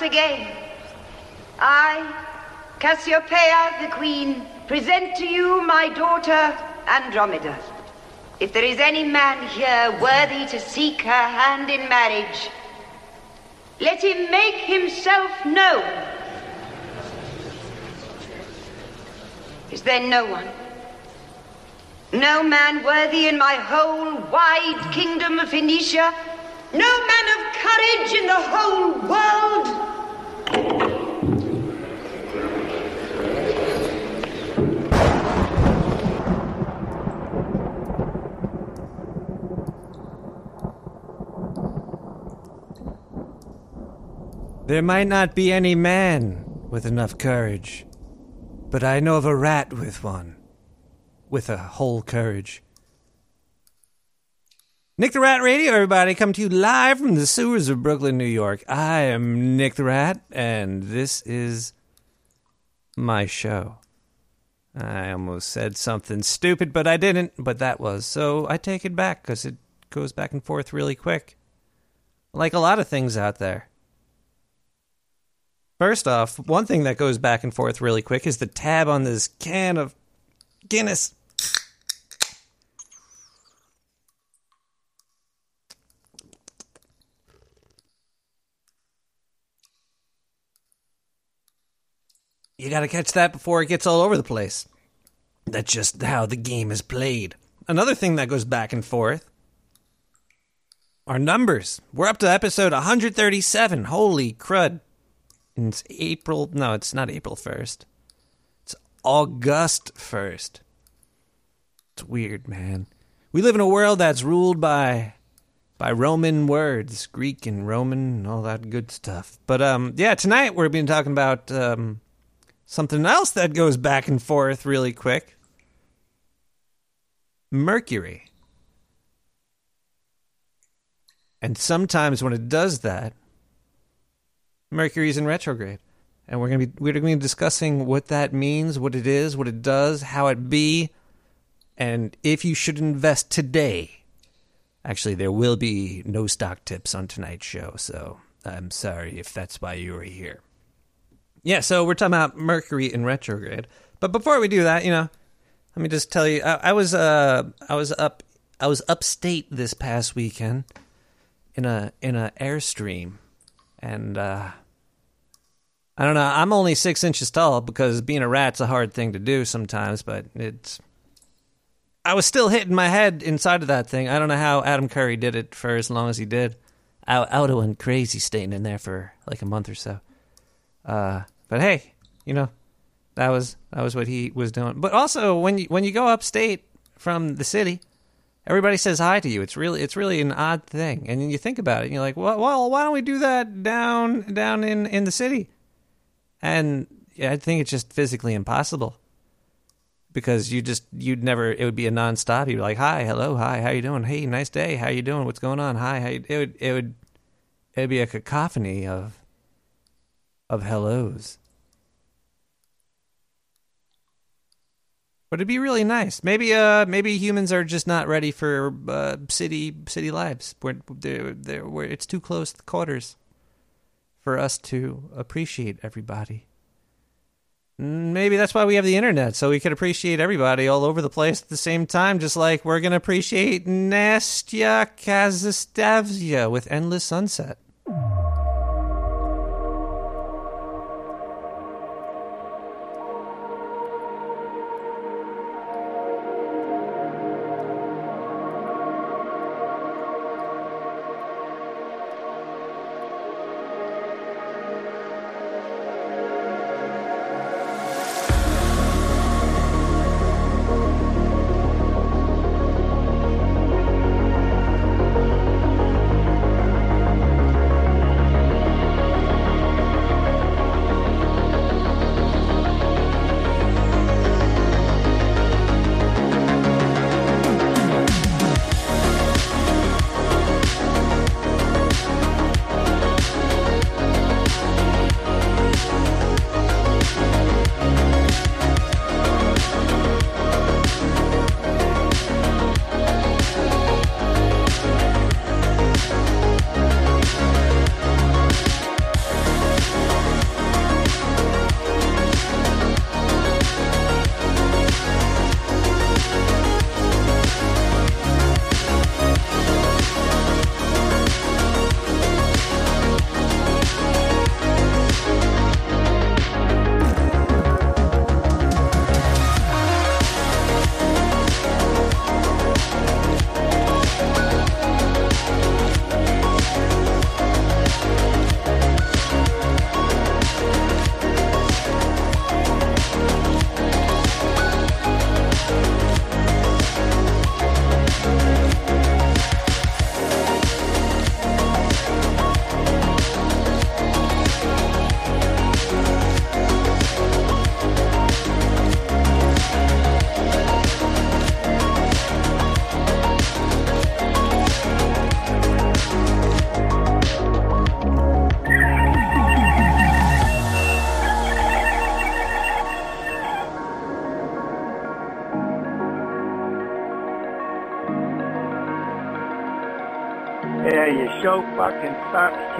once again, I, Cassiopeia the Queen, present to you my daughter Andromeda. If there is any man here worthy to seek her hand in marriage, let him make himself known. Is there no one? No man worthy in my whole wide kingdom of Phoenicia? No man of courage in the whole world? There might not be any man with enough courage, but I know of a rat with one. With a whole courage. Nick the Rat Radio, everybody, come to you live from the sewers of Brooklyn, New York. I am Nick the Rat, and this is my show. I almost said something stupid, but I didn't, but that was. So I take it back because it goes back and forth really quick. Like a lot of things out there. First off, one thing that goes back and forth really quick is the tab on this can of Guinness. You gotta catch that before it gets all over the place. That's just how the game is played. Another thing that goes back and forth are numbers. We're up to episode 137. Holy crud. It's April. No, it's not April 1st. It's August 1st. It's weird, man. We live in a world that's ruled by by Roman words, Greek and Roman and all that good stuff. But um yeah, tonight we're being talking about um something else that goes back and forth really quick. Mercury. And sometimes when it does that, Mercury's in retrograde. And we're gonna be we're gonna be discussing what that means, what it is, what it does, how it be, and if you should invest today. Actually, there will be no stock tips on tonight's show, so I'm sorry if that's why you were here. Yeah, so we're talking about Mercury in retrograde. But before we do that, you know, let me just tell you, I, I was uh, I was up, I was upstate this past weekend in a in a airstream, and uh, I don't know. I'm only six inches tall because being a rat's a hard thing to do sometimes, but it's. I was still hitting my head inside of that thing. I don't know how Adam Curry did it for as long as he did. I, I would have went crazy staying in there for like a month or so. Uh, but hey, you know, that was that was what he was doing. But also, when you when you go upstate from the city, everybody says hi to you. It's really it's really an odd thing. And then you think about it, and you're like, well, well, why don't we do that down down in in the city? And I think it's just physically impossible because you just you'd never it would be a nonstop. You'd be like, hi, hello, hi, how you doing? Hey, nice day. How you doing? What's going on? Hi, how you, it would it would it'd be a cacophony of of hellos. But it'd be really nice. Maybe, uh, maybe humans are just not ready for uh, city city lives. Where they're, they're, where it's too close to quarters for us to appreciate everybody. Maybe that's why we have the internet, so we could appreciate everybody all over the place at the same time, just like we're gonna appreciate Nastya Kazastavia with Endless Sunset.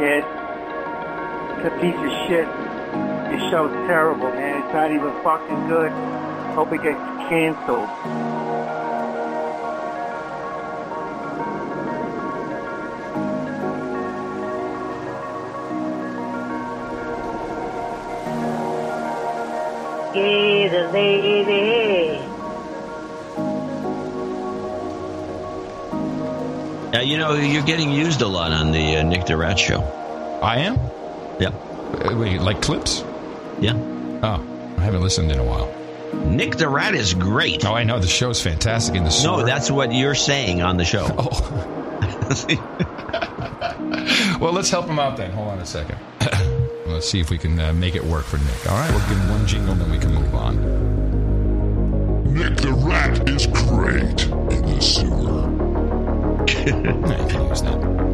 It's a piece of shit. Your show's terrible, man. It's not even fucking good. Hope it gets canceled. You know, you're getting used a lot on the uh, Nick the Rat show. I am? Yeah. Uh, wait, like clips? Yeah. Oh, I haven't listened in a while. Nick the Rat is great. Oh, I know. The show's fantastic in the sewer. No, that's what you're saying on the show. Oh. well, let's help him out then. Hold on a second. let's see if we can uh, make it work for Nick. All right, we'll give him one jingle, and then we can move on. Nick the Rat is great in the sewer. I can use that.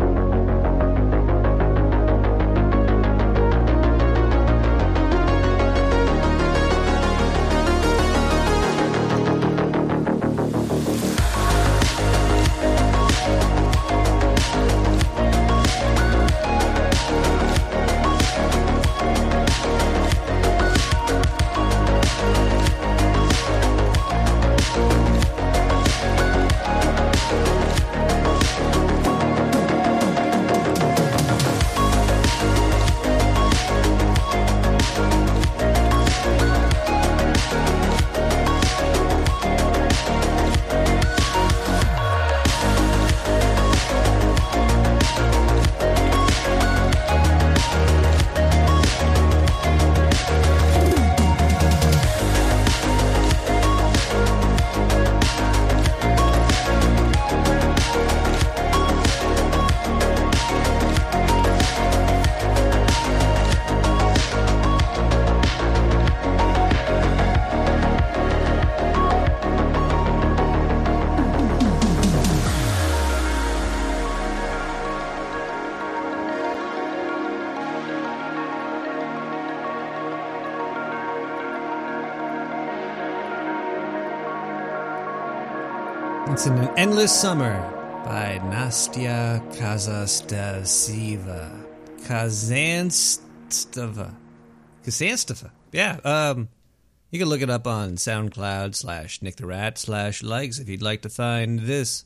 Endless Summer by Nastya Kazastasiva. Kazanstava. Kazanstava. Yeah, um, you can look it up on SoundCloud slash Nick the Rat slash likes if you'd like to find this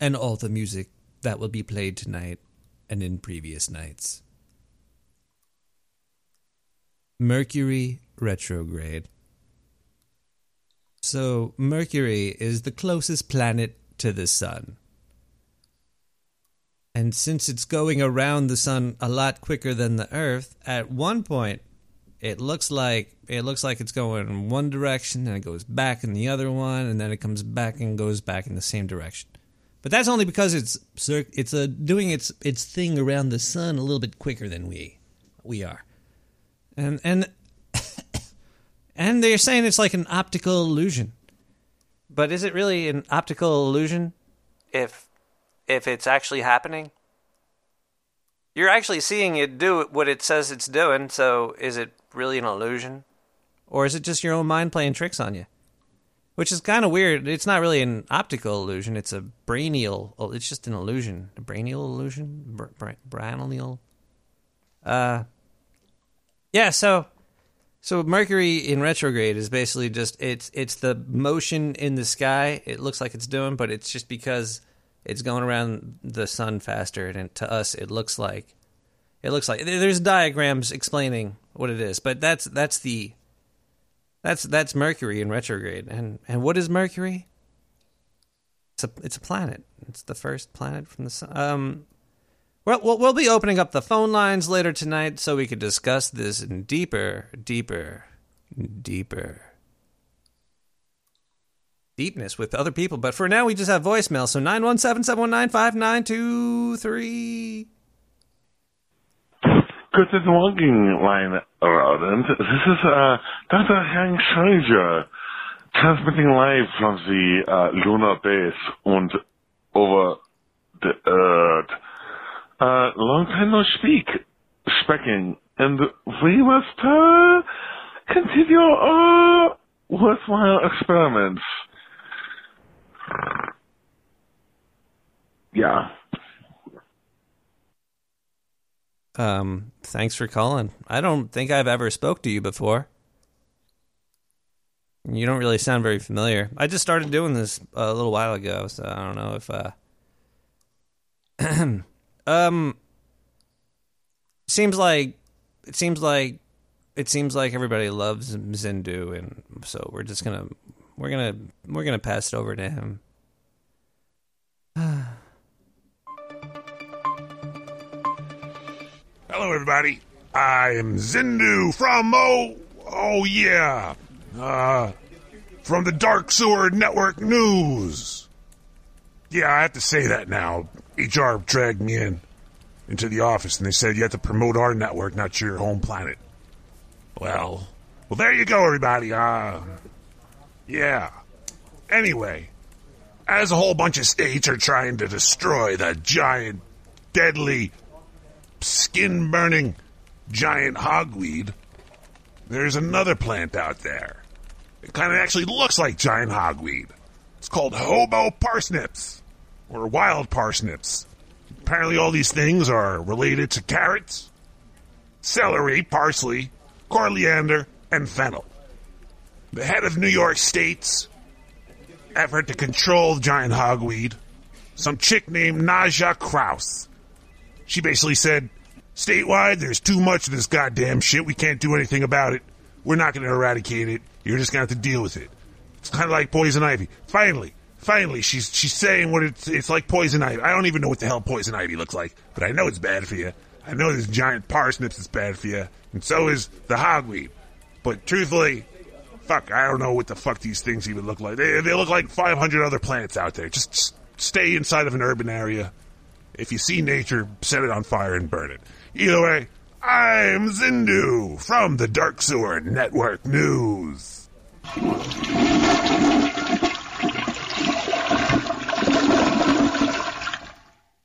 and all the music that will be played tonight and in previous nights. Mercury retrograde. So, Mercury is the closest planet to the Sun. And since it's going around the Sun a lot quicker than the Earth, at one point it looks like it looks like it's going in one direction and it goes back in the other one and then it comes back and goes back in the same direction. But that's only because it's it's uh, doing its its thing around the sun a little bit quicker than we we are. And and and they're saying it's like an optical illusion. But is it really an optical illusion if if it's actually happening? You're actually seeing it do what it says it's doing, so is it really an illusion? Or is it just your own mind playing tricks on you? Which is kind of weird. It's not really an optical illusion, it's a brainial oh, it's just an illusion. A brainial illusion? Br- br- brainial? Uh Yeah, so so Mercury in retrograde is basically just it's it's the motion in the sky. It looks like it's doing, but it's just because it's going around the sun faster, and to us it looks like it looks like there's diagrams explaining what it is. But that's that's the that's that's Mercury in retrograde, and and what is Mercury? It's a it's a planet. It's the first planet from the sun. Um, well, we'll be opening up the phone lines later tonight so we can discuss this in deeper, deeper, deeper deepness with other people. But for now, we just have voicemail. So 917 719 5923. Guten Morgen, mein Rodent. This is uh, Dr. Hank Schrödinger, transmitting live from the uh, lunar base and over the earth. Uh, long time no speak, speaking, and we must uh, continue our worthwhile experiments. Yeah. Um, thanks for calling. I don't think I've ever spoke to you before. You don't really sound very familiar. I just started doing this a little while ago, so I don't know if uh um seems like it seems like it seems like everybody loves Zindu and so we're just to we're to we're to pass it over to him. Hello, everybody. I am Zindu from oh oh yeah, uh, from the Dark Sewer Network News. Yeah, I have to say that now. HR dragged me in into the office, and they said you have to promote our network, not your home planet. Well, well, there you go, everybody. Uh, yeah. Anyway, as a whole bunch of states are trying to destroy the giant, deadly skin burning giant hogweed, there's another plant out there. It kind of actually looks like giant hogweed. It's called hobo parsnips, or wild parsnips. Apparently, all these things are related to carrots, celery, parsley, coriander, and fennel. The head of New York State's effort to control giant hogweed, some chick named Naja Kraus, she basically said, statewide, there's too much of this goddamn shit. We can't do anything about it. We're not going to eradicate it. You're just going to have to deal with it. It's kind of like poison ivy. Finally, finally, she's she's saying what it's it's like poison ivy. I don't even know what the hell poison ivy looks like, but I know it's bad for you. I know this giant parsnips is bad for you, and so is the hogweed. But truthfully, fuck, I don't know what the fuck these things even look like. They, they look like 500 other plants out there. Just, just stay inside of an urban area. If you see nature, set it on fire and burn it. Either way, I'm Zindu from the Dark Sewer Network News.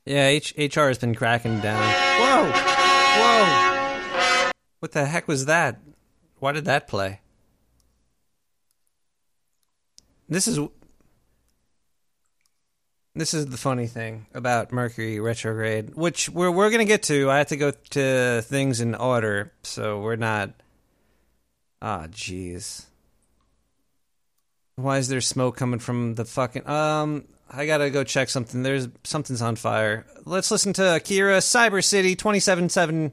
Yeah, H- HR has been cracking down. Whoa! Whoa! What the heck was that? Why did that play? This is this is the funny thing about Mercury retrograde, which we're we're gonna get to. I have to go to things in order, so we're not. Ah, jeez. Why is there smoke coming from the fucking? Um, I gotta go check something. There's something's on fire. Let's listen to Akira Cyber City 277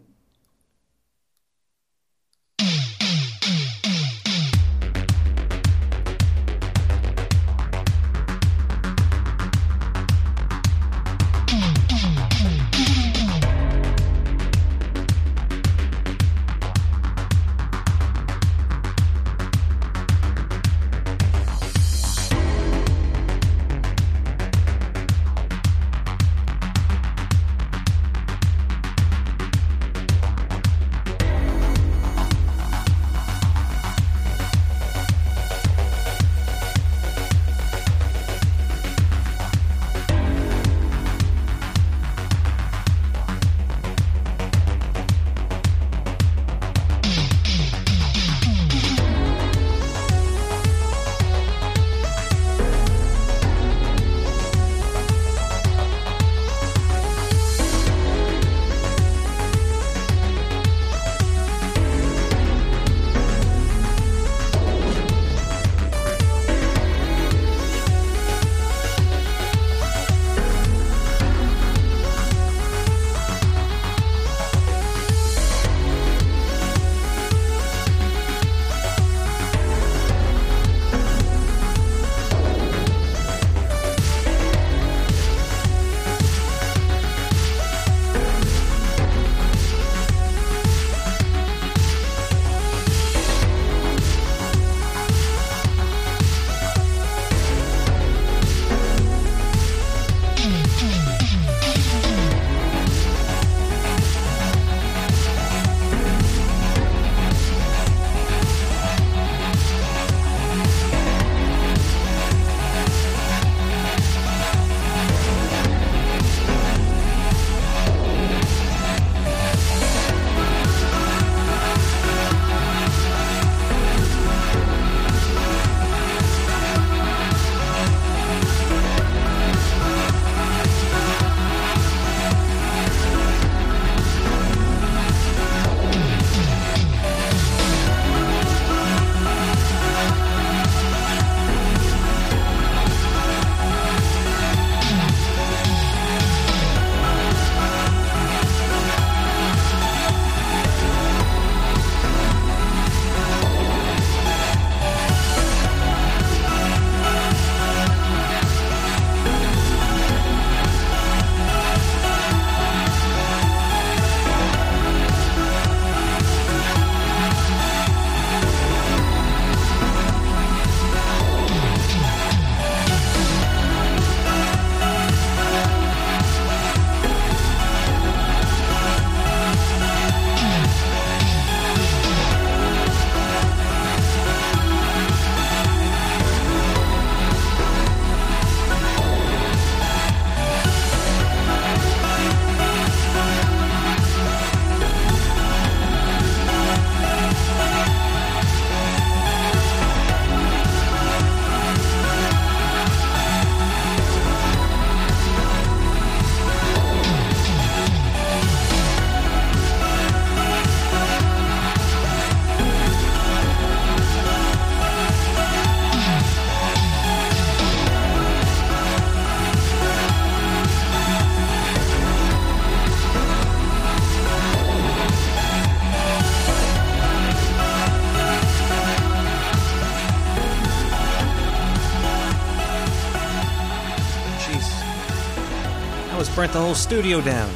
burnt the whole studio down.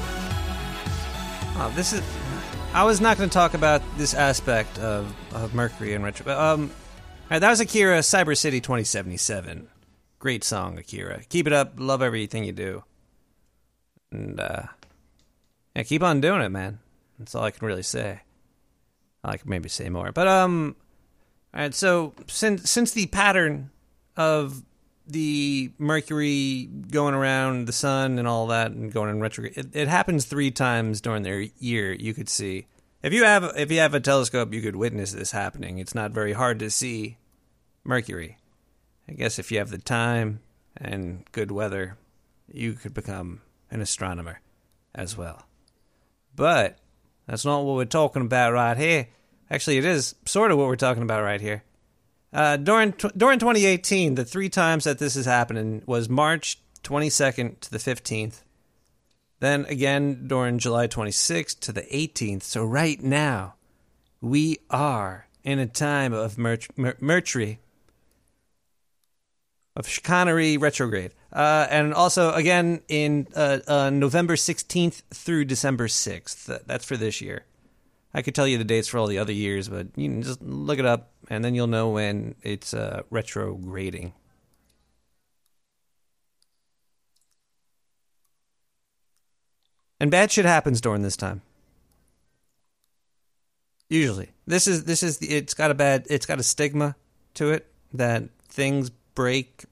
Oh, this is. I was not going to talk about this aspect of, of Mercury and retro. Um, right, that was Akira Cyber City 2077. Great song, Akira. Keep it up. Love everything you do. And uh, yeah, keep on doing it, man. That's all I can really say. I could maybe say more, but um, all right. So since since the pattern of the Mercury going around the sun and all that and going in retrograde. It, it, happens three times during their year. You could see if you have if you have a telescope, you could witness this happening. It's not very hard to see Mercury. I guess if you have the time and good weather, you could become an astronomer as well. But that's not what we're talking about right here. Actually, it is sort of what we're talking about right here. Uh, during during 2018, the three times that this is happening was March 22nd to the 15th, then again during July 26th to the 18th. So right now, we are in a time of Mer- Mer- Mercury, of chicanery retrograde, uh, and also again in uh, uh November 16th through December 6th. That's for this year. I could tell you the dates for all the other years, but you can just look it up, and then you'll know when it's uh, retrograding. And bad shit happens during this time. Usually, this is this is the, it's got a bad it's got a stigma to it that things break,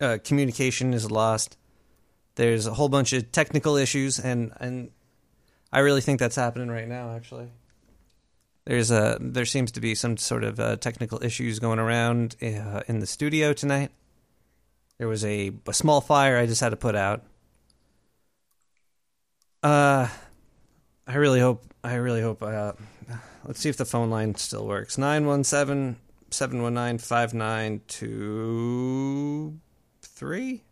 uh, communication is lost. There's a whole bunch of technical issues, and and I really think that's happening right now. Actually, there's a there seems to be some sort of uh, technical issues going around uh, in the studio tonight. There was a, a small fire I just had to put out. Uh, I really hope I really hope. Uh, let's see if the phone line still works. 917 719 5923.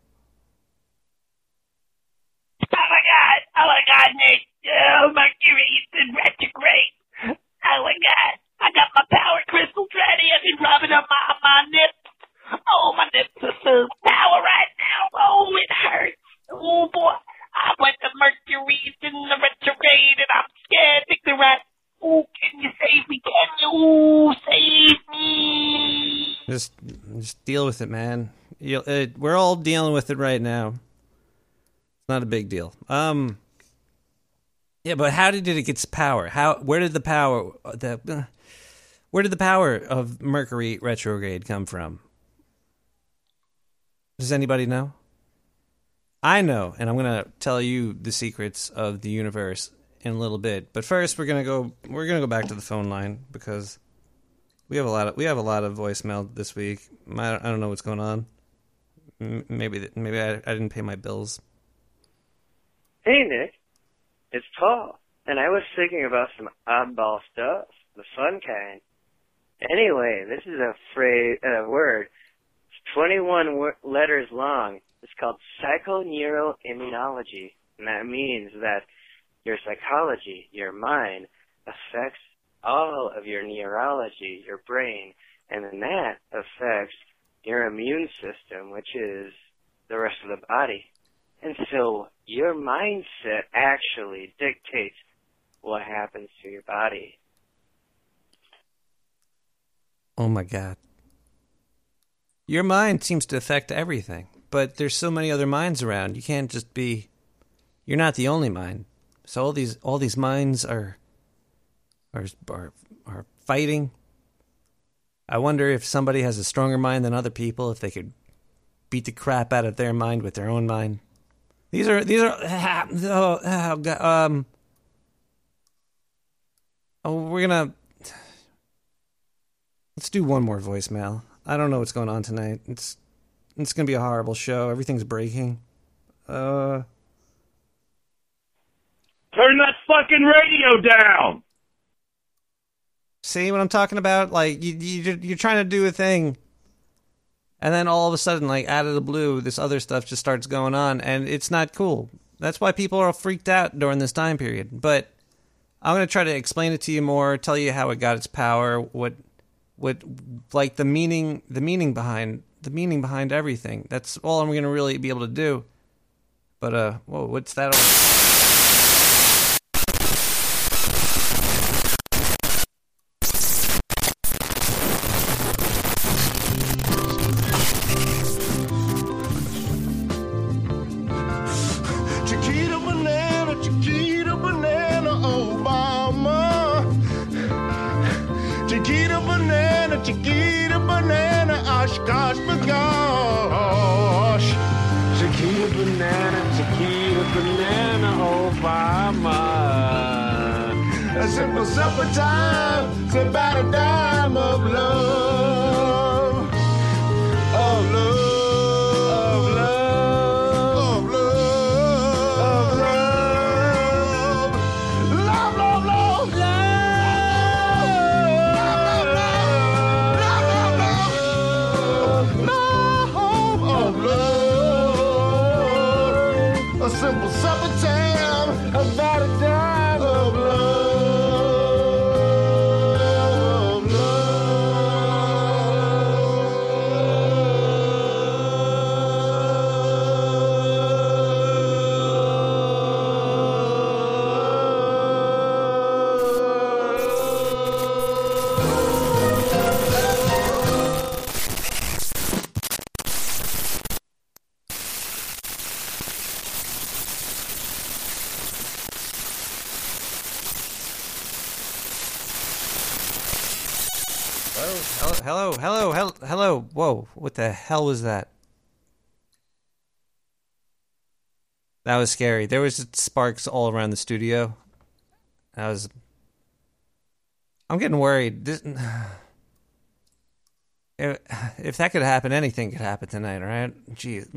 Oh my god! Oh my god, Nick! Oh, Mercury's in retrograde. Oh my god. I got my power crystals ready. I've been rubbing up my, my nips. Oh, my nips are so power right now. Oh, it hurts. Oh boy. I went to Mercury's in the retrograde and I'm scared. The Rat. Oh, can you save me? Can you oh, save me? Just, just deal with it, man. Uh, we're all dealing with it right now. It's not a big deal. Um, yeah, but how did it get its power? How? Where did the power the where did the power of Mercury retrograde come from? Does anybody know? I know, and I'm gonna tell you the secrets of the universe in a little bit. But first, we're gonna go. We're gonna go back to the phone line because we have a lot of we have a lot of voicemail this week. I, I don't know what's going on. Maybe maybe I, I didn't pay my bills. Hey Nick. It's Paul, and I was thinking about some oddball stuff, the fun kind. Anyway, this is a phrase, a word. It's 21 wor- letters long. It's called psychoneuroimmunology, and that means that your psychology, your mind, affects all of your neurology, your brain, and then that affects your immune system, which is the rest of the body. And so your mindset actually dictates what happens to your body. Oh my God. Your mind seems to affect everything, but there's so many other minds around. You can't just be you're not the only mind. So all these all these minds are are are, are fighting. I wonder if somebody has a stronger mind than other people, if they could beat the crap out of their mind with their own mind. These are these are oh, oh God, um oh we're gonna let's do one more voicemail. I don't know what's going on tonight. It's it's gonna be a horrible show. Everything's breaking. Uh. Turn that fucking radio down. See what I'm talking about? Like you, you you're trying to do a thing and then all of a sudden, like out of the blue, this other stuff just starts going on, and it's not cool. That's why people are freaked out during this time period. But I'm gonna try to explain it to you more, tell you how it got its power, what, what, like the meaning, the meaning behind the meaning behind everything. That's all I'm gonna really be able to do. But uh, whoa, what's that? What the hell was that? That was scary. There was sparks all around the studio. That was. I'm getting worried. This... If, if that could happen, anything could happen tonight, right? Gee.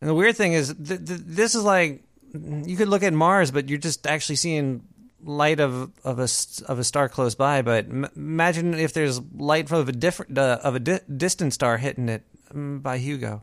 And the weird thing is, th- th- this is like you could look at Mars, but you're just actually seeing light of of a of a star close by. But m- imagine if there's light from a different uh, of a di- distant star hitting it mm, by Hugo.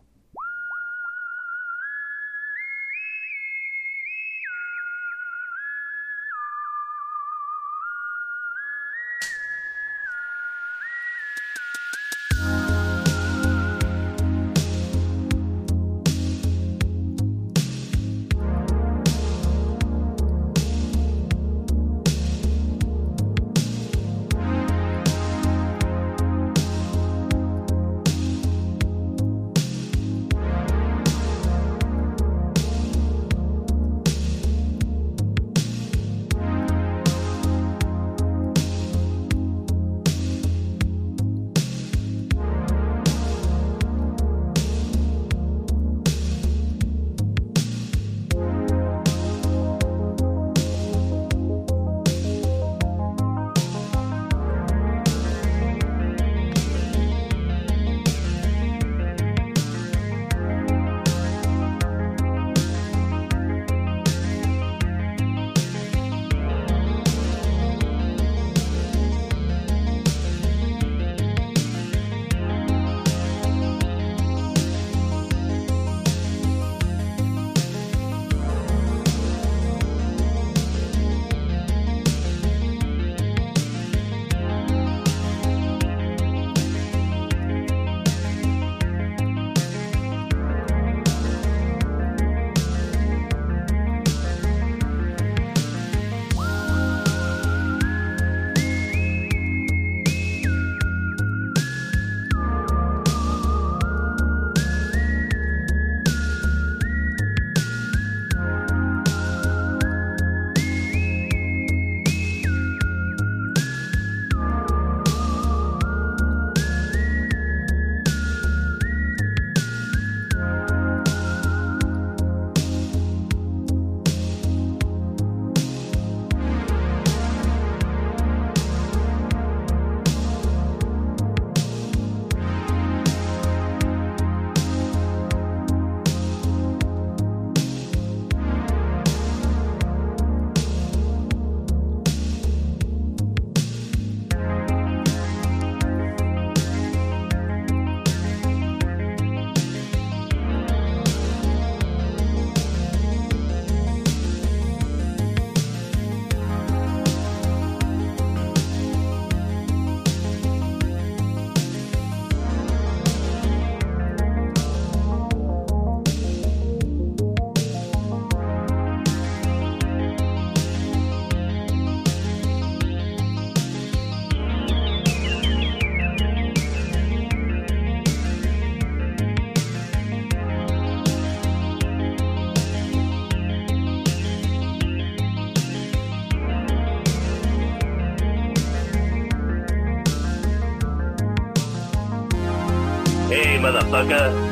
Hey, motherfucker.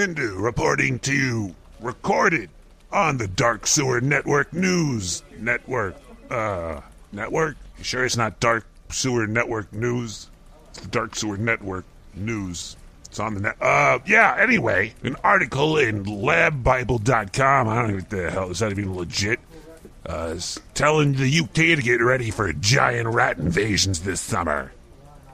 Zindu reporting to you, recorded on the Dark Sewer Network News Network. Uh, network? You sure it's not Dark Sewer Network News? It's the Dark Sewer Network News. It's on the net. Uh, yeah, anyway, an article in ladbible.com. I don't know what the hell is that even legit. Uh, telling the UK to get ready for giant rat invasions this summer.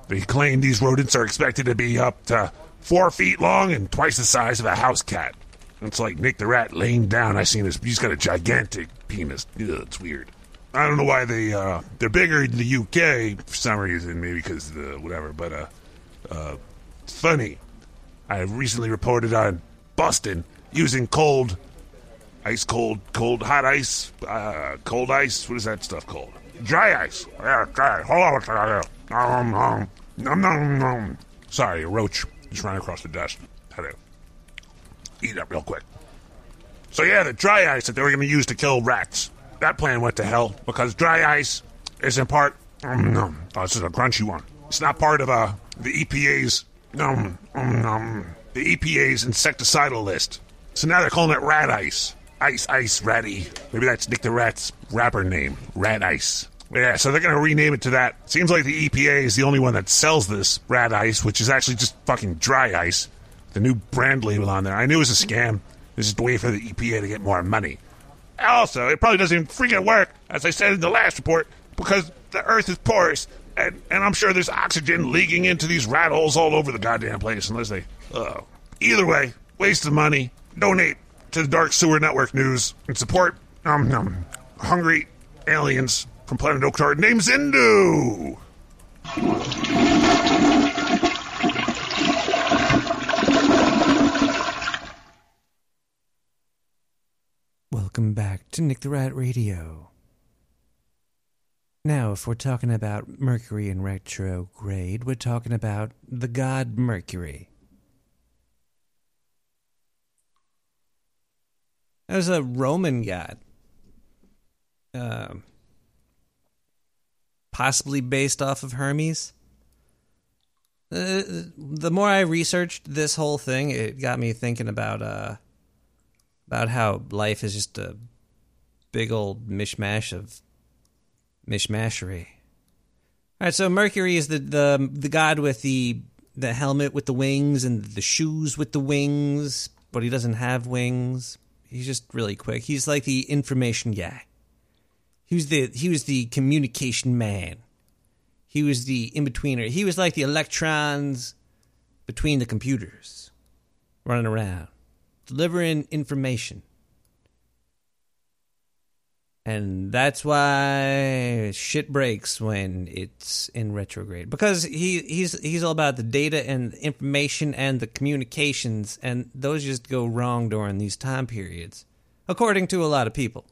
They claim these rodents are expected to be up to four feet long and twice the size of a house cat. It's like Nick the Rat laying down. I seen this. He's got a gigantic penis. Ugh, it's weird. I don't know why they uh, they're bigger in the UK for some reason. Maybe because the whatever. But uh, uh, it's funny. I recently reported on Boston using cold, ice cold, cold hot ice, uh, cold ice. What is that stuff called? Dry ice. Yeah, dry. Hold on. nom, nom, nom. Sorry, roach just ran across the desk. Had to eat up real quick. So yeah, the dry ice that they were going to use to kill rats. That plan went to hell because dry ice is in part. Um, oh, this is a crunchy one. It's not part of uh, the EPA's um, um, um, the EPA's insecticidal list. So now they're calling it rat ice. Ice, ice, ratty. Maybe that's Nick the Rat's rapper name, Rat Ice. Yeah, so they're going to rename it to that. Seems like the EPA is the only one that sells this rat ice, which is actually just fucking dry ice. The new brand label on there. I knew it was a scam. This is the way for the EPA to get more money. Also, it probably doesn't even freaking work, as I said in the last report, because the Earth is porous, and, and I'm sure there's oxygen leaking into these rat holes all over the goddamn place, unless they. Oh. Either way, waste of money. Donate to the Dark Sewer Network News and support um, um, hungry aliens from Planet Oaktar named Zindu. Welcome back to Nick the Rat Radio. Now, if we're talking about Mercury in retrograde, we're talking about the god Mercury. There's a Roman god. Um, possibly based off of Hermes. Uh, the more I researched this whole thing, it got me thinking about uh, about how life is just a big old mishmash of mishmashery. All right, so Mercury is the the the god with the the helmet with the wings and the shoes with the wings, but he doesn't have wings. He's just really quick. He's like the information guy. He was the he was the communication man. He was the in betweener. He was like the electrons between the computers, running around, delivering information. And that's why shit breaks when it's in retrograde because he he's he's all about the data and the information and the communications and those just go wrong during these time periods according to a lot of people.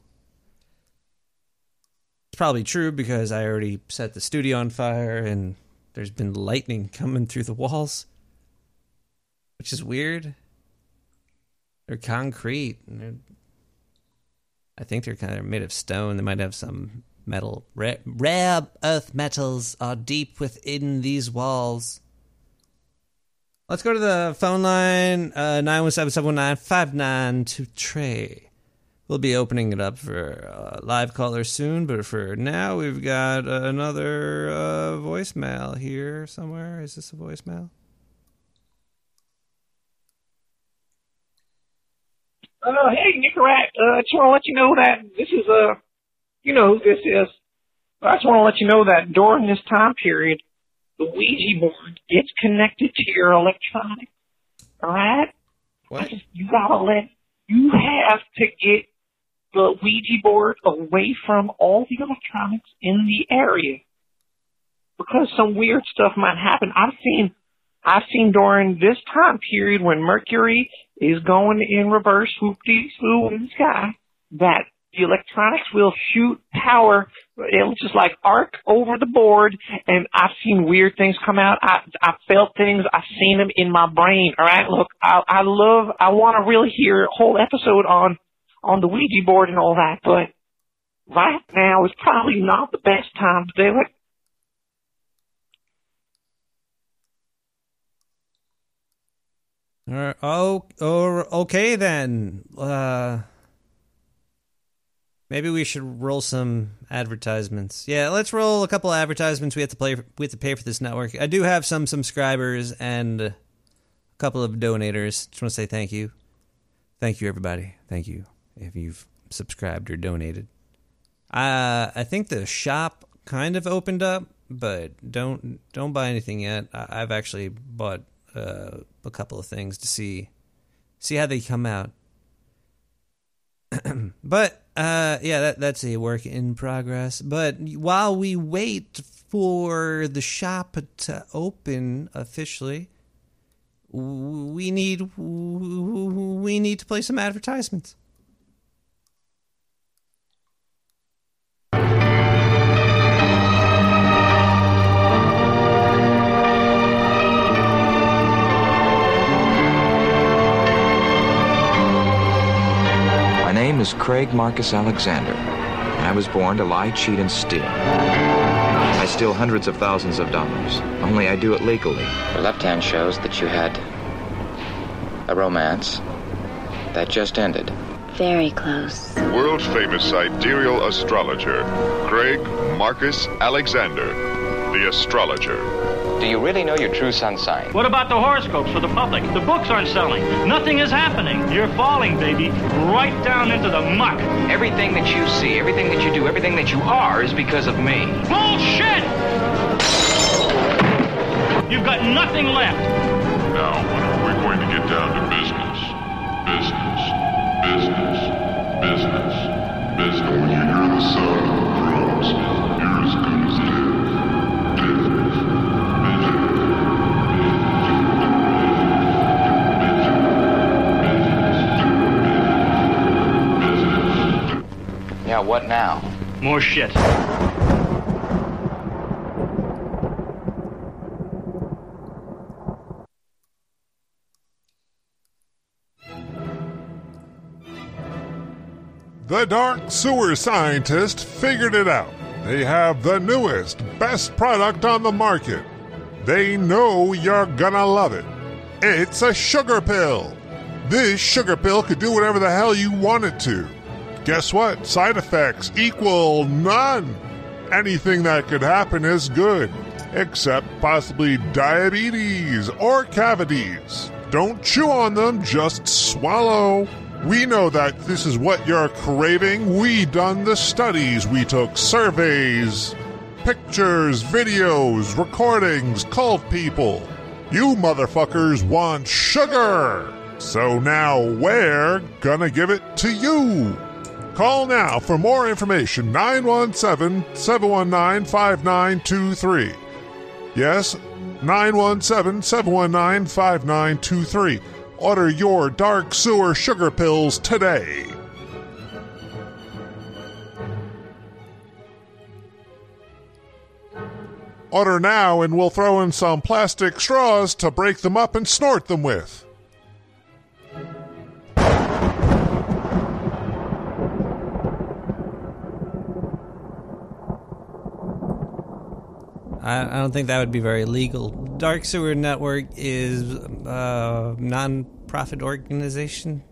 It's probably true because I already set the studio on fire and there's been lightning coming through the walls, which is weird. They're concrete. They're, I think they're kind of made of stone. They might have some metal. Rare, rare earth metals are deep within these walls. Let's go to the phone line uh, 917 719 592 Trey. We'll be opening it up for uh, live callers soon, but for now, we've got another uh, voicemail here somewhere. Is this a voicemail? Uh, hey, Nick Rat, uh, I just want to let you know that this is, a, you know who this is. I just want to let you know that during this time period, the Ouija board gets connected to your electronics. All right? What? You gotta let, you have to get the Ouija board away from all the electronics in the area. Because some weird stuff might happen. I've seen, I've seen during this time period when Mercury is going in reverse, swoop in the sky, that the electronics will shoot power. It'll just like arc over the board, and I've seen weird things come out. I I felt things. I've seen them in my brain. All right, look, I I love. I want to really hear a whole episode on on the Ouija board and all that, but right now is probably not the best time to do it. Or, oh, or okay then. Uh, maybe we should roll some advertisements. Yeah, let's roll a couple advertisements. We have to play. We have to pay for this network. I do have some subscribers and a couple of donators. Just want to say thank you, thank you everybody. Thank you if you've subscribed or donated. Uh, I think the shop kind of opened up, but don't don't buy anything yet. I, I've actually bought uh, a couple of things to see see how they come out. but uh, yeah, that that's a work in progress. But while we wait for the shop to open officially, we need we need to play some advertisements. Is Craig Marcus Alexander, and I was born to lie, cheat, and steal. I steal hundreds of thousands of dollars, only I do it legally. Your left hand shows that you had a romance that just ended. Very close. World famous sidereal astrologer, Craig Marcus Alexander, the astrologer. Do you really know your true sun sign? What about the horoscopes for the public? The books aren't selling. Nothing is happening. You're falling, baby, right down into the muck. Everything that you see, everything that you do, everything that you are is because of me. Bullshit! You've got nothing left. Now, we're we going to get down to business. Business. Business. Business. Business. When you hear the sound Yeah, what now? More shit. The Dark Sewer Scientist figured it out. They have the newest, best product on the market. They know you're gonna love it. It's a sugar pill. This sugar pill could do whatever the hell you want it to. Guess what? Side effects equal none. Anything that could happen is good, except possibly diabetes or cavities. Don't chew on them, just swallow. We know that this is what you're craving. We done the studies. We took surveys, pictures, videos, recordings, called people. You motherfuckers want sugar. So now we're gonna give it to you. Call now for more information 917 719 5923. Yes, 917 719 5923. Order your dark sewer sugar pills today. Order now and we'll throw in some plastic straws to break them up and snort them with. I, I don't think that would be very legal. Dark Sewer Network is a non-profit organization.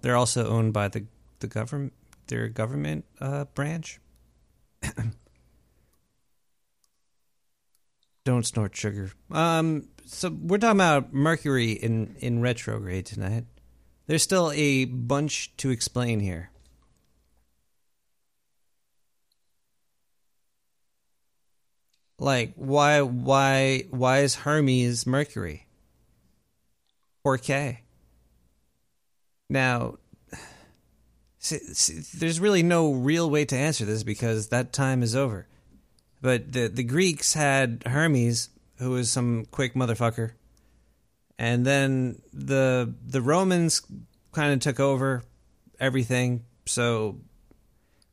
They're also owned by the the government, their government uh, branch. Don't snort sugar. Um, so we're talking about Mercury in in retrograde tonight. There's still a bunch to explain here. Like why why why is Hermes Mercury? Or K? Now, see, see, there's really no real way to answer this because that time is over. But the the Greeks had Hermes, who was some quick motherfucker, and then the the Romans kind of took over everything. So,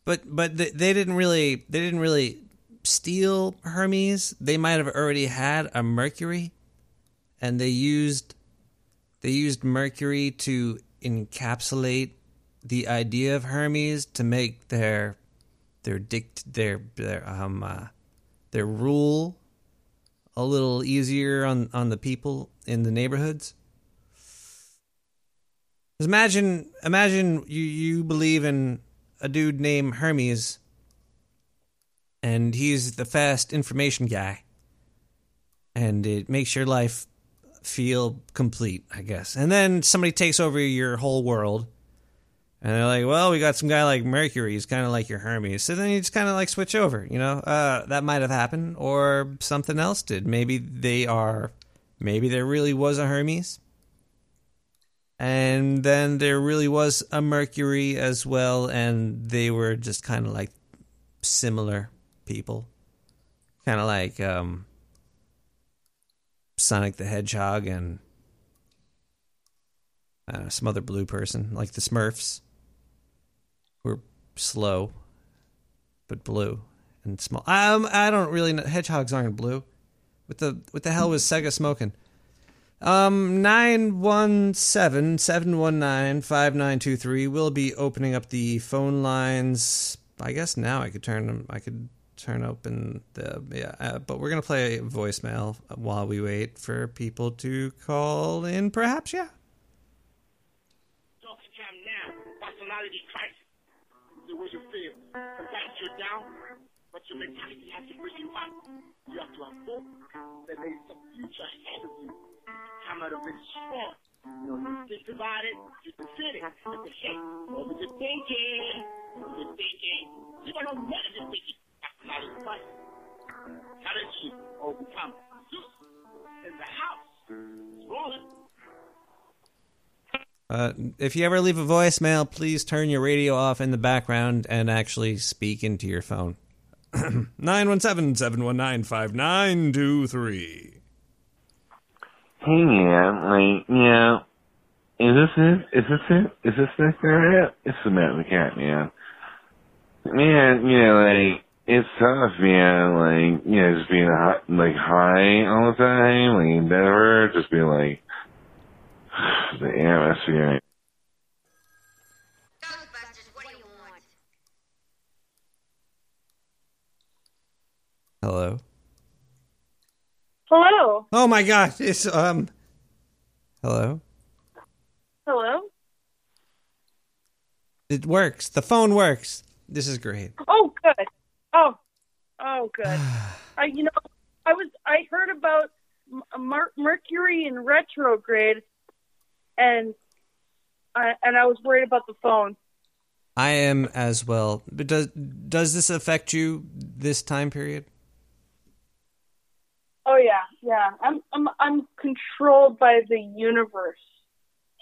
but but they, they didn't really they didn't really steal Hermes. They might have already had a Mercury, and they used they used Mercury to encapsulate the idea of Hermes to make their their dict their their um uh, their rule a little easier on on the people in the neighborhoods. Imagine imagine you you believe in a dude named Hermes and he's the fast information guy. And it makes your life feel complete, I guess. And then somebody takes over your whole world. And they're like, well, we got some guy like Mercury. He's kind of like your Hermes. So then you just kind of like switch over, you know? Uh, that might have happened, or something else did. Maybe they are, maybe there really was a Hermes. And then there really was a Mercury as well, and they were just kind of like similar people. Kind of like um, Sonic the Hedgehog and know, some other blue person, like the Smurfs, who are slow but blue and small. Um, I don't really know. Hedgehogs aren't blue. What the what the hell was Sega smoking? Um, 917-719-5923. We'll be opening up the phone lines. I guess now I could turn them. I could turn open the yeah. Uh, but we're gonna play a voicemail while we wait for people to call in. Perhaps yeah. Talking time now. Personality crisis. So what you feel? Sometimes you're down, but your mentality has to bring you up. You have to have hope that there's some future ahead of you. Come out of it strong. You know, you think about it, you consider it. You say, what was you thinking? What was you thinking? You don't know what you're thinking. Overcome Zeus in the house? Uh, if you ever leave a voicemail, please turn your radio off in the background and actually speak into your phone. 917 719 5923. Hey man, like, yeah, is this it? Is this it? Is this this area? It's the Matt the Cat, man. Man, you know, like, it's tough, man, like, you know, just being hot, like, high all the time, like, never just being like, the atmosphere. Hello. Hello. Oh my gosh! It's um. Hello. Hello. It works. The phone works. This is great. Oh, good. Oh, oh, good. I, you know, I was I heard about M- Mer- Mercury in retrograde, and I and I was worried about the phone. I am as well. But does does this affect you this time period? Oh yeah, yeah. I'm I'm I'm controlled by the universe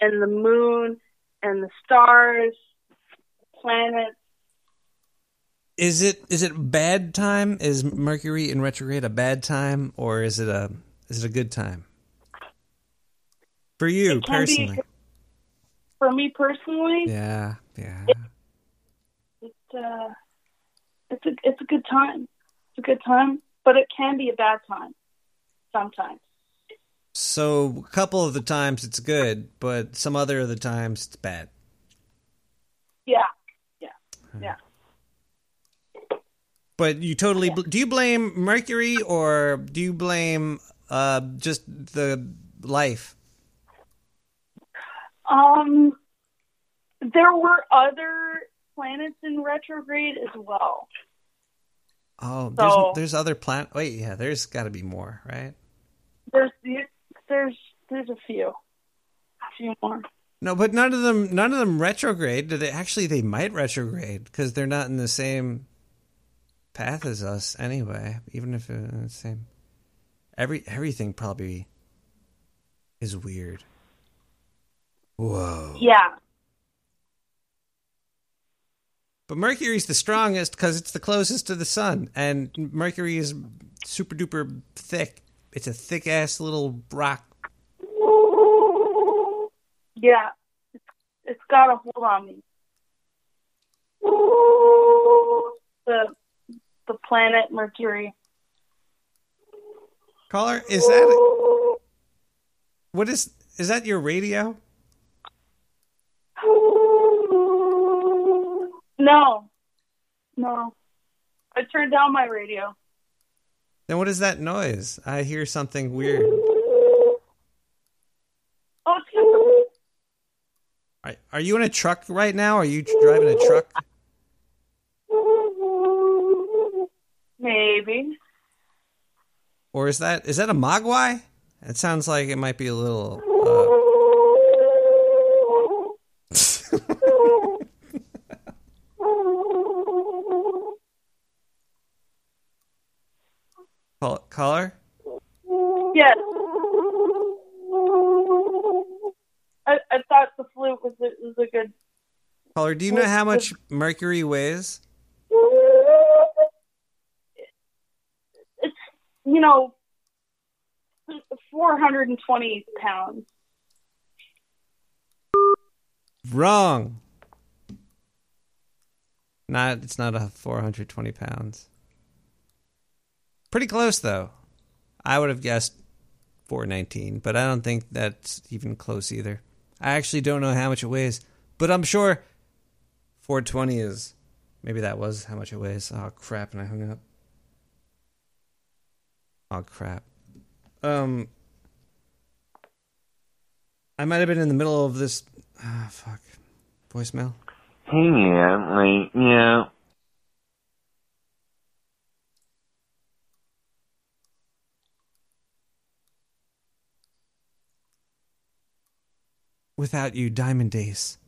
and the moon and the stars, planets. Is it is it bad time? Is Mercury in retrograde a bad time, or is it a is it a good time for you It can be- personally? For me personally, Yeah, yeah. it's uh, it's a it's a good time. It's a good time, but it can be a bad time sometimes. So a couple of the times it's good, but some other of the times it's bad. Yeah, yeah, yeah. But you totally bl- do you blame Mercury or do you blame uh just the life? Um, there were other planets in retrograde as well. Oh, there's So- there's other planet. Wait, yeah, there's got to be more, right? There's there's there's a few, a few more. No, but none of them none of them retrograde. Do they actually they might retrograde because they're not in the same path as us anyway, even if it's the same. Every everything probably is weird. Whoa. Yeah. But Mercury's the strongest because it's the closest to the sun, and Mercury is super duper thick. It's a thick ass little rock. Yeah. It's, it's got a hold on me. The the planet Mercury. Caller, is that what is is that your radio? No. No. I turned down my radio. Then what is that noise? I hear something weird. Oh, Are, are you in a truck right now? Are you driving a truck? Maybe. Or is that is that a mogwai? It sounds like it might be a little. Uh, call, caller? Yes. I, I thought the flute was a, was a good. Caller, do you know how much Mercury weighs? You know, four hundred and twenty pounds. Wrong. Not it's not a 420 pounds. Pretty close though. I would have guessed 419, but I don't think that's even close either. I actually don't know how much it weighs, but I'm sure 420 is maybe that was how much it weighs. Oh crap, and I hung up. Oh crap. Um I might have been in the middle of this ah fuck. Voicemail. Hey, yeah, like, yeah. Without you, Diamond Days.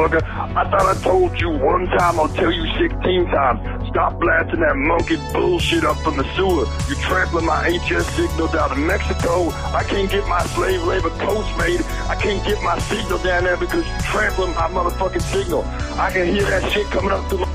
Motherfucker. I thought I told you one time, I'll tell you 16 times. Stop blasting that monkey bullshit up from the sewer. You trampling my HS signal down in Mexico. I can't get my slave labor coach made. I can't get my signal down there because you trampling my motherfucking signal. I can hear that shit coming up through my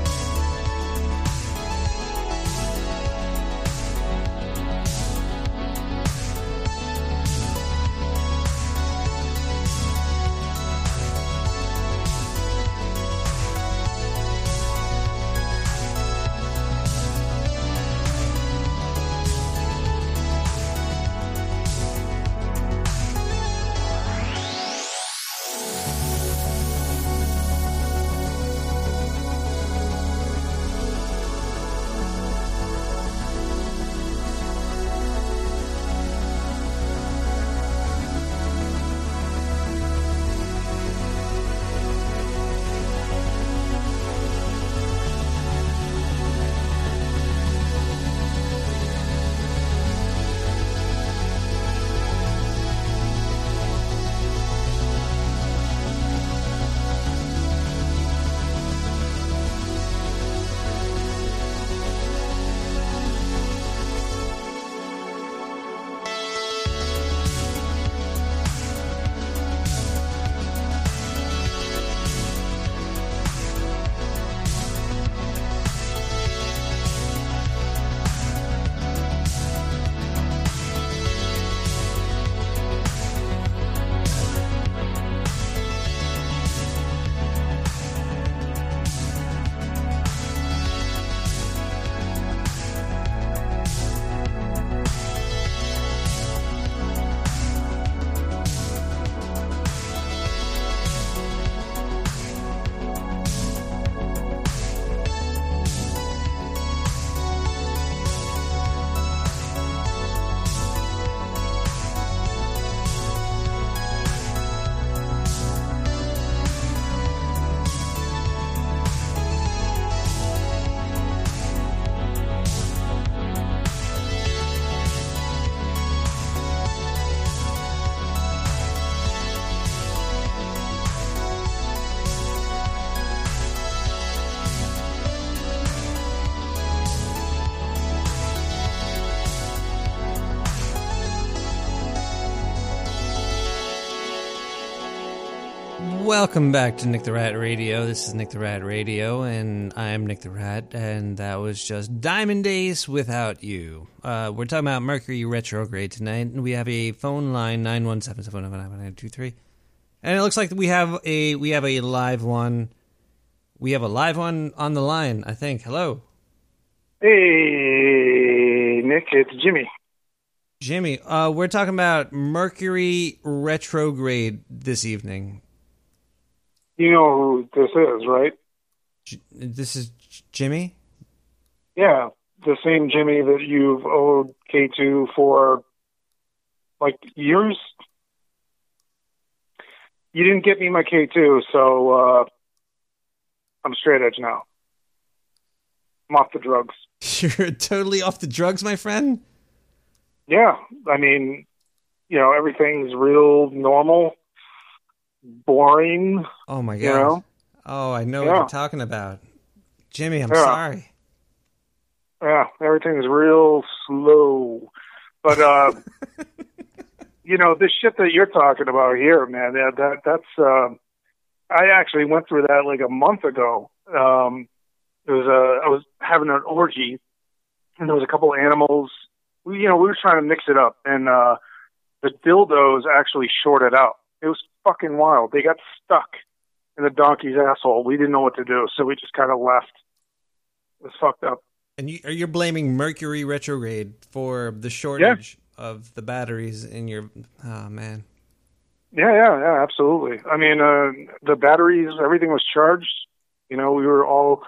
Welcome back to Nick the Rat Radio. This is Nick the Rat Radio, and I'm Nick the Rat, and that was just Diamond Days without you. Uh, we're talking about Mercury retrograde tonight, and we have a phone line nine one seven seven nine nine two three, and it looks like we have a we have a live one. We have a live one on the line. I think. Hello, Hey, Nick, it's Jimmy. Jimmy. Uh, we're talking about Mercury retrograde this evening. You know who this is, right? This is Jimmy. Yeah, the same Jimmy that you've owed K2 for like years. You didn't get me my K2, so uh, I'm straight edge now. I'm off the drugs. You're totally off the drugs, my friend. Yeah, I mean, you know, everything's real normal, boring. Oh my god. You know? Oh, I know Yeah. what you're talking about. Jimmy, I'm Yeah. sorry. Yeah, everything's real slow. But uh you know, this shit that you're talking about here, man, that, that that's uh I actually went through that like a month ago. Um it was a I was having an orgy and there was a couple of animals. We you know, we were trying to mix it up and uh the dildos actually shorted out. It was fucking wild. They got stuck in the donkey's asshole. We didn't know what to do, so we just kind of left. It was fucked up. And you, are you're blaming Mercury retrograde for the shortage of the batteries in your. Oh man. Yeah, yeah, yeah, absolutely. I mean, uh, the batteries, everything was charged. You know, we were all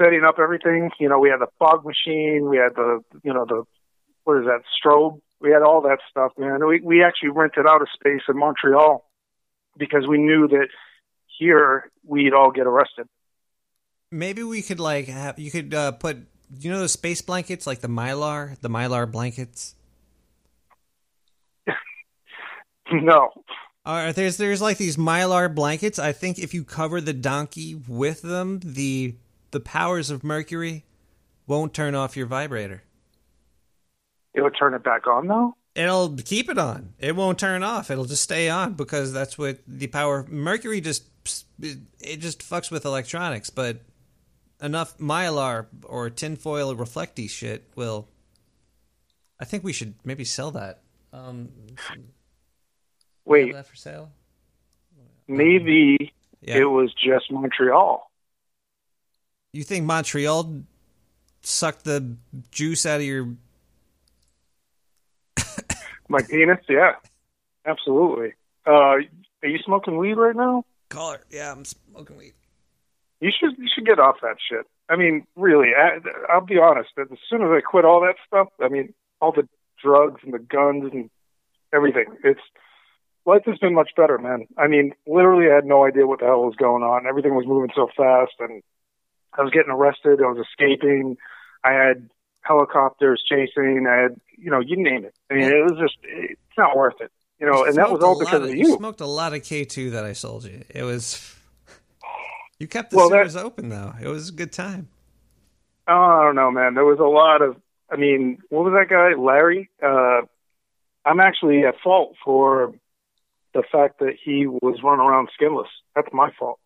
setting up everything. You know, we had the fog machine, we had the, you know, the, what is that, strobe? We had all that stuff, man. We, we actually rented out a space in Montreal because we knew that here we'd all get arrested. Maybe we could like have you could uh, put you know those space blankets like the mylar the mylar blankets. no. All right, there's there's like these mylar blankets. I think if you cover the donkey with them, the the powers of Mercury won't turn off your vibrator. It would turn it back on though? It'll keep it on. It won't turn off. It'll just stay on because that's what the power. Mercury just it just fucks with electronics, but enough mylar or tinfoil reflecty shit will. I think we should maybe sell that. Um, Wait, that for sale? maybe Yeah. it was just Montreal. You think Montreal sucked the juice out of your? My penis, yeah, absolutely. Uh, are you smoking weed right now? Caller, yeah, I'm smoking weed. You should you should get off that shit. I mean, really, I, I'll be honest. As soon as I quit all that stuff, I mean, all the drugs and the guns and everything, it's life has been much better, man. I mean, literally, I had no idea what the hell was going on. Everything was moving so fast, and I was getting arrested. I was escaping. I had helicopters chasing. I had, you know, you name it. I mean, it was just, it's not worth it. You know, and that was all because of, you. you. smoked a lot of K two that I sold you. It was. You kept the Well, that- open though. It was a good time. Oh, I don't know, man. There was a lot of. I mean, what was that guy, Larry? Uh, I'm actually at fault for the fact that he was running around skinless. That's my fault.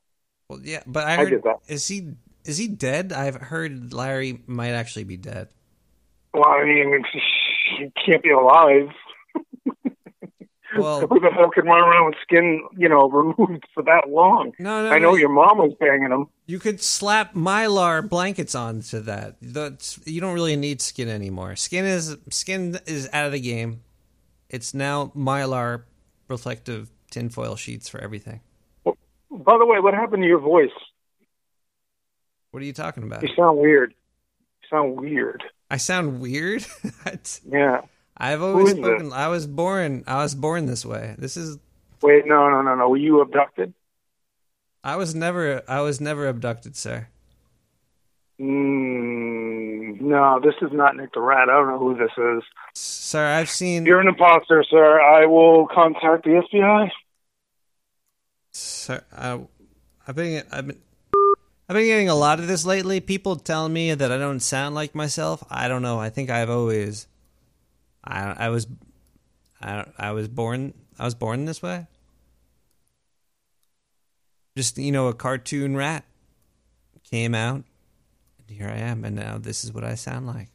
Well, yeah, but I I heard did that. is he is he dead? I've heard Larry might actually be dead. Well, I mean, he can't be alive. Well, Who the hell can run around with skin, you know, removed for that long? No, no, I know no. your mom was banging him. You could slap mylar blankets onto that. That's you don't really need skin anymore. Skin is skin is out of the game. It's now mylar reflective tinfoil sheets for everything. Well, By the way, what happened to your voice? What are you talking about? You sound weird. You sound weird. I sound weird. Yeah. I've always is this? spoken. I was born. I was born this way. This is. Wait, no, no, no, no. Were you abducted? I was never. I was never abducted, sir. Mm, no, this is not Nick the Rat. I don't know who this is. Sir, I've seen. You're an imposter, sir. I will contact the FBI. Sir, I, I've been. I've been. I've been getting a lot of this lately. People telling me that I don't sound like myself. I don't know. I think I've always. I I was. I I was born. I was born this way. just you know a cartoon rat came out and here i am and now this is what i sound like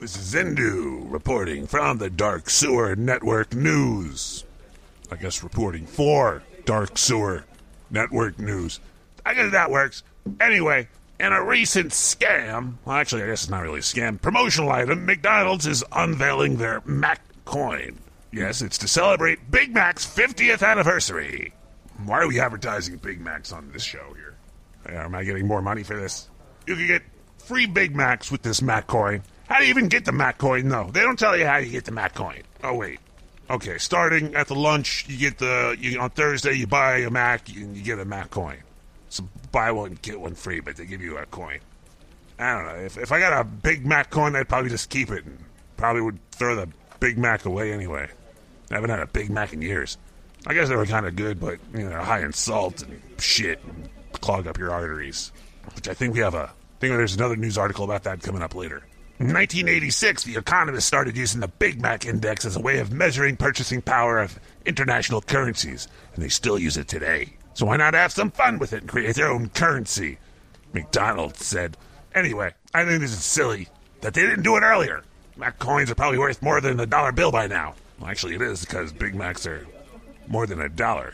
This is Zindu reporting from the Dark Sewer Network News. I guess reporting for Dark Sewer Network News. I guess that works. Anyway, in a recent scam, well, actually, I guess it's not really a scam, promotional item, McDonald's is unveiling their Mac coin. Yes, it's to celebrate Big Mac's 50th anniversary. Why are we advertising Big Macs on this show here? Am I getting more money for this? You can get free Big Macs with this Mac coin. How do you even get the Mac coin? No, they don't tell you how you get the Mac coin. Oh wait, okay. Starting at the lunch, you get the you, on Thursday. You buy a Mac and you get a Mac coin. So buy one get one free, but they give you a coin. I don't know. If if I got a Big Mac coin, I'd probably just keep it and probably would throw the Big Mac away anyway. I haven't had a Big Mac in years. I guess they were kind of good, but you know, high in salt and shit, and clog up your arteries. Which I think we have a. I think there's another news article about that coming up later. In 1986, the economists started using the Big Mac Index as a way of measuring purchasing power of international currencies, and they still use it today. So why not have some fun with it and create their own currency? McDonald's said. Anyway, I think this is silly that they didn't do it earlier. Mac coins are probably worth more than a dollar bill by now. Well, actually, it is because Big Macs are more than a dollar.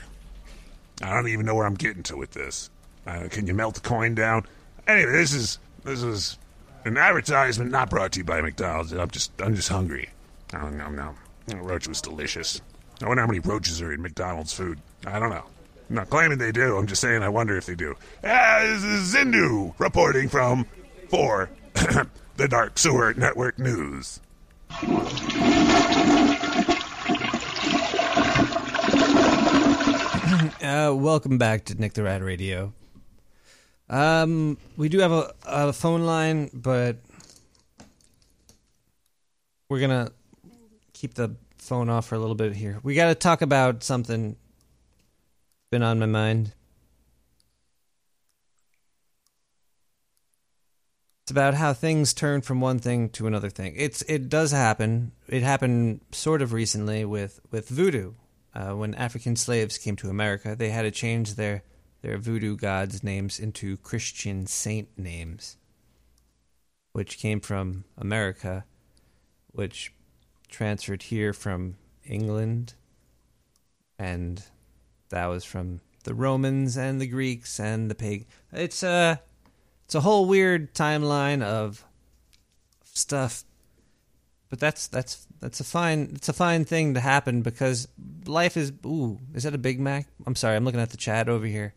I don't even know where I'm getting to with this. Uh, can you melt the coin down? Anyway, this is this is an advertisement not brought to you by McDonald's. I'm just I'm just hungry. Oh no no, that roach was delicious. I wonder how many roaches are in McDonald's food. I don't know. I'm not claiming they do. I'm just saying I wonder if they do. Is Zindu reporting from for the Dark Sewer Network News. uh, welcome back to Nick the Rat Radio. Um, we do have a, a phone line, but we're gonna keep the phone off for a little bit here. We got to talk about something been on my mind. It's about how things turn from one thing to another thing. It's it does happen. It happened sort of recently with with voodoo. Uh, when African slaves came to America, they had to change their their voodoo gods' names into Christian saint names, which came from America, which transferred here from England, and that was from the Romans and the Greeks and the pig. It's a it's a whole weird timeline of stuff, but that's that's that's a fine it's a fine thing to happen because life is ooh is that a Big Mac? I'm sorry, I'm looking at the chat over here.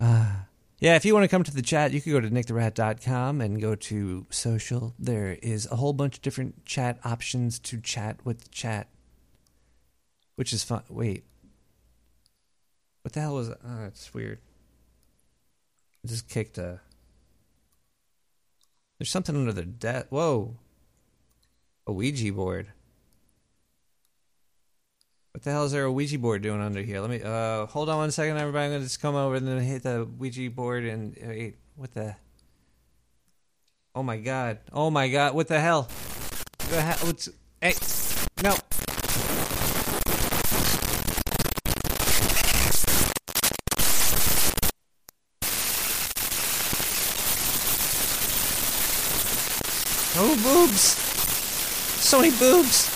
Uh, yeah, if you want to come to the chat, you can go to nicktherat.com and go to social. There is a whole bunch of different chat options to chat with the chat, which is fun. Wait, what the hell was that? Oh, it's weird. I just kicked a. There's something under the desk. Whoa. A Ouija board. What the hell is there a Ouija board doing under here? Let me uh hold on one second, everybody. I'm gonna just come over and then hit the Ouija board and wait, what the Oh my god. Oh my god, what the hell? What the hell? What's hey no. Oh boobs! So many boobs!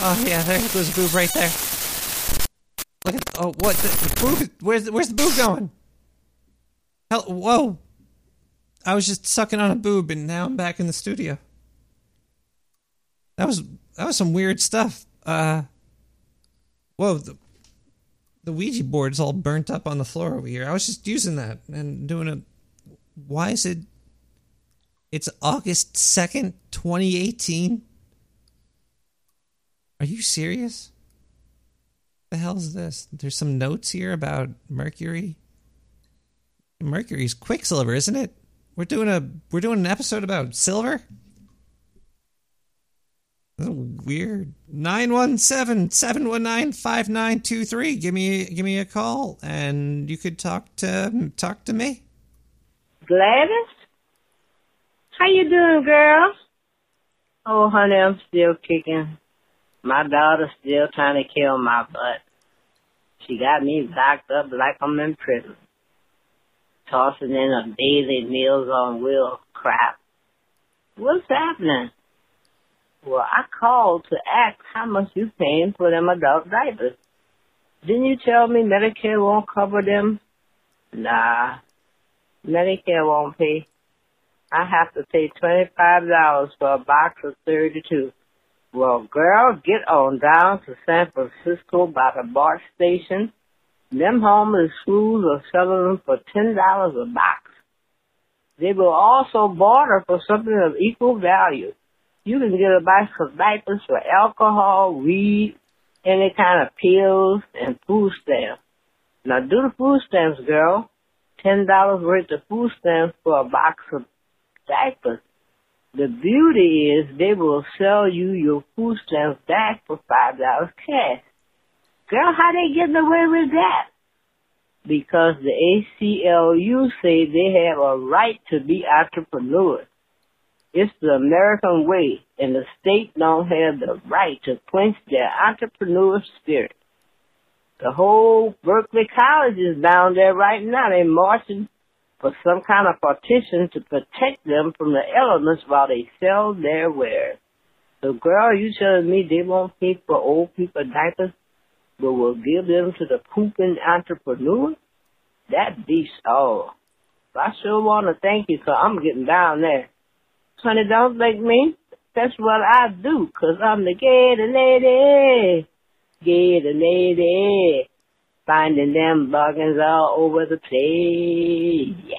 Oh yeah, there goes a boob right there. Look at oh what the, the boob? Where's the, where's the boob going? Hell, whoa! I was just sucking on a boob, and now I'm back in the studio. That was that was some weird stuff. Uh, whoa! The, the Ouija board's all burnt up on the floor over here. I was just using that and doing a. Why is it? It's August second, twenty eighteen. Are you serious? The hell is this? There's some notes here about Mercury. Mercury's Quicksilver, isn't it? We're doing a we're doing an episode about silver. Weird. 917-719-5923. Give me give me a call and you could talk to talk to me. Gladys? How you doing, girl? Oh, honey, I'm still kicking. My daughter's still trying to kill my butt. She got me locked up like I'm in prison. Tossing in a daily meals on wheel crap. What's happening? Well, I called to ask how much you paying for them adult diapers. Didn't you tell me Medicare won't cover them? Nah, Medicare won't pay. I have to pay $25 for a box of 32. Well, girl, get on down to San Francisco by the BART station. Them homeless fools are selling them for $10 a box. They will also barter for something of equal value. You can get a box of diapers for alcohol, weed, any kind of pills, and food stamps. Now do the food stamps, girl. Ten dollars worth of food stamps for a box of diapers. The beauty is they will sell you your food stamps back for five dollars cash. Girl, how they getting away with that? Because the ACLU say they have a right to be entrepreneurs. It's the American way, and the state don't have the right to quench their entrepreneur spirit. The whole Berkeley College is down there right now. They're marching for some kind of partition to protect them from the elements while they sell their wares. So, girl, you telling me they won't pay for old people diapers, but will give them to the pooping entrepreneur? That beats all. I sure want to thank you, cause I'm getting down there. Honey, don't thank me. That's what I do, cause I'm the gator lady. Gator lady. Finding them buggins all over the place. Yeah.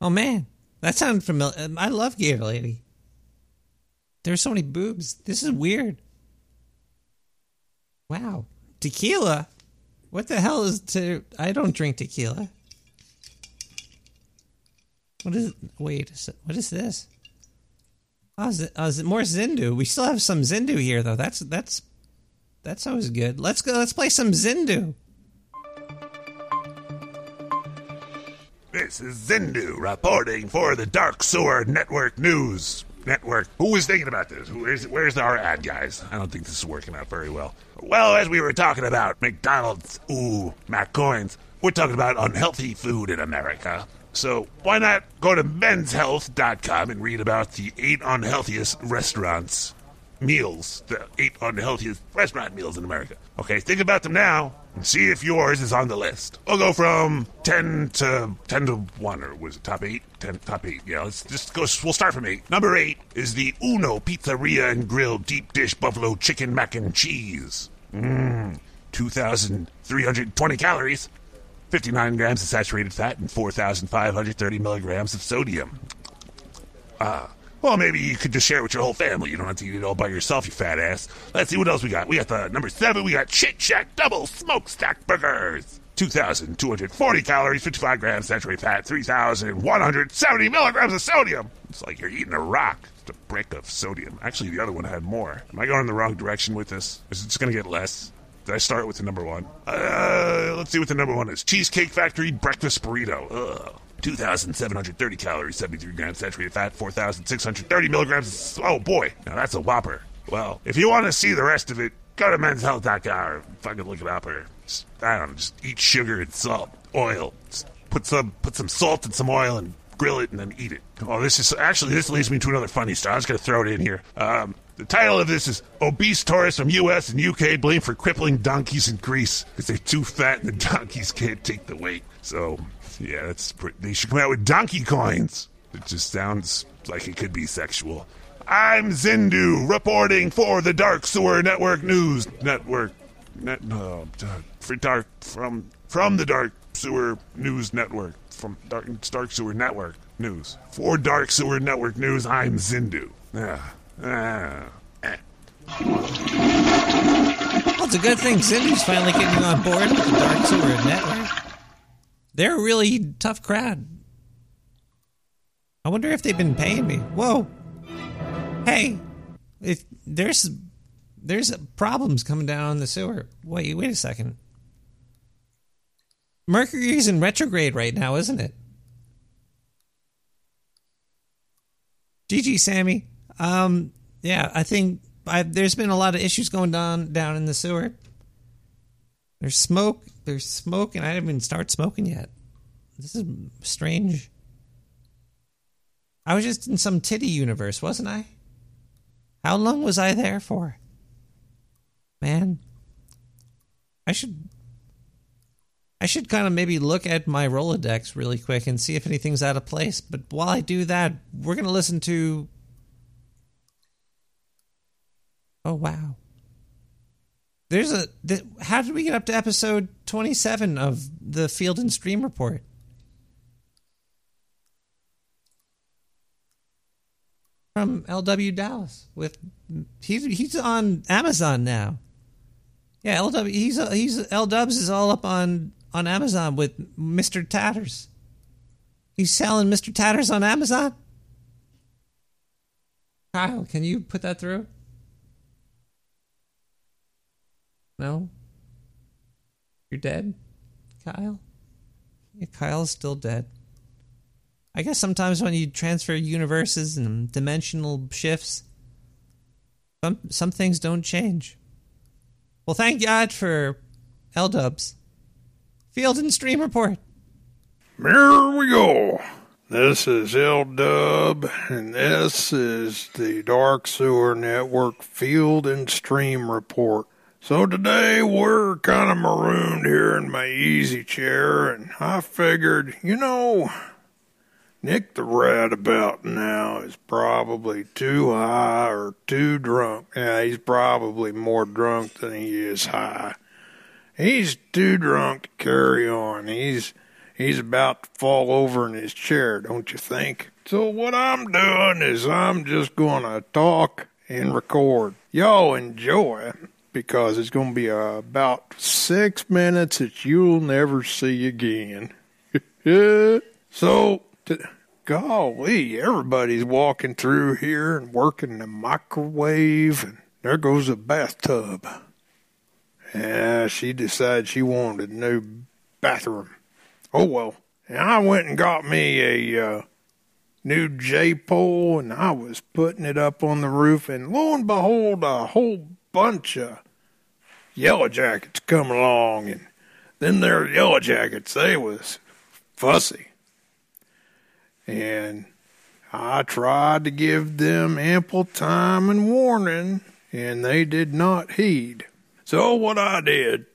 Oh man, that sounded familiar. Um, I love Gator Lady. There's so many boobs. This is weird. Wow, tequila. What the hell is to? I don't drink tequila. What is? Wait, what is this? Oh, oh, uh, is more Zindu? We still have some Zindu here, though. That's that's that's always good. Let's go. Let's play some Zindu. This is Zindu reporting for the Dark Sewer Network News Network. Who was thinking about this? Who is, where's our ad, guys? I don't think this is working out very well. Well, as we were talking about McDonald's, ooh, McCoins, we're talking about unhealthy food in America. So why not go to menshealth.com and read about the eight unhealthiest restaurants meals, the eight unhealthiest restaurant meals in America. Okay, think about them now and see if yours is on the list. We'll go from 10 to 10 to 1 or was it top 8? 10 top 8. Yeah, let's just go we'll start from 8. Number 8 is the Uno Pizzeria and Grill deep dish buffalo chicken mac and cheese. Mmm, 2320 calories. 59 grams of saturated fat and 4,530 milligrams of sodium. Ah, well, maybe you could just share it with your whole family. You don't have to eat it all by yourself, you fat ass. Let's see what else we got. We got the number seven. We got Shake Shack Double Smokestack Burgers. 2,240 calories, 55 grams of saturated fat, 3,170 milligrams of sodium. It's like you're eating a rock. Just a brick of sodium. Actually, the other one had more. Am I going in the wrong direction with this? Is it just going to get less? Did I start with the number one? Uh, let's see what the number one is. Cheesecake Factory Breakfast Burrito. Ugh. 2,730 calories, 73 grams saturated fat, 4,630 milligrams. Oh boy, now that's a whopper. Well, if you want to see the rest of it, go to menshealth.com or fucking look it up or just, I don't know, just eat sugar and salt, oil. Just put some put some salt and some oil and grill it and then eat it. Oh, this is actually this leads me to another funny story. I was to throw it in here. Um, the title of this is Obese Tourists from U.S. and U.K. Blame for Crippling Donkeys in Greece because they're too fat and the donkeys can't take the weight. So, yeah, that's pretty, they should come out with donkey coins. It just sounds like it could be sexual. I'm Zindu reporting for the Dark Sewer Network News Network. Net, no, for dark from from the Dark Sewer News Network from Dark, Dark Sewer Network News for Dark Sewer Network News. I'm Zindu. Yeah. Well, it's a good thing Cindy's finally getting on board with the Dark Sewer Network. They're a really tough crowd. I wonder if they've been paying me. Whoa. Hey, if there's there's problems coming down on the sewer. Wait, wait a second. Mercury's in retrograde right now, isn't it? GG, Sammy. Um, yeah, I think I, there's been a lot of issues going on down in the sewer. There's smoke. There's smoke, and I didn't even start smoking yet. This is strange. I was just in some titty universe, wasn't I? How long was I there for? Man, I should. I should kind of maybe look at my Rolodex really quick and see if anything's out of place. But while I do that, we're going to listen to. Oh, wow. There's a. Th- how did we get up to episode 27 of the Field and Stream Report? From LW Dallas with he's he's on Amazon now. Yeah, LW he's he's L Dubs is all up on on Amazon with Mr. Tatters. He's selling Mr. Tatters on Amazon. Kyle, can you put that through? No? You're dead? Kyle? Yeah, Kyle's still dead. I guess sometimes when you transfer universes and dimensional shifts, some some things don't change. Well, thank God for L Dubs. Field and Stream Report. Here we go. This is L Dub, and this is the Dark Sewer Network Field and Stream Report. So today we're kind of marooned here in my easy chair, and I figured, you know, Nick the Rat about now is probably too high or too drunk. Yeah, he's probably more drunk than he is high. He's too drunk to carry on. He's he's about to fall over in his chair, don't you think? So what I'm doing is I'm just gonna talk and record. Y'all enjoy because it's gonna be uh, about six minutes that you'll never see again. so, t- golly, everybody's walking through here and working the microwave, and there goes a bathtub. Yeah, she decided she wanted a new bathroom. Oh well. And I went and got me a uh, new J pole, and I was putting it up on the roof, and lo and behold, a whole bunch of yellow jackets come along, and then their yellow jackets, they was fussy. And I tried to give them ample time and warning, and they did not heed. So what I did,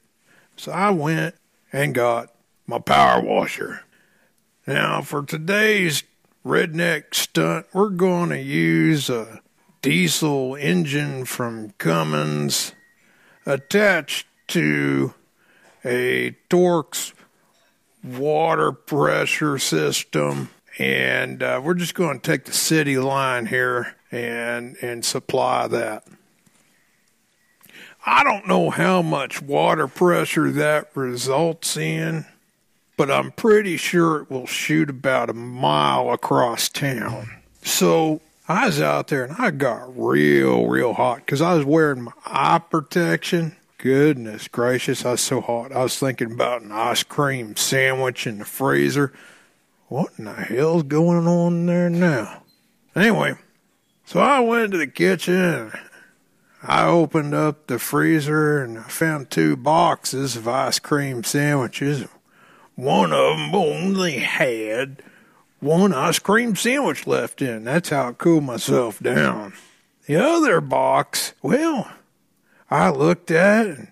so I went and got my power washer. Now for today's redneck stunt, we're going to use a diesel engine from Cummins attached to a Torx water pressure system. And uh, we're just going to take the city line here and and supply that. I don't know how much water pressure that results in, but I'm pretty sure it will shoot about a mile across town. So I was out there and I got real, real hot because I was wearing my eye protection. Goodness gracious, I was so hot. I was thinking about an ice cream sandwich in the freezer. What in the hell's going on there now? Anyway, so I went to the kitchen I opened up the freezer and I found two boxes of ice cream sandwiches. One of them only had one ice cream sandwich left in. That's how I cooled myself down. The other box, well, I looked at it and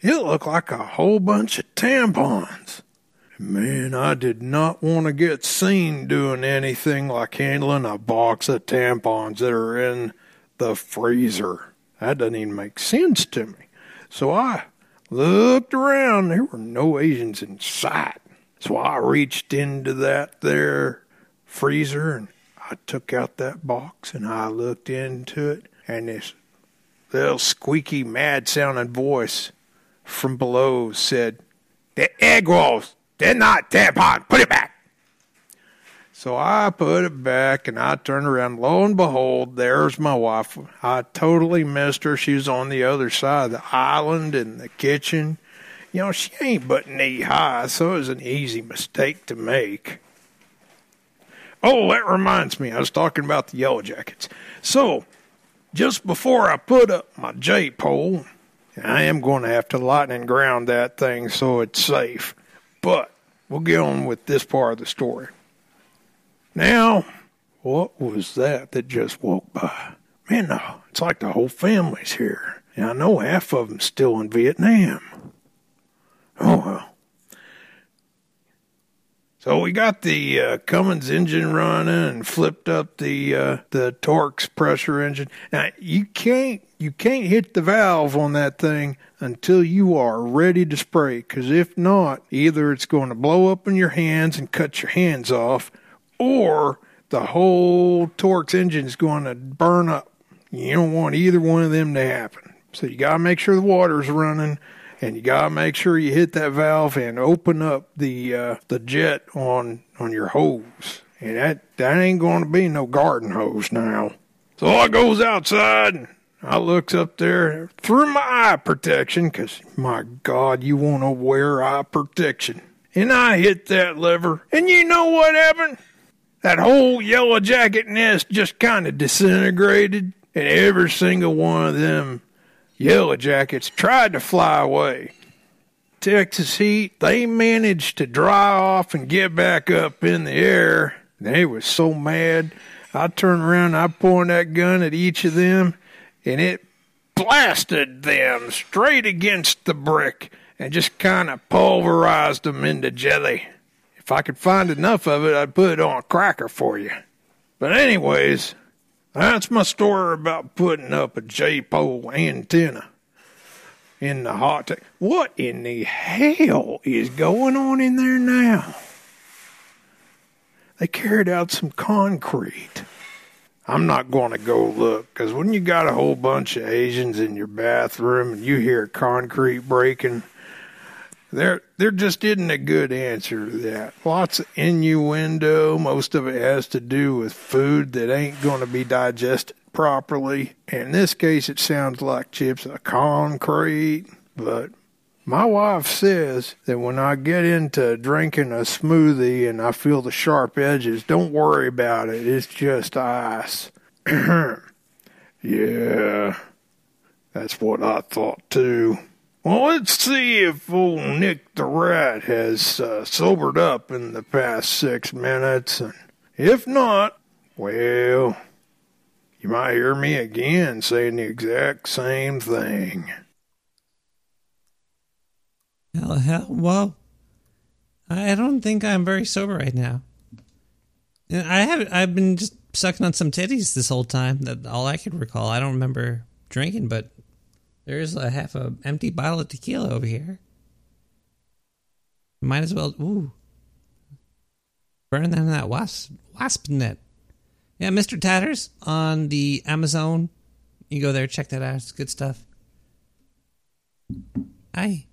it looked like a whole bunch of tampons. Man, I did not want to get seen doing anything like handling a box of tampons that are in the freezer. That doesn't even make sense to me. So I looked around. There were no Asians in sight. So I reached into that there freezer and I took out that box and I looked into it and this little squeaky, mad sounding voice from below said, The egg rolls, they're not tampon, put it back. So I put it back and I turned around. Lo and behold, there's my wife. I totally missed her. She was on the other side of the island in the kitchen. You know, she ain't but knee high, so it was an easy mistake to make. Oh, that reminds me, I was talking about the Yellow Jackets. So, just before I put up my J pole, I am going to have to lightning ground that thing so it's safe. But we'll get on with this part of the story. Now, what was that that just walked by? Man, no, it's like the whole family's here. And I know half of them's still in Vietnam. Oh, well. So we got the uh, Cummins engine running and flipped up the uh, the Torx pressure engine. Now you can't you can't hit the valve on that thing until you are ready to spray. Because if not, either it's going to blow up in your hands and cut your hands off, or the whole Torx engine is going to burn up. You don't want either one of them to happen. So you got to make sure the water's running and you gotta make sure you hit that valve and open up the uh, the jet on on your hose. And that that ain't gonna be no garden hose now. So I goes outside and I looks up there through my eye protection, 'cause my God, you want to wear eye protection. And I hit that lever, and you know what happened? That whole yellow jacket nest just kind of disintegrated, and every single one of them Yellow Jackets tried to fly away. Texas heat, they managed to dry off and get back up in the air. They was so mad. I turned around, I pointed that gun at each of them, and it blasted them straight against the brick and just kind of pulverized them into jelly. If I could find enough of it, I'd put it on a cracker for you. But anyways, that's my story about putting up a J-pole antenna in the hot tank. What in the hell is going on in there now? They carried out some concrete. I'm not going to go look because when you got a whole bunch of Asians in your bathroom and you hear concrete breaking, there there just isn't a good answer to that. Lots of innuendo. Most of it has to do with food that ain't going to be digested properly. In this case, it sounds like chips of concrete, but my wife says that when I get into drinking a smoothie and I feel the sharp edges, don't worry about it. It's just ice. yeah, that's what I thought too. Well, let's see if old Nick the Rat has uh, sobered up in the past six minutes. And if not, well, you might hear me again saying the exact same thing. Hell, hell, well, I don't think I'm very sober right now. I have I've been just sucking on some titties this whole time. That all I could recall. I don't remember drinking, but there's a half a empty bottle of tequila over here. Might as well ooh. Burn that in that wasp wasp net. Yeah, Mr. Tatters on the Amazon. You go there, check that out. It's good stuff. Hi.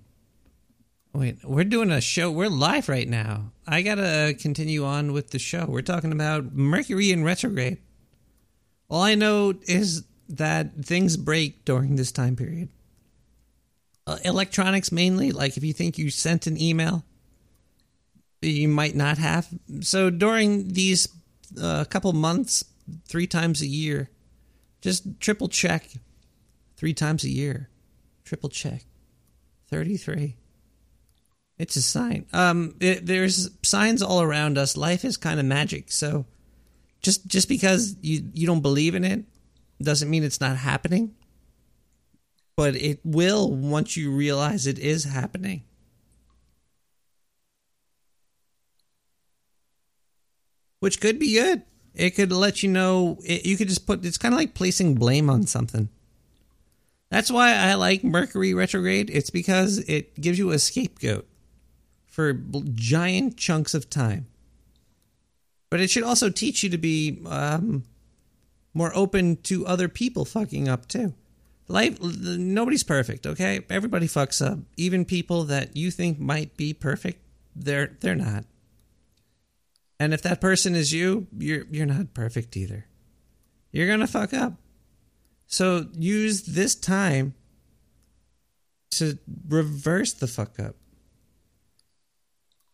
Wait, we're doing a show. We're live right now. I gotta continue on with the show. We're talking about Mercury in retrograde. All I know is that things break during this time period. Uh, electronics mainly, like if you think you sent an email, you might not have. So during these uh, couple months, three times a year, just triple check. Three times a year, triple check. Thirty-three. It's a sign. Um, it, there's signs all around us. Life is kind of magic. So, just just because you you don't believe in it, doesn't mean it's not happening. But it will once you realize it is happening. Which could be good. It could let you know. It, you could just put. It's kind of like placing blame on something. That's why I like Mercury retrograde. It's because it gives you a scapegoat for giant chunks of time. But it should also teach you to be um, more open to other people fucking up too. Life, nobody's perfect, okay? Everybody fucks up. Even people that you think might be perfect, they're they're not. And if that person is you, you're you're not perfect either. You're gonna fuck up. So use this time to reverse the fuck up.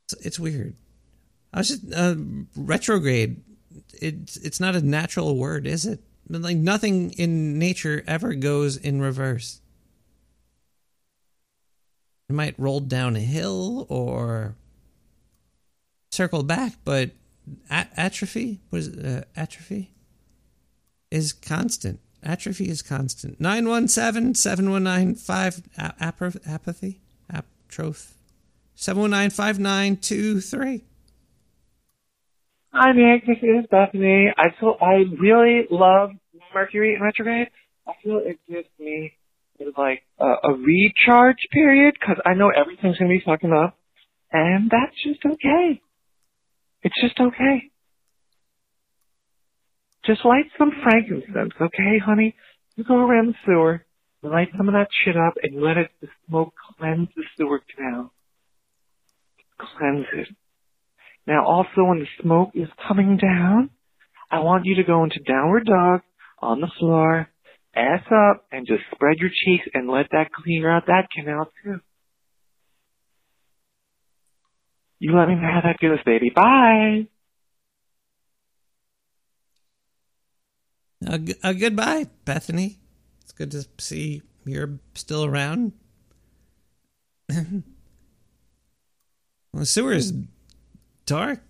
It's, it's weird. I was just uh, retrograde. It's it's not a natural word, is it? Like nothing in nature ever goes in reverse. It might roll down a hill or circle back, but atrophy was uh, atrophy is constant. Atrophy is constant. 917 719 5 apathy aptroph 719 5923. Hi, Nick. This is Bethany. I feel I really love Mercury in retrograde. I feel it gives me like a, a recharge period because I know everything's gonna be fucking up, and that's just okay. It's just okay. Just light some frankincense, okay, honey? You go around the sewer, light some of that shit up, and you let it the smoke cleanse the sewer canal. Cleanse it. Now, also, when the smoke is coming down, I want you to go into downward dog on the floor, ass up, and just spread your cheeks and let that clear out that canal too. You let me know how that goes, baby. Bye. Uh, goodbye, Bethany. It's good to see you're still around. well, the sewer is dark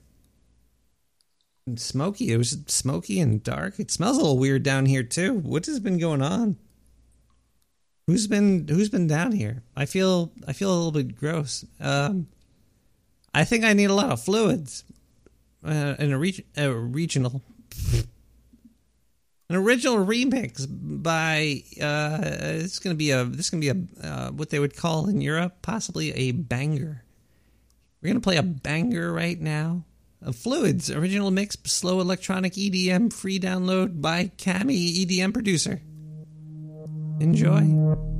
and smoky. It was smoky and dark. It smells a little weird down here too. What has been going on? Who's been Who's been down here? I feel I feel a little bit gross. Um, I think I need a lot of fluids. Uh, in a, a regional an original remix by uh it's gonna be a this is gonna be a uh, what they would call in Europe possibly a banger. We're gonna play a banger right now. Of Fluids, original mix, slow electronic EDM, free download by Cami, EDM producer. Enjoy.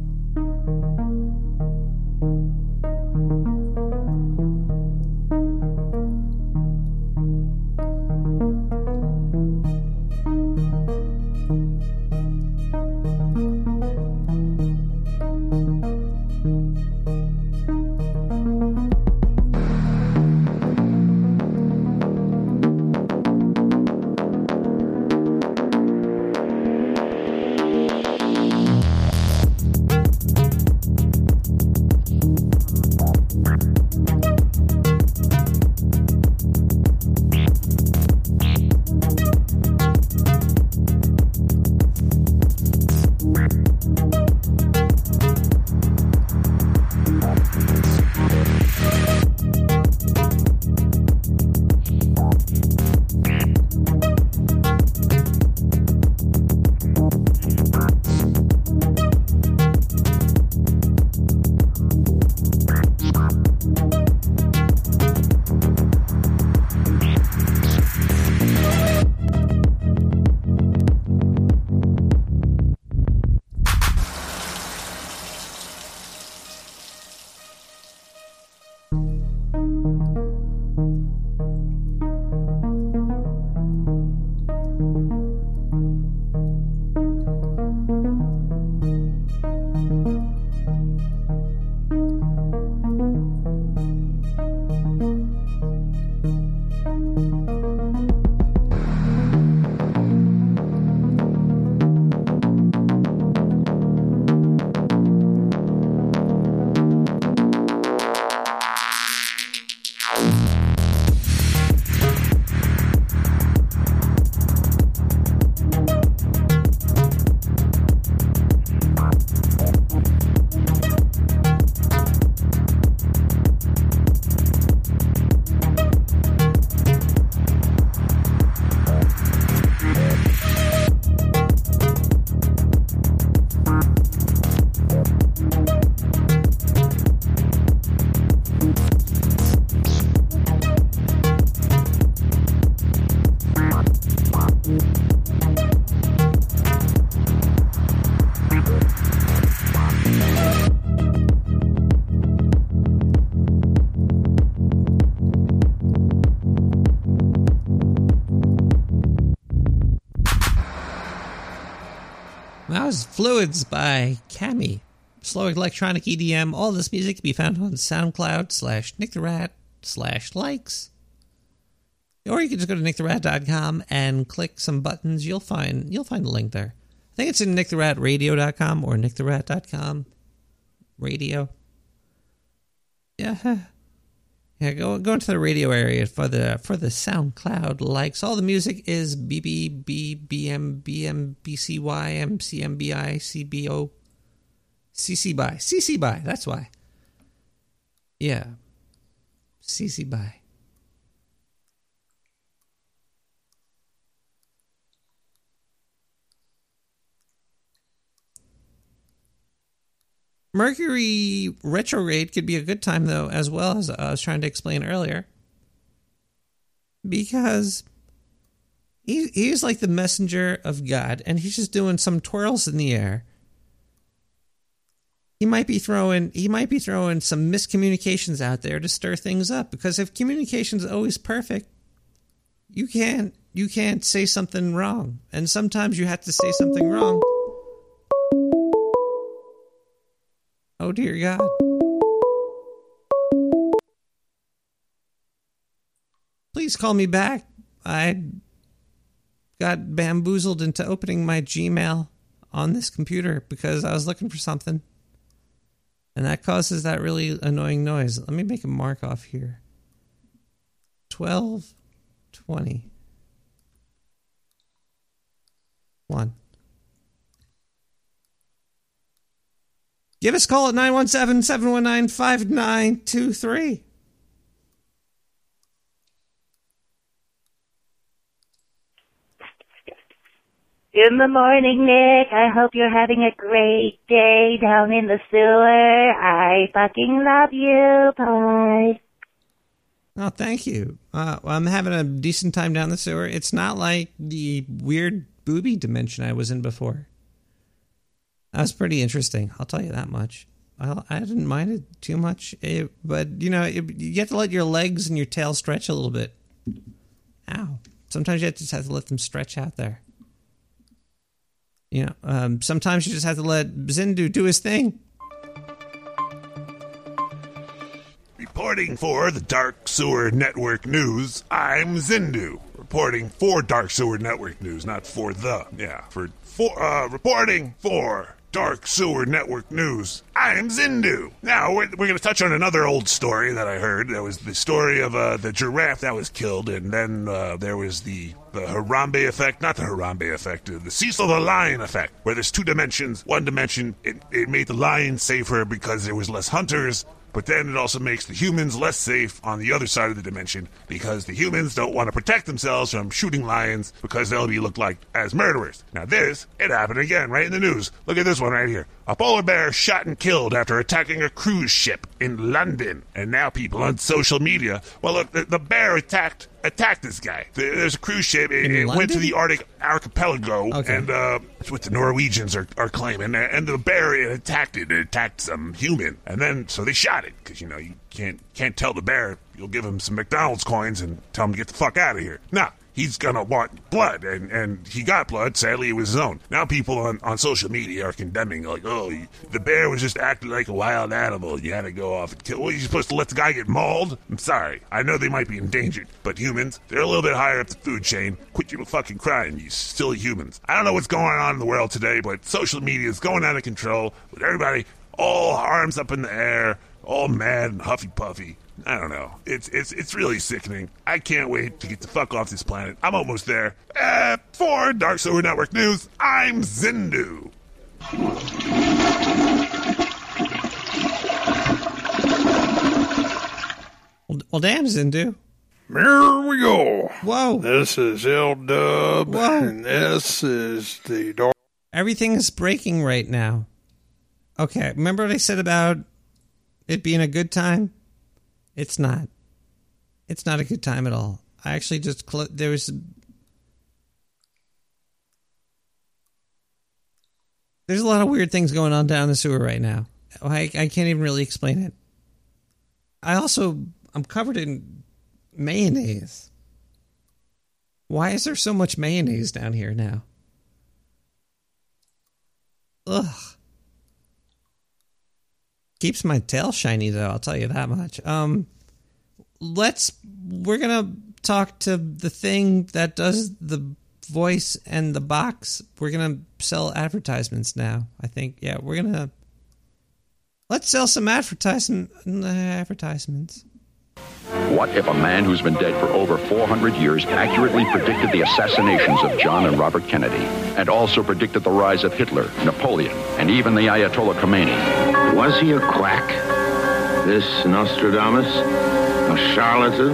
Fluids by Cami. Slow electronic EDM. All this music can be found on SoundCloud slash Nick the Rat slash likes. Or you can just go to nicktherat.com and click some buttons. You'll find you'll find a link there. I think it's in nicktheratradio.com or nicktherat.com. Radio. Yeah. Yeah, go go into the radio area for the for the SoundCloud likes. All the music is BB B BM BM BCY CBO CC by CC by. That's why. Yeah. CC by. Mercury retrograde could be a good time, though, as well as uh, I was trying to explain earlier. Because he, he's like the messenger of God, and he's just doing some twirls in the air. He might be throwing he might be throwing some miscommunications out there to stir things up. Because if communication's always perfect, you can't you can't say something wrong. And sometimes you have to say something wrong. Oh dear God. Please call me back. I got bamboozled into opening my Gmail on this computer because I was looking for something. And that causes that really annoying noise. Let me make a mark off here. 12 20 1 Give us a call at 917 719 5923. Good morning, Nick. I hope you're having a great day down in the sewer. I fucking love you. Bye. Oh, thank you. Uh, I'm having a decent time down the sewer. It's not like the weird booby dimension I was in before. That was pretty interesting. I'll tell you that much. I, I didn't mind it too much, it, but you know, it, you have to let your legs and your tail stretch a little bit. Ow! Sometimes you just have to let them stretch out there. You know, um, sometimes you just have to let Zindu do his thing. Reporting for the Dark Sewer Network News, I'm Zindu. Reporting for Dark Sewer Network News, not for the. Yeah, for for uh, reporting for Dark Sewer Network News. I'm Zindu. Now we're, we're going to touch on another old story that I heard. That was the story of uh, the giraffe that was killed, and then uh, there was the the Harambe effect, not the Harambe effect, uh, the Cecil the Lion effect, where there's two dimensions. One dimension, it, it made the lion safer because there was less hunters, but then it also makes the humans less safe on the other side of the dimension because the humans don't want to protect themselves from shooting lions because they'll be looked like as murderers. Now this, it happened again right in the news. Look at this one right here. A polar bear shot and killed after attacking a cruise ship in London. And now people on social media, well, look, the, the bear attacked attacked this guy. There's a cruise ship. It, it went to the Arctic archipelago, Okay. and uh, it's what the Norwegians are, are claiming. And the bear it attacked it. It attacked some human, and then so they shot it because you know you can't can't tell the bear. You'll give him some McDonald's coins and tell him to get the fuck out of here. Nah. He's gonna want blood, and, and he got blood. Sadly, it was his own. Now people on, on social media are condemning, like, oh, the bear was just acting like a wild animal. You had to go off and kill. What, you supposed to let the guy get mauled? I'm sorry. I know they might be endangered, but humans, they're a little bit higher up the food chain. Quit your fucking crying, you silly humans. I don't know what's going on in the world today, but social media is going out of control with everybody all arms up in the air, all mad and huffy puffy. I don't know. It's it's it's really sickening. I can't wait to get the fuck off this planet. I'm almost there. Uh, for Dark Sewer Network News, I'm Zindu. Well, well damn, Zindu. Here we go. Whoa. This is L Dub, and this is the dark. Everything is breaking right now. Okay, remember what I said about it being a good time? It's not. It's not a good time at all. I actually just cl- there was There's a lot of weird things going on down the sewer right now. Oh, I I can't even really explain it. I also I'm covered in mayonnaise. Why is there so much mayonnaise down here now? ugh. Keeps my tail shiny though, I'll tell you that much. Um let's we're gonna talk to the thing that does the voice and the box. We're gonna sell advertisements now. I think. Yeah, we're gonna let's sell some advertisement advertisements. What if a man who's been dead for over 400 years accurately predicted the assassinations of John and Robert Kennedy, and also predicted the rise of Hitler, Napoleon, and even the Ayatollah Khomeini? Was he a quack? This Nostradamus? A charlatan?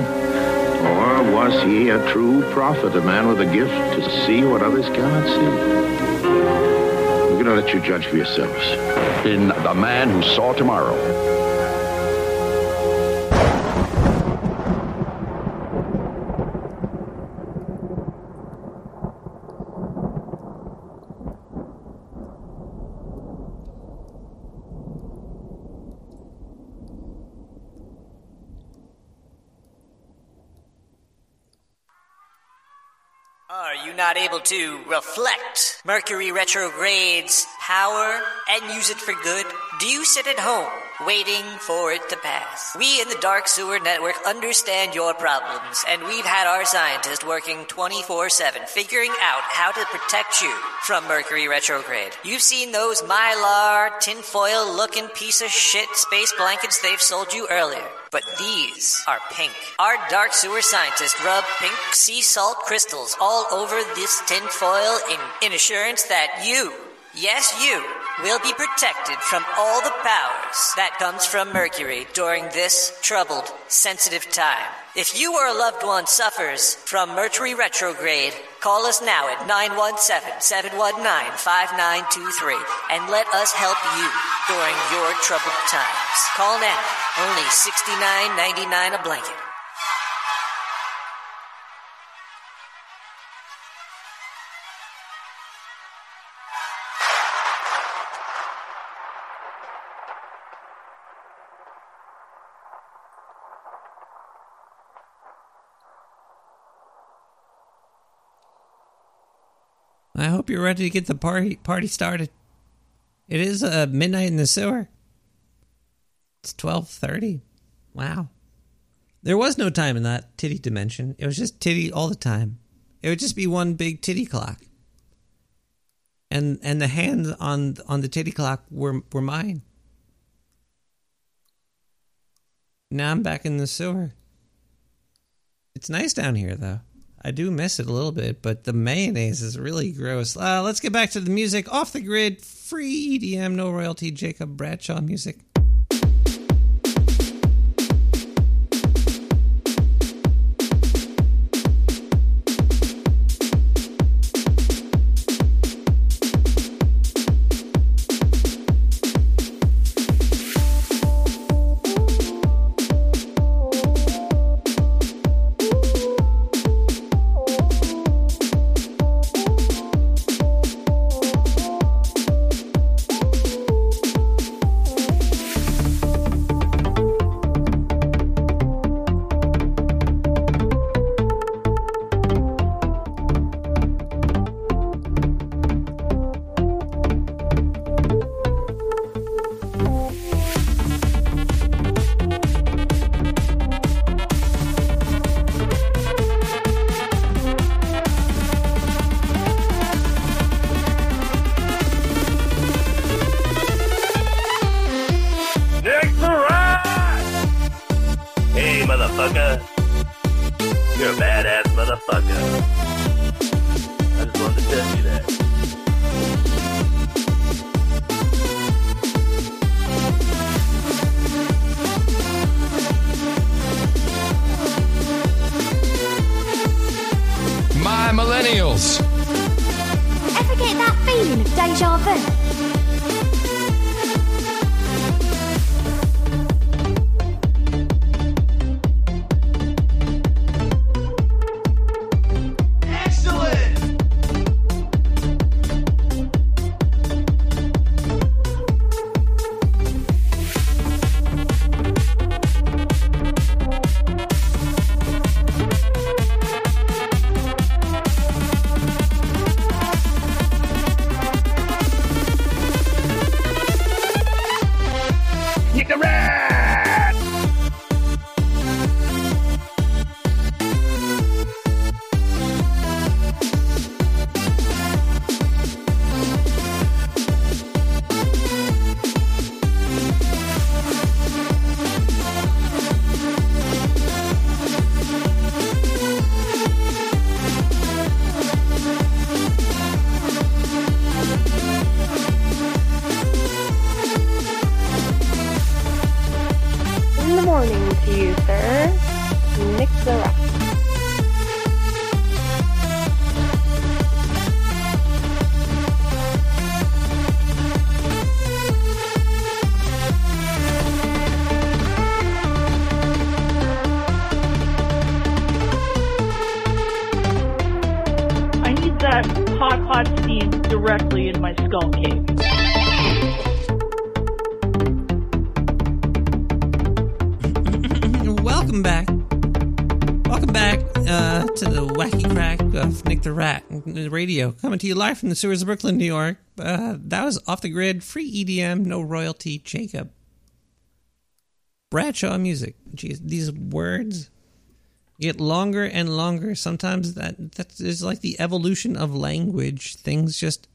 Or was he a true prophet, a man with a gift to see what others cannot see? We're going to let you judge for yourselves. In The Man Who Saw Tomorrow. Are not able to reflect Mercury retrograde's power and use it for good? Do you sit at home waiting for it to pass? We in the Dark Sewer Network understand your problems, and we've had our scientists working 24 7 figuring out how to protect you from Mercury retrograde. You've seen those mylar, tinfoil looking piece of shit space blankets they've sold you earlier. But these are pink. Our dark sewer scientists rub pink sea salt crystals all over this tinfoil in, in assurance that you, yes you, will be protected from all the powers that comes from Mercury during this troubled, sensitive time. If you or a loved one suffers from Mercury retrograde, call us now at 917-719-5923 and let us help you during your troubled times. Call now. Only $69.99 a blanket. I hope you're ready to get the party party started. It is uh, midnight in the sewer. It's twelve thirty. Wow. There was no time in that titty dimension. It was just titty all the time. It would just be one big titty clock. And and the hands on on the titty clock were were mine. Now I'm back in the sewer. It's nice down here though. I do miss it a little bit, but the mayonnaise is really gross. Uh, let's get back to the music. Off the grid, free EDM, no royalty, Jacob Bradshaw music. Directly in my skull cave. Welcome back. Welcome back uh, to the wacky crack of Nick the Rat Radio, coming to you live from the sewers of Brooklyn, New York. Uh, that was off the grid, free EDM, no royalty. Jacob Bradshaw music. Jeez, these words get longer and longer. Sometimes that that is like the evolution of language. Things just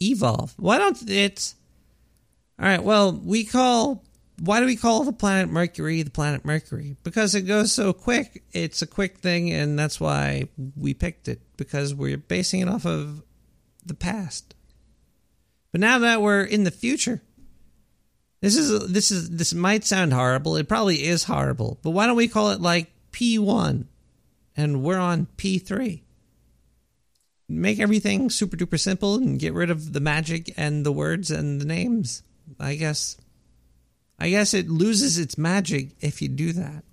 evolve. Why don't it's all right? Well, we call why do we call the planet Mercury the planet Mercury? Because it goes so quick. It's a quick thing, and that's why we picked it because we're basing it off of the past. But now that we're in the future, this is this is this might sound horrible. It probably is horrible. But why don't we call it like P1 and we're on P3? Make everything super duper simple and get rid of the magic and the words and the names. I guess I guess it loses its magic if you do that.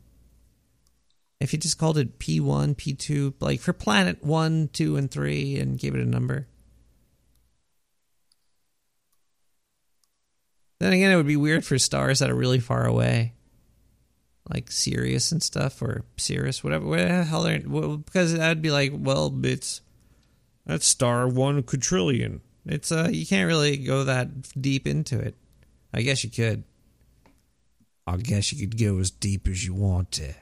If you just called it P1, P2, like for planet 1, 2, and 3, and gave it a number. Then again, it would be weird for stars that are really far away. Like Sirius and stuff, or Sirius, whatever. What the hell are, well, because that'd be like, well, it's. That's star one quadrillion. It's, uh, you can't really go that deep into it. I guess you could. I guess you could go as deep as you want to.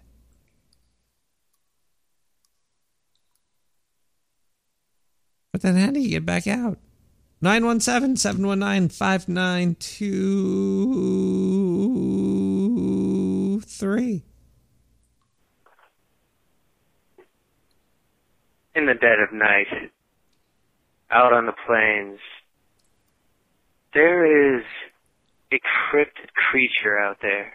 But then how do you get back out? 917 719 5923. In the dead of night, out on the plains, there is a cryptid creature out there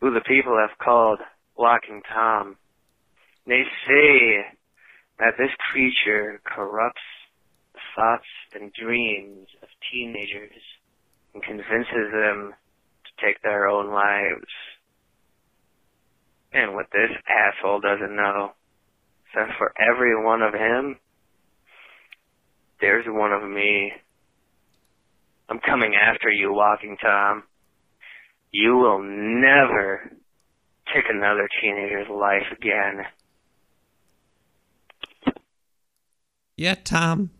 who the people have called Walking Tom. They say that this creature corrupts the thoughts and dreams of teenagers and convinces them to take their own lives. And what this asshole doesn't know that for every one of him, there's one of me. I'm coming after you, Walking Tom. You will never take another teenager's life again. Yeah, Tom.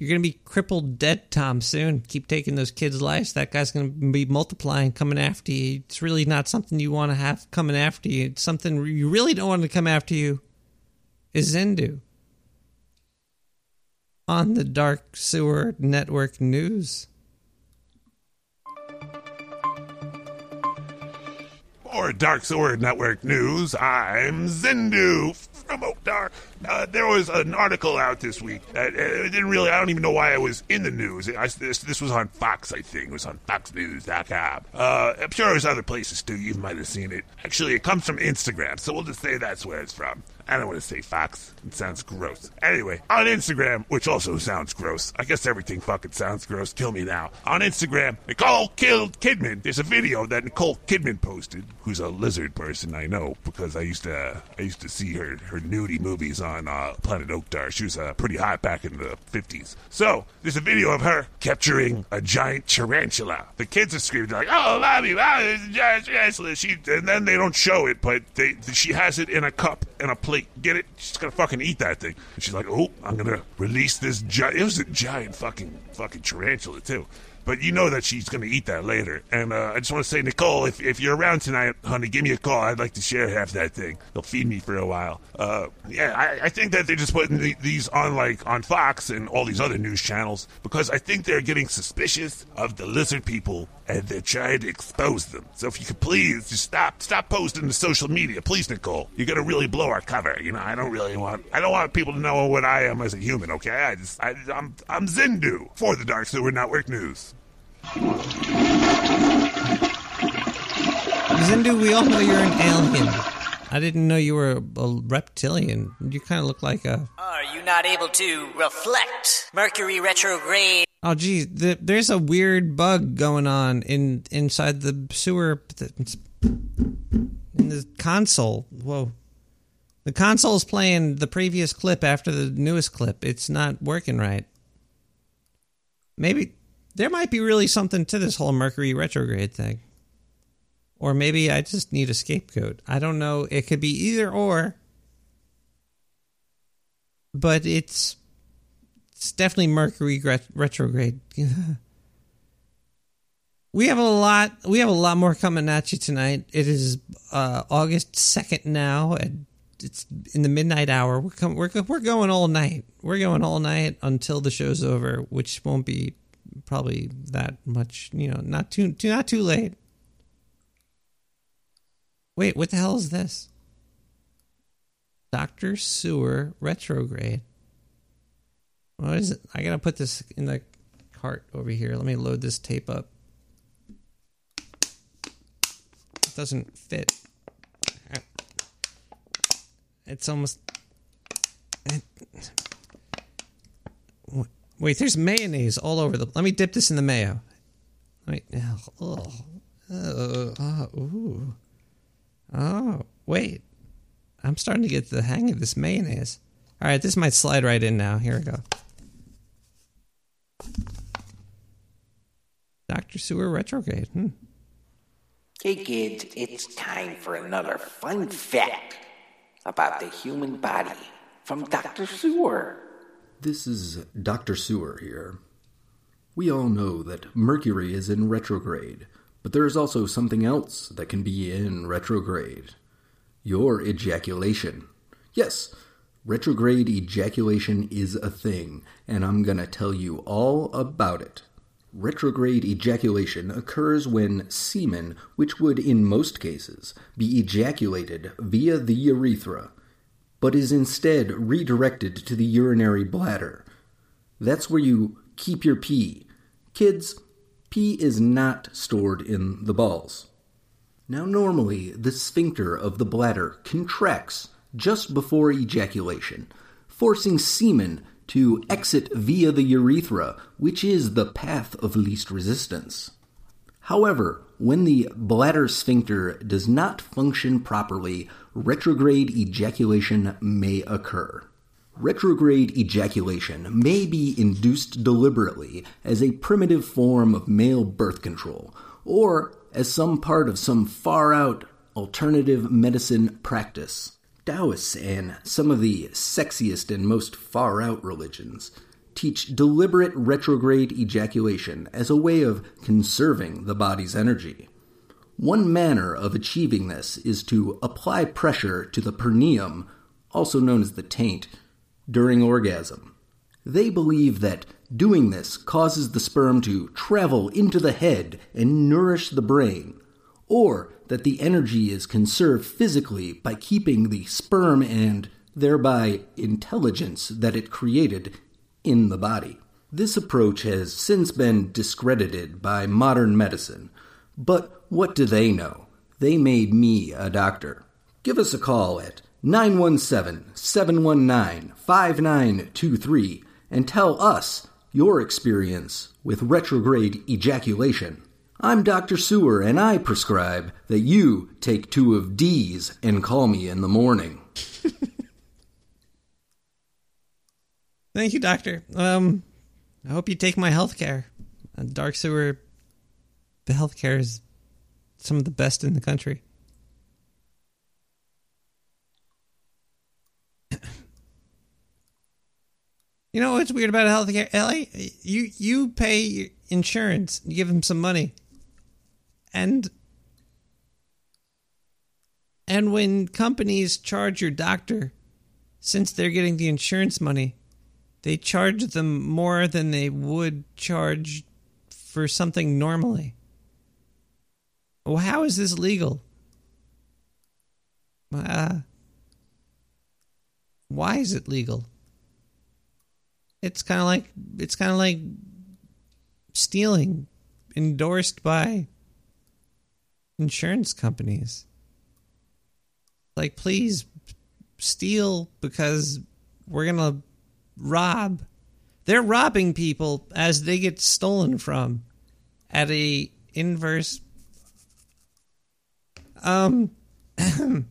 You're going to be crippled dead, Tom, soon. Keep taking those kids' lives. That guy's going to be multiplying, coming after you. It's really not something you want to have coming after you. It's something you really don't want to come after you is Zindu. On the Dark Sewer Network News. For Dark Sewer Network News, I'm Zindu Uh, there was an article out this week. Uh, it didn't really. I don't even know why it was in the news. I, this, this was on Fox, I think. It was on FoxNews.com. Uh, I'm sure there's other places too. You might have seen it. Actually, it comes from Instagram, so we'll just say that's where it's from. I don't want to say Fox. It sounds gross. Anyway, on Instagram, which also sounds gross. I guess everything fucking sounds gross. Kill me now. On Instagram, Nicole killed Kidman. There's a video that Nicole Kidman posted, who's a lizard person I know because I used to I used to see her her nudie movies on uh, Planet Oakdar. She was uh, pretty hot back in the 50s. So there's a video of her capturing a giant tarantula. The kids are screaming like, "Oh, mommy, mommy, it's a giant tarantula!" She and then they don't show it, but they she has it in a cup and a plate. Get it? She's gonna fucking eat that thing. And she's like, "Oh, I'm gonna release this giant." It was a giant fucking fucking tarantula too. But you know that she's going to eat that later. And uh, I just want to say, Nicole, if, if you're around tonight, honey, give me a call. I'd like to share half that thing. They'll feed me for a while. Uh, yeah, I, I think that they're just putting the, these on like on Fox and all these other news channels because I think they're getting suspicious of the lizard people and they're trying to expose them. So if you could please just stop stop posting to social media, please, Nicole. You're gonna really blow our cover. You know, I don't really want I don't want people to know what I am as a human. Okay, I just I, I'm I'm Zindu for the Dark Sewer Network News. Zindu, we all know you're an alien. I didn't know you were a, reptilian. You kind of look like a. Are you not able to reflect Mercury retrograde? Oh, geez, the, there's a weird bug going on in inside the sewer in the console. Whoa, The console's playing the previous clip after the newest clip. It's not working right. Maybe there might be really something to this whole Mercury retrograde thing. Or maybe I just need a scapegoat. I don't know. It could be either or. But it's it's definitely Mercury retrograde. we have a lot we have a lot more coming at you tonight. It is uh, August 2nd now and it's in the midnight hour. We're com- we're we're going all night. We're going all night until the show's over, which won't be probably that much, you know, not too, too not too late. Wait, what the hell is this? Dr. Sewer retrograde. What is it? I gotta put this in the cart over here. Let me load this tape up. It doesn't fit. It's almost. Wait, there's mayonnaise all over the. Let me dip this in the mayo. Wait, oh, oh, oh, ooh. oh, wait. I'm starting to get the hang of this mayonnaise. All right, this might slide right in now. Here we go. Dr. Sewer retrograde. Hmm. Hey kids, it's time for another fun fact about the human body from Dr. Sewer. This is Dr. Sewer here. We all know that Mercury is in retrograde, but there is also something else that can be in retrograde your ejaculation. Yes, retrograde ejaculation is a thing, and I'm gonna tell you all about it. Retrograde ejaculation occurs when semen, which would in most cases be ejaculated via the urethra, but is instead redirected to the urinary bladder. That's where you keep your pee. Kids, pee is not stored in the balls. Now, normally, the sphincter of the bladder contracts just before ejaculation, forcing semen to exit via the urethra, which is the path of least resistance. However, when the bladder sphincter does not function properly, retrograde ejaculation may occur. Retrograde ejaculation may be induced deliberately as a primitive form of male birth control, or as some part of some far out alternative medicine practice. Taoists and some of the sexiest and most far out religions teach deliberate retrograde ejaculation as a way of conserving the body's energy. One manner of achieving this is to apply pressure to the perineum, also known as the taint, during orgasm. They believe that doing this causes the sperm to travel into the head and nourish the brain, or that the energy is conserved physically by keeping the sperm and thereby intelligence that it created in the body. This approach has since been discredited by modern medicine, but what do they know? They made me a doctor. Give us a call at 917 719 5923 and tell us your experience with retrograde ejaculation. I'm Dr. Sewer, and I prescribe that you take two of D's and call me in the morning. Thank you, doctor. Um, I hope you take my health care. Uh, Dark Sewer, the health care is some of the best in the country. You know what's weird about healthcare, Ellie? You you pay insurance, you give them some money, and and when companies charge your doctor, since they're getting the insurance money, they charge them more than they would charge for something normally. Well, how is this legal? Uh, why is it legal? It's kind of like it's kind of like stealing endorsed by insurance companies. Like please steal because we're to rob. They're robbing people as they get stolen from at a inverse um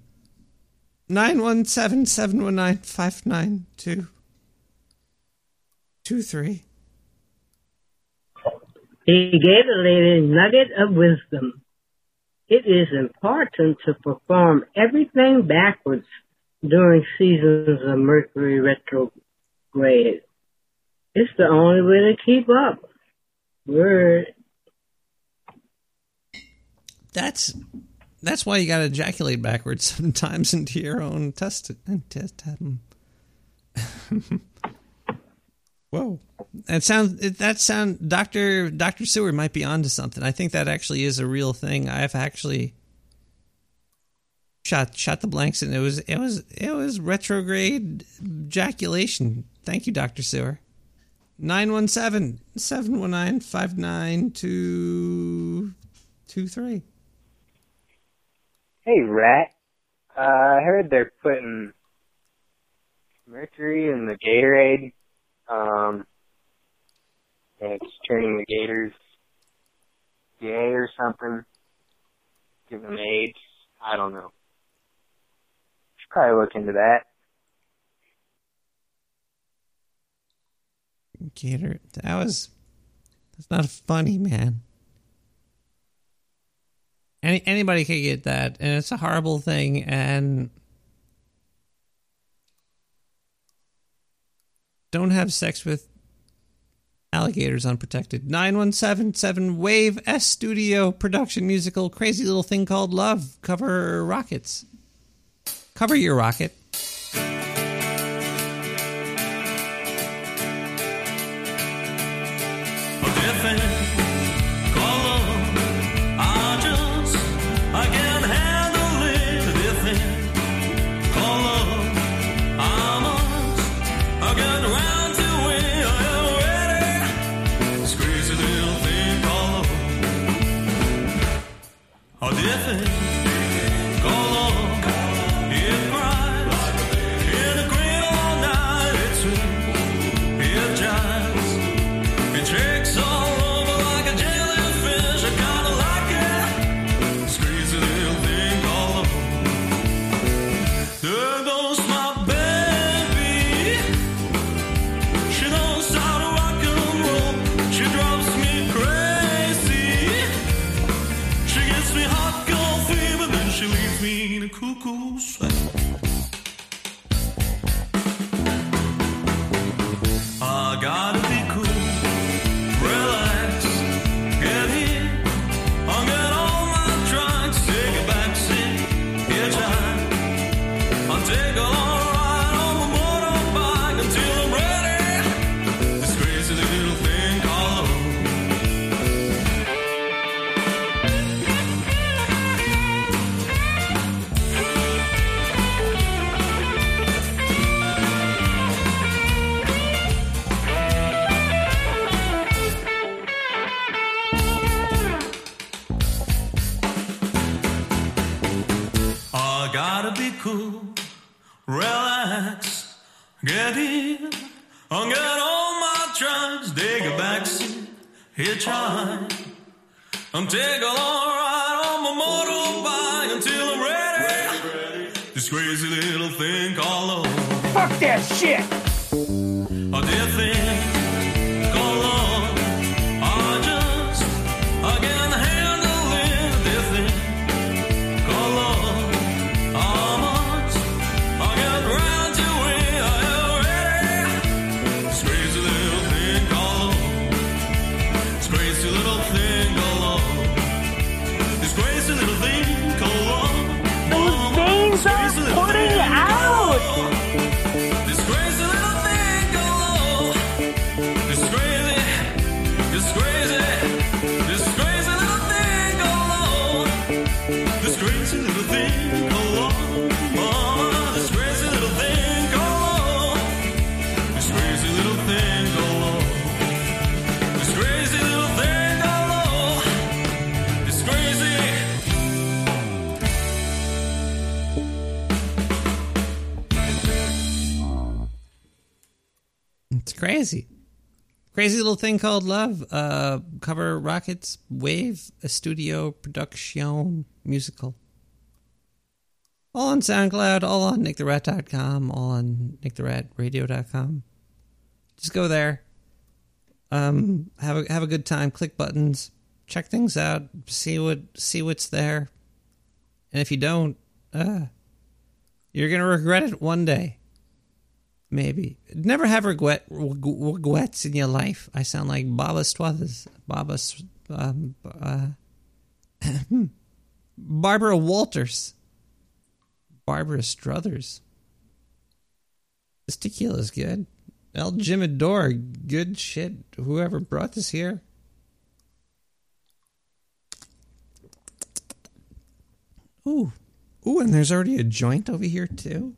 917 719 592 23. He gave the lady a nugget of wisdom. It is important to perform everything backwards during seasons of Mercury retrograde. It's the only way to keep up. Word. That's that's why you got to ejaculate backwards sometimes into your own test. test um. Whoa, that sounds that sound Doctor Doctor Sewer might be onto something. I think that actually is a real thing. I've actually shot shot the blanks and it was it was it was retrograde ejaculation. Thank you, Doctor Sewer. 917 719 59223. Hey, Rat. Uh, I heard they're putting mercury in the Gatorade. Um, and it's turning the Gators gay or something. Give them AIDS. I don't know. Should probably look into that. Gator, that was that's not funny, man. Any anybody can get that, and it's a horrible thing. And don't have sex with alligators unprotected. Nine one seven seven Wave S Studio production musical crazy little thing called Love. Cover rockets. Cover your rocket. Those veins are putting out! Crazy little thing called love. Uh, cover rockets, wave, a studio production musical. All on SoundCloud, all on nicktherat.com, all on nicktheratradio.com. Just go there. Um, have a have a good time. Click buttons, check things out, see what see what's there. And if you don't, uh, you're gonna regret it one day. Maybe. Never have regret regrets in your life. I sound like Baba Struthers. Baba, um, uh, Barbara Walters. Barbara Struthers. This tequila's good. El Jimador, good shit. Whoever brought this here. Ooh. Ooh, and there's already a joint over here, too.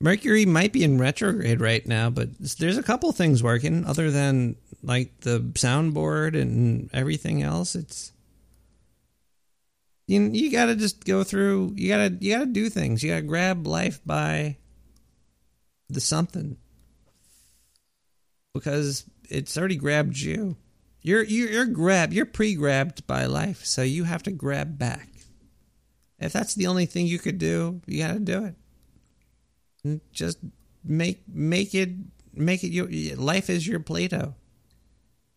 Mercury might be in retrograde right now, but there's a couple things working other than like the soundboard and everything else. It's you you got to just go through you got to you got to do things. You got to grab life by the something because it's already grabbed you. You're you're, you're grabbed, you're pre-grabbed by life, so you have to grab back. If that's the only thing you could do, you got to do it just make make it make it your life is your play-doh.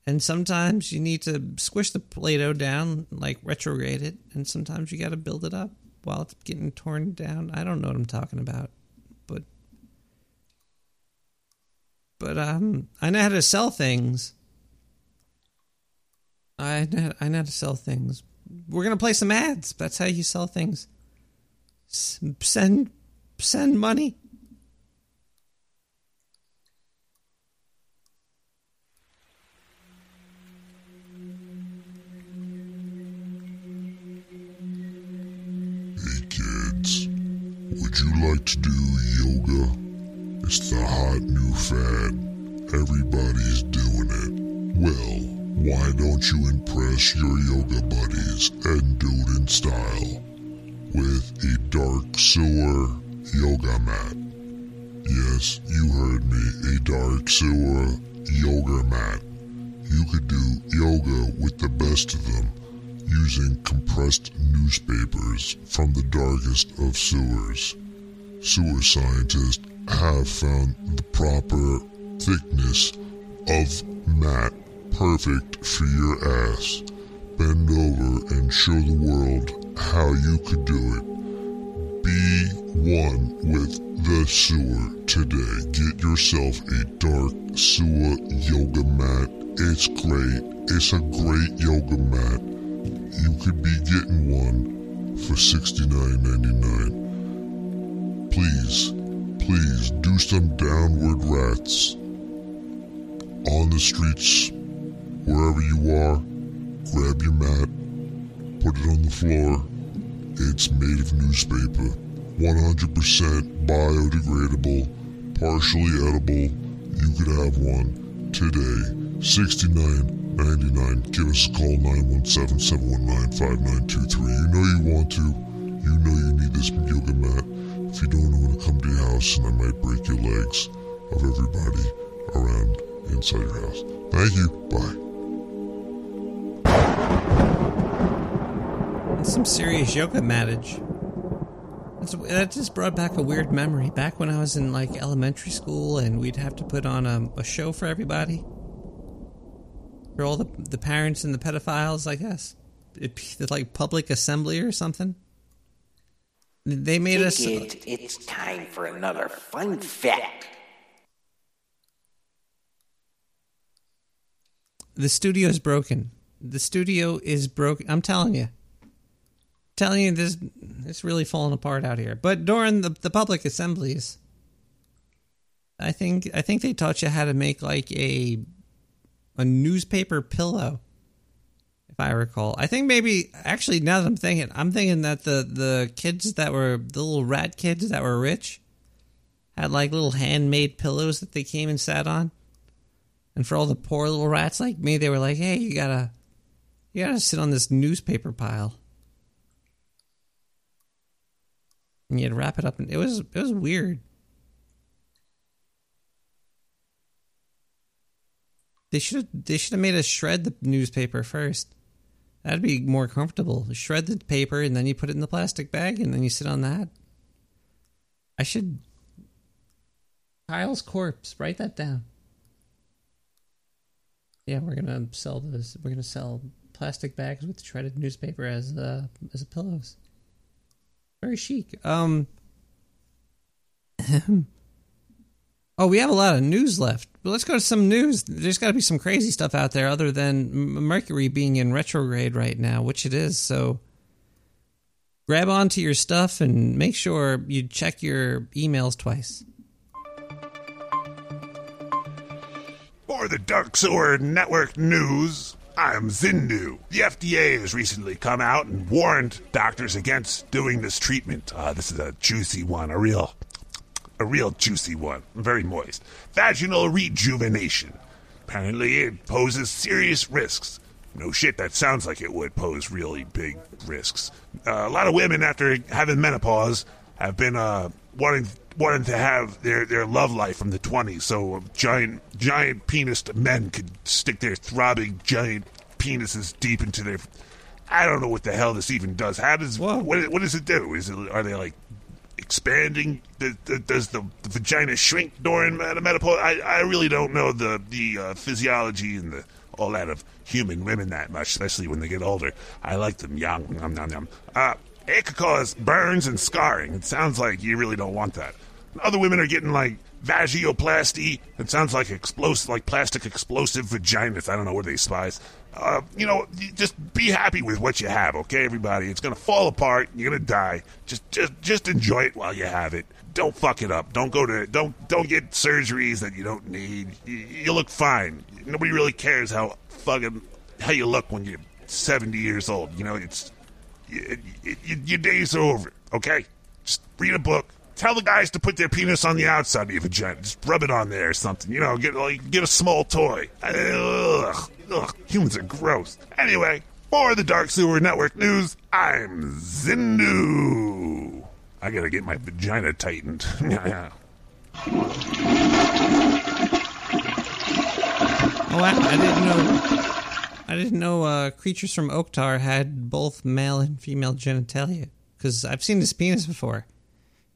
And sometimes you need to squish the play-doh down like retrograde it and sometimes you got to build it up while it's getting torn down. I don't know what i'm talking about but but um i know how to sell things. I know, I know how to sell things. We're gonna play some ads. That's how you sell things. S- send send money Hey kids, would you like to do yoga? It's the hot new fad. Everybody's doing it. Well, why don't you impress your yoga buddies and do it in style with a dark sewer yoga mat? Yes, you heard me, a dark sewer yoga mat. You could do yoga with the best of them using compressed newspapers from the darkest of sewers. Sewer scientists have found the proper thickness of mat perfect for your ass. Bend over and show the world how you could do it. Be one with the sewer today. Get yourself a dark sewer yoga mat. It's great. It's a great yoga mat. You could be getting one for $69.99. Please, please do some downward rats on the streets, wherever you are. Grab your mat, put it on the floor. It's made of newspaper, 100% biodegradable, partially edible. You could have one today. 69.99. Give us a call 917-719-5923. You know you want to. You know you need this yoga mat. If you don't, I'm gonna come to your house and I might break your legs of everybody around inside your house. Thank you. Bye. That's some serious yoga mattage. That's, that just brought back a weird memory. Back when I was in like elementary school, and we'd have to put on a, a show for everybody, for all the the parents and the pedophiles. I guess it, like public assembly or something. They made us. kids, it's time for another fun fact. The studio is broken. The studio is broken. I'm telling you. telling you this it's really falling apart out here. But during the, the public assemblies, I think I think they taught you how to make like a a newspaper pillow. I recall. I think maybe actually now that I'm thinking, I'm thinking that the the kids that were the little rat kids that were rich had like little handmade pillows that they came and sat on. And for all the poor little rats like me, they were like, "Hey, you gotta, you gotta sit on this newspaper pile." And you had to wrap it up, and it was it was weird. They should they should have made us shred the newspaper first, That'd be more comfortable. Shred the paper and then you put it in the plastic bag and then you sit on that. I should. Kyle's corpse. Write that down. Yeah, we're gonna sell this. We're gonna sell plastic bags with shredded newspaper as uh, as pillows. Very chic. Um. oh, we have a lot of news left. But let's go to some news. There's got to be some crazy stuff out there other than Mercury being in retrograde right now, which it is. So grab onto your stuff and make sure you check your emails twice. For the Dark Sewer Network News, I'm Zindu. The FDA has recently come out and warned doctors against doing this treatment. Uh, this is a juicy one, a real, a real juicy one, very moist. Vaginal rejuvenation. Apparently, it poses serious risks. No shit, that sounds like it would pose really big risks. Uh, a lot of women, after having menopause, have been uh, wanting wanting to have their, their love life from the 20s so giant giant penis men could stick their throbbing giant penises deep into their I don't know what the hell this even does. How does what, what does it do? Is it are they like expanding? Does, the, the vagina shrink during menopause? I, I really don't know the the uh, physiology and the all that of human women that much, especially when they get older. I like them young. Nom, nom, nom. Uh, it could cause burns and scarring. It sounds like you really don't want that. Other women are getting like vagioplasty. It sounds like explosive, like plastic explosive vaginas. I don't know where they spies. Uh, you know, just be happy with what you have, okay, everybody? It's gonna fall apart. You're gonna die. Just, just, just enjoy it while you have it. Don't fuck it up. Don't go to, don't, don't get surgeries that you don't need. You, you look fine. Nobody really cares how fucking how you look when you're 70 years old. You know, it's y y your days are over. Okay, just read a book. Tell the guys to put their penis on the outside of your vagina. Just rub it on there or something. You know, get like get a small toy. Ugh, ugh, humans are gross. Anyway, for the Dark Sewer Network news, I'm Zindu. I gotta get my vagina tightened. Oh, I, I didn't know. I didn't know uh, creatures from Oktar had both male and female genitalia. Because I've seen his penis before.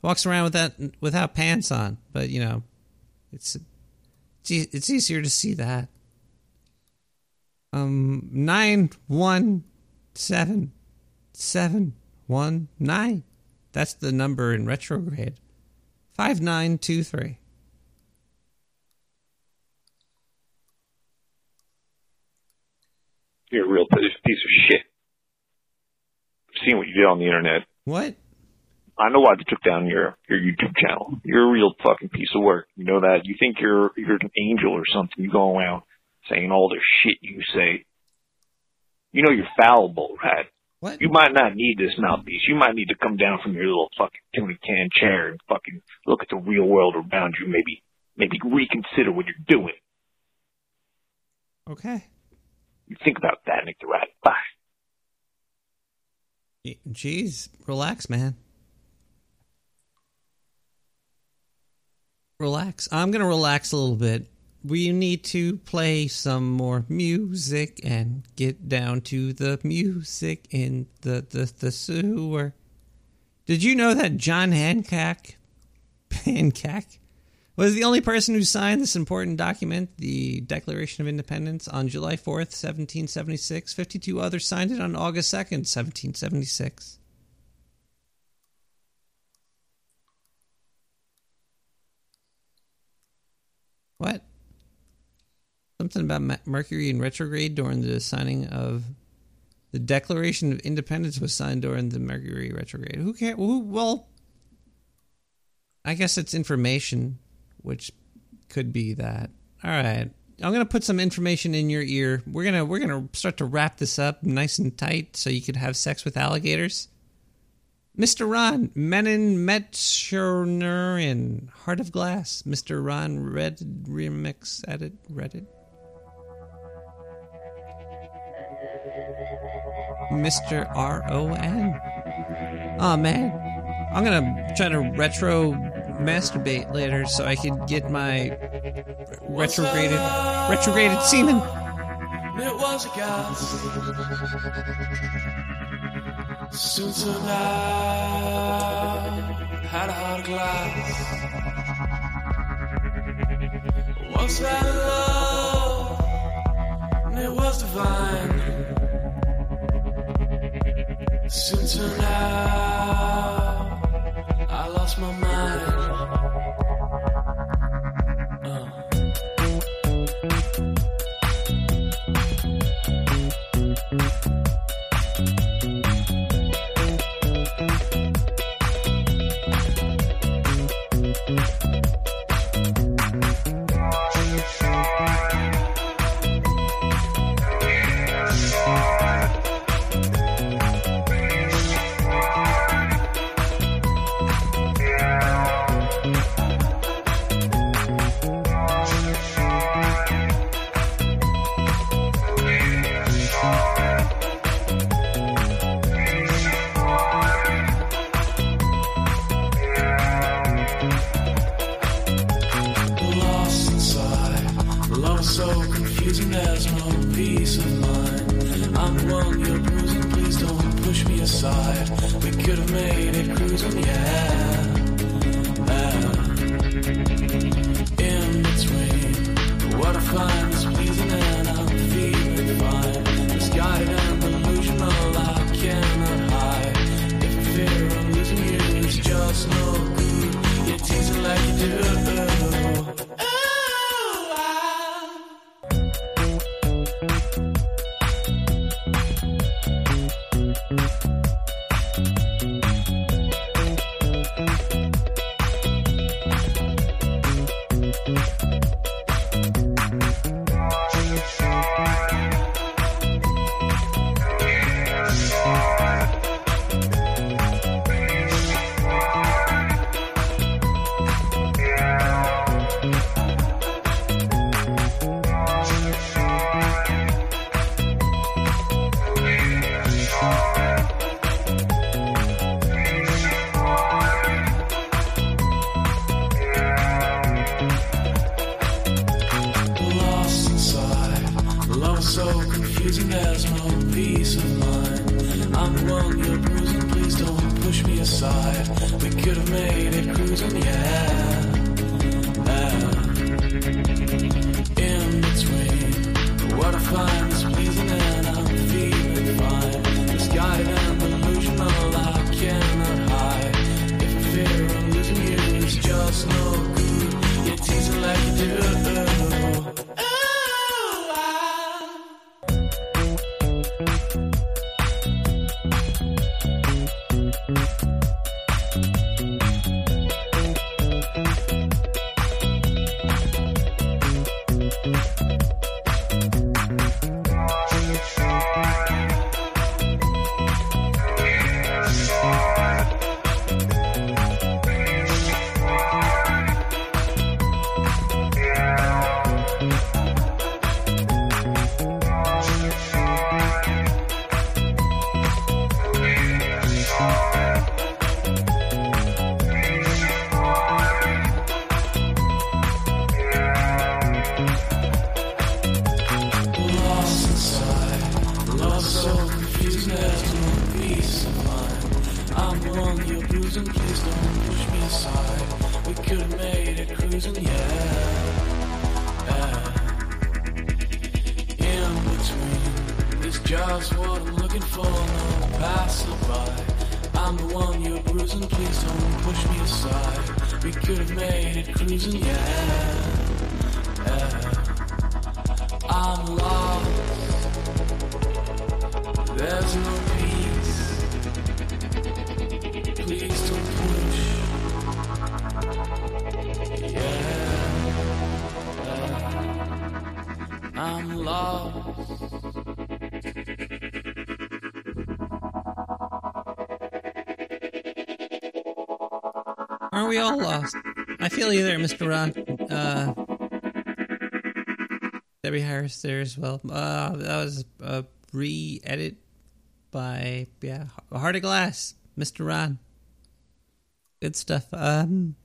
Walks around with that without pants on, but you know, it's it's, easier to see that. Um, nine one seven seven one nine. That's the number in retrograde. Five nine two three. You're a real piece piece of shit. I've seen what you did on the internet. What? I know why they took down your your YouTube channel. You're a real fucking piece of work. You know that. You think you're you're an angel or something. You go around saying all the shit you say. You know you're fallible, right? What? You might not need this mouthpiece. You might need to come down from your little fucking tuna can chair and fucking look at the real world around you. Maybe maybe reconsider what you're doing. Okay. You think about that, Nick the Rat. Bye. Jeez, relax, man. Relax. I'm going to relax a little bit. We need to play some more music and get down to the music in the, the, the sewer. Did you know that John Hancock, Hancock was the only person who signed this important document, the Declaration of Independence, on July 4th, 1776? 52 others signed it on August 2nd, 1776. What? Something about Mercury in retrograde during the signing of the Declaration of Independence was signed during the Mercury retrograde. Who cares? Who? Well, I guess it's information, which could be that. All right, I'm gonna put some information in your ear. We're gonna we're gonna start to wrap this up nice and tight, so you could have sex with alligators. Mr. Ron Menon in Heart of Glass. Mr. Ron Red Remix Edit Reddit. Mr. R O N. Oh man, I'm gonna try to retro masturbate later so I can get my retrograded retrograded semen. It was a gas. Suits now, had a hard glass. Once that love, it was divine. I lost my mind. could have made it cruising, yeah. Aren't we all lost? I feel you there, Mr. Ron. Uh, Debbie Harry's there as well. Uh, that was uh, a re edit by, yeah, Heart of Glass, Mr. Ron. Good stuff. Um,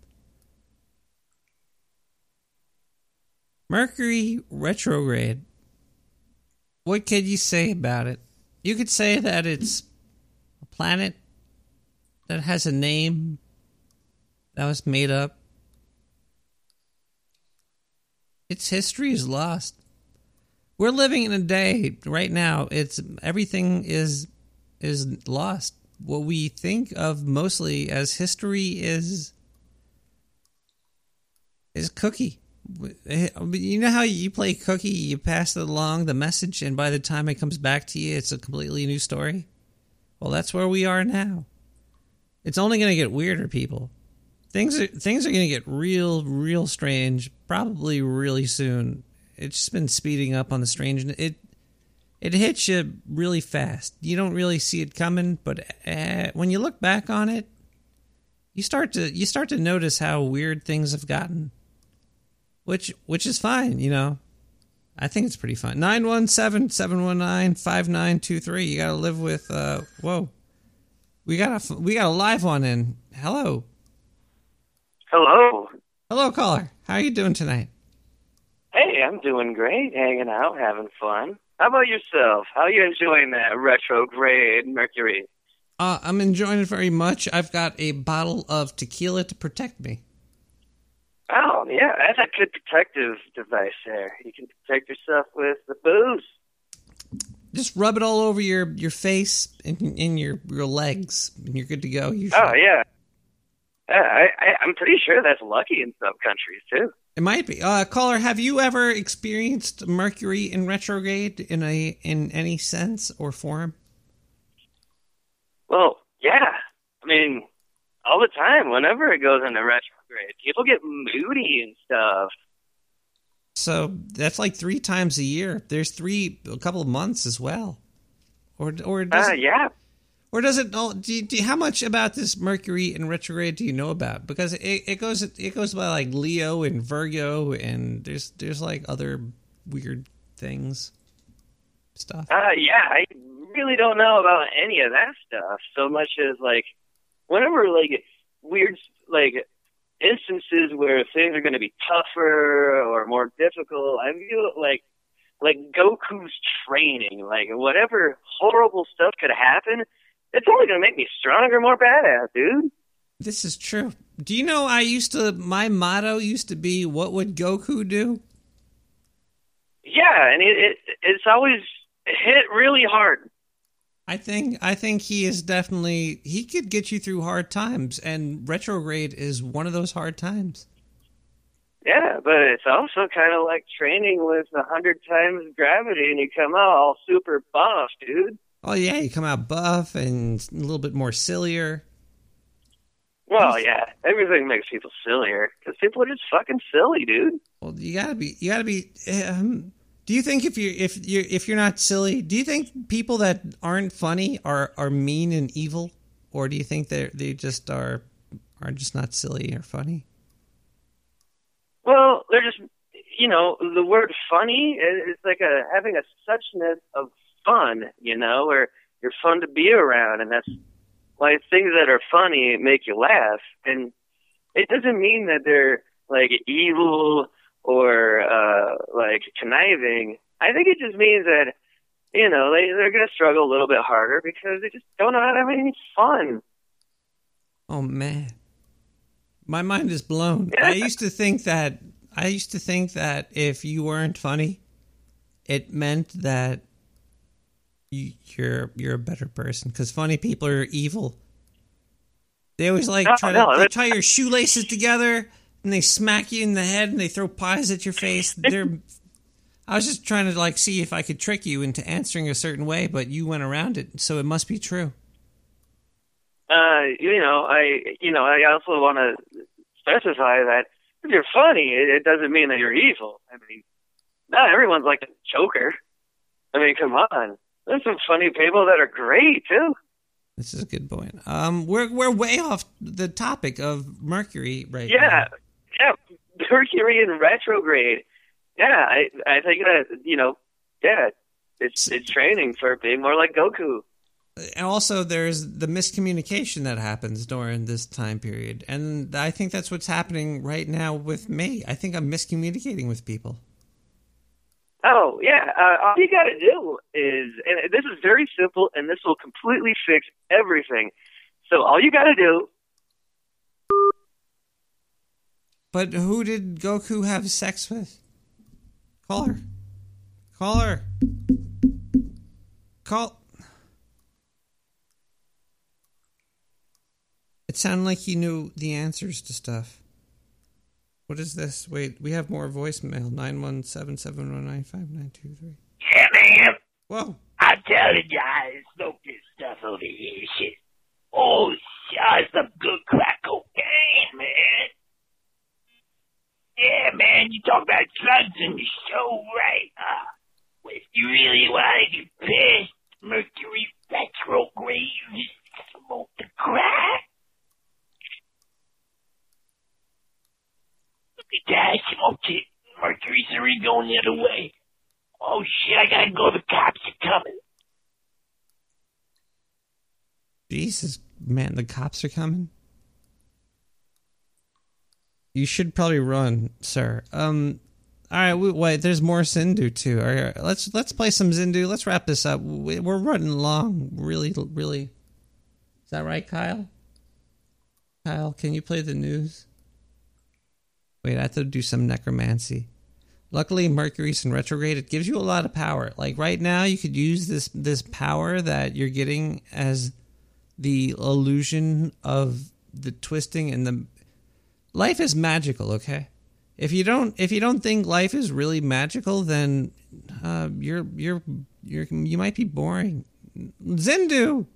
Mercury retrograde. What can you say about it? You could say that it's a planet that has a name that was made up. Its history is lost. We're living in a day right now. It's everything is is lost. What we think of mostly as history is is cookie. You know how you play cookie, you pass it along the message, and by the time it comes back to you, it's a completely new story. Well, that's where we are now. It's only going to get weirder, people. Things are things are going to get real, real strange, probably really soon. It's just been speeding up on the strange. It it hits you really fast. You don't really see it coming, but uh, when you look back on it, you start to you start to notice how weird things have gotten which which is fine, you know. I think it's pretty fun. 917-719-5923. You got to live with uh whoa. We got a we got a live one in. Hello. Hello. Hello caller. How are you doing tonight? Hey, I'm doing great, hanging out, having fun. How about yourself? How are you enjoying that retrograde Mercury? Uh, I'm enjoying it very much. I've got a bottle of tequila to protect me. Oh, yeah, that's a good protective device there. You can protect yourself with the booze. Just rub it all over your, your face and in your, your legs, and you're good to go. You Oh, yeah. I, I, I'm pretty sure that's lucky in some countries, too. It might be. Uh, caller, have you ever experienced Mercury in retrograde in a in any sense or form? Well, yeah. I mean, all the time, whenever it goes into retrograde, people get moody and stuff. So that's like three times a year. There's three, a couple of months as well. Or or does Uh, yeah. Or does it? all- Do you, do you- how much about this Mercury in retrograde do you know about? Because it, it goes it goes by like Leo and Virgo, and there's there's like other weird things stuff. Uh, yeah, I really don't know about any of that stuff so much as like whenever like weird like instances where things are going to be tougher or more difficult. I feel like like Goku's training, like whatever horrible stuff could happen, it's only going to make me stronger, more badass, dude. This is true. Do you know I used to my motto used to be what would Goku do? Yeah, and it, it it's always hit really hard. I think I think he is definitely he could get you through hard times and retrograde is one of those hard times. Yeah, but it's also kind of like training with a hundred times gravity, and you come out all super buff, dude. Oh yeah, you come out buff and a little bit more sillier. Well, yeah, everything makes people sillier because people are just fucking silly, dude. Well, you gotta be. You gotta be. Um, do you think if you if you if you're not silly, do you think people that aren't funny are are mean and evil, or do you think they they just are are just not silly or funny? Well, they're just, you know, the word funny is is like a having a suchness of fun, you know, or you're fun to be around, and that's why things that are funny make you laugh. And it doesn't mean that they're like evil or uh like conniving. I think it just means that you know they they're gonna struggle a little bit harder because they just don't know how to have any fun. Oh man, my mind is blown. I used to think that I used to think that if you weren't funny, it meant that you, you're you're a better person because funny people are evil. They always like No, try no, to they tie your shoelaces together and they smack you in the head and they throw pies at your face. They're I was just trying to like see if I could trick you into answering a certain way, but you went around it, so it must be true. uh, you know, I, you know, I also want to specify that if you're funny, it, it doesn't mean that you're evil. I mean, not everyone's like a Joker. I mean, come on. There's some funny people that are great too. This is a good point. Um, we're we're way off the topic of Mercury right Yeah, yeah. Mercury in retrograde. Yeah, I, I think that you know, yeah, it's it's training for being more like Goku. and also there's the miscommunication that happens during this time period, and I think that's what's happening right now with me. I think I'm miscommunicating with people. Oh yeah, uh, all you got to do is, and this is very simple, and this will completely fix everything. So all you got to do, But who did Goku have sex with? Call her. Call her. Call. It sounded like he knew the answers to stuff. What is this? Wait, we have more voicemail. Nine one seven seven one nine five nine two three. Yeah, man. Whoa. I'm telling you, I smoke this stuff over here. Shit. Oh, shit, some good crack cocaine, man. Yeah, man, you talk about drugs in the show, right? Uh, well, if you really want to get pissed, Mercury retrograde, you just smoke the crack. At I it. Going the other way. Oh shit, I gotta go, the cops are coming. Jesus, man, the cops are coming. You should probably run, sir. Um, all right, we, wait. There's more Zindu too. All right, let's let's play some Zindu. Let's wrap this up. We, we're running long. Really, really. Is that right, Kyle? Kyle, can you play the news? Wait, I have to do some necromancy. Luckily, Mercury's in retrograde. It gives you a lot of power. Like right now, you could use this this power that you're getting as the illusion of the twisting and the life is magical. Okay, if you don't if you don't think life is really magical, then uh, you're you're you're you might be boring. Zindu.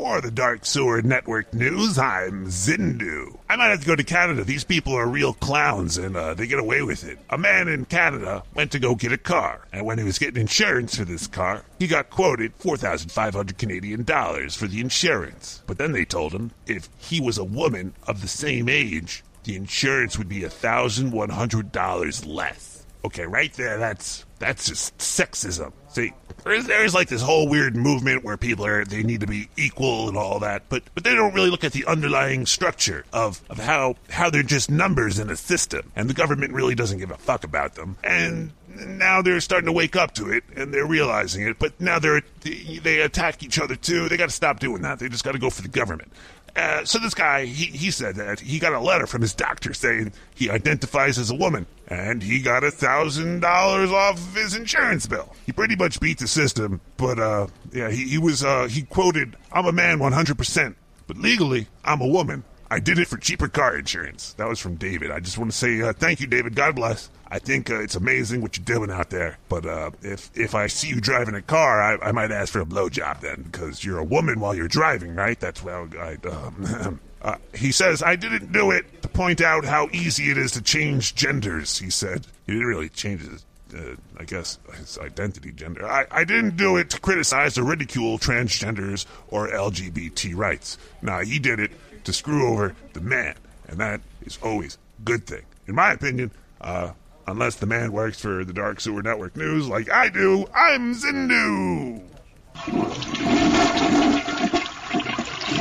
For the Dark Sewer Network News, I'm Zindu. I might have to go to Canada. These people are real clowns and uh, they get away with it. A man in Canada went to go get a car, and when he was getting insurance for this car, he got quoted 4,500 Canadian dollars for the insurance. But then they told him if he was a woman of the same age, the insurance would be $1,100 less. Okay, right there, that's that's just sexism. See, there's, there's like this whole weird movement where people are they need to be equal and all that, but but they don't really look at the underlying structure of, of how how they're just numbers in a system, and the government really doesn't give a fuck about them. And now they're starting to wake up to it, and they're realizing it. But now they're they attack each other too. They got to stop doing that. They just got to go for the government. Uh, so this guy, he, he said that he got a letter from his doctor saying he identifies as a woman, and he got a thousand dollars off of his insurance bill. He pretty much beat the system, but uh, yeah, he, he was uh, he quoted, "I'm a man 100%, but legally I'm a woman. I did it for cheaper car insurance." That was from David. I just want to say uh, thank you, David. God bless. I think uh, it's amazing what you're doing out there. But uh, if if I see you driving a car, I, I might ask for a blowjob then, because you're a woman while you're driving, right? That's well, I. Um, uh, he says I didn't do it to point out how easy it is to change genders. He said he didn't really change his. Uh, I guess his identity gender. I, I didn't do it to criticize or ridicule transgenders or LGBT rights. Nah, he did it to screw over the man, and that is always a good thing. In my opinion, uh, unless the man works for the Dark Sewer Network News like I do, I'm Zindu!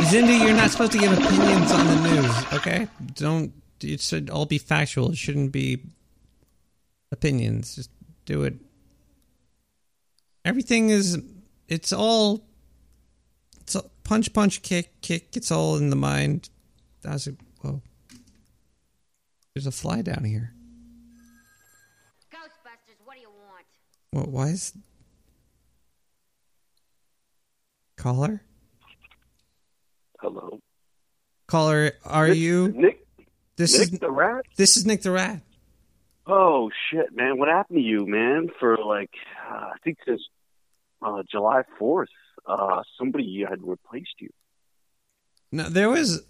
Zindu, you're not supposed to give opinions on the news, okay? Don't. It should all be factual. It shouldn't be opinions. Just do it. Everything is. It's all. It's a punch, punch, kick, kick. It's all in the mind. That's a. Whoa. There's a fly down here. Ghostbusters, what do you want? What? Why is. Caller? Hello. Caller, are This- you. Nick? This Nick is the rat? This is Nick the Rat. Oh shit, man! What happened to you, man? For like, uh, I think since uh, July fourth, uh, somebody had replaced you. No, there was.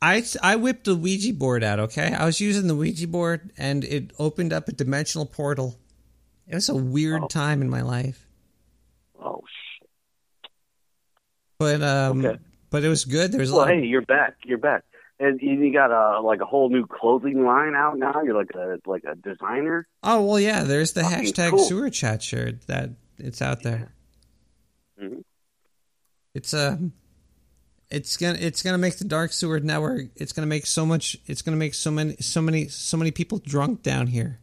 I, I whipped the Ouija board out, okay? I was using the Ouija board and it opened up a dimensional portal. It was a weird time in my life. Oh shit! But um Okay. But it was good. There was a Well, lot hey, you're back. You're back, and you got a like a whole new clothing line out now. You're like a like a designer. Oh well yeah, there's the Fucking hashtag cool. sewer chat shirt that it's out there. Mhm. It's a It's gonna it's gonna make the Dark Sewer Network. It's gonna make so much. It's gonna make so many so many so many people drunk down here.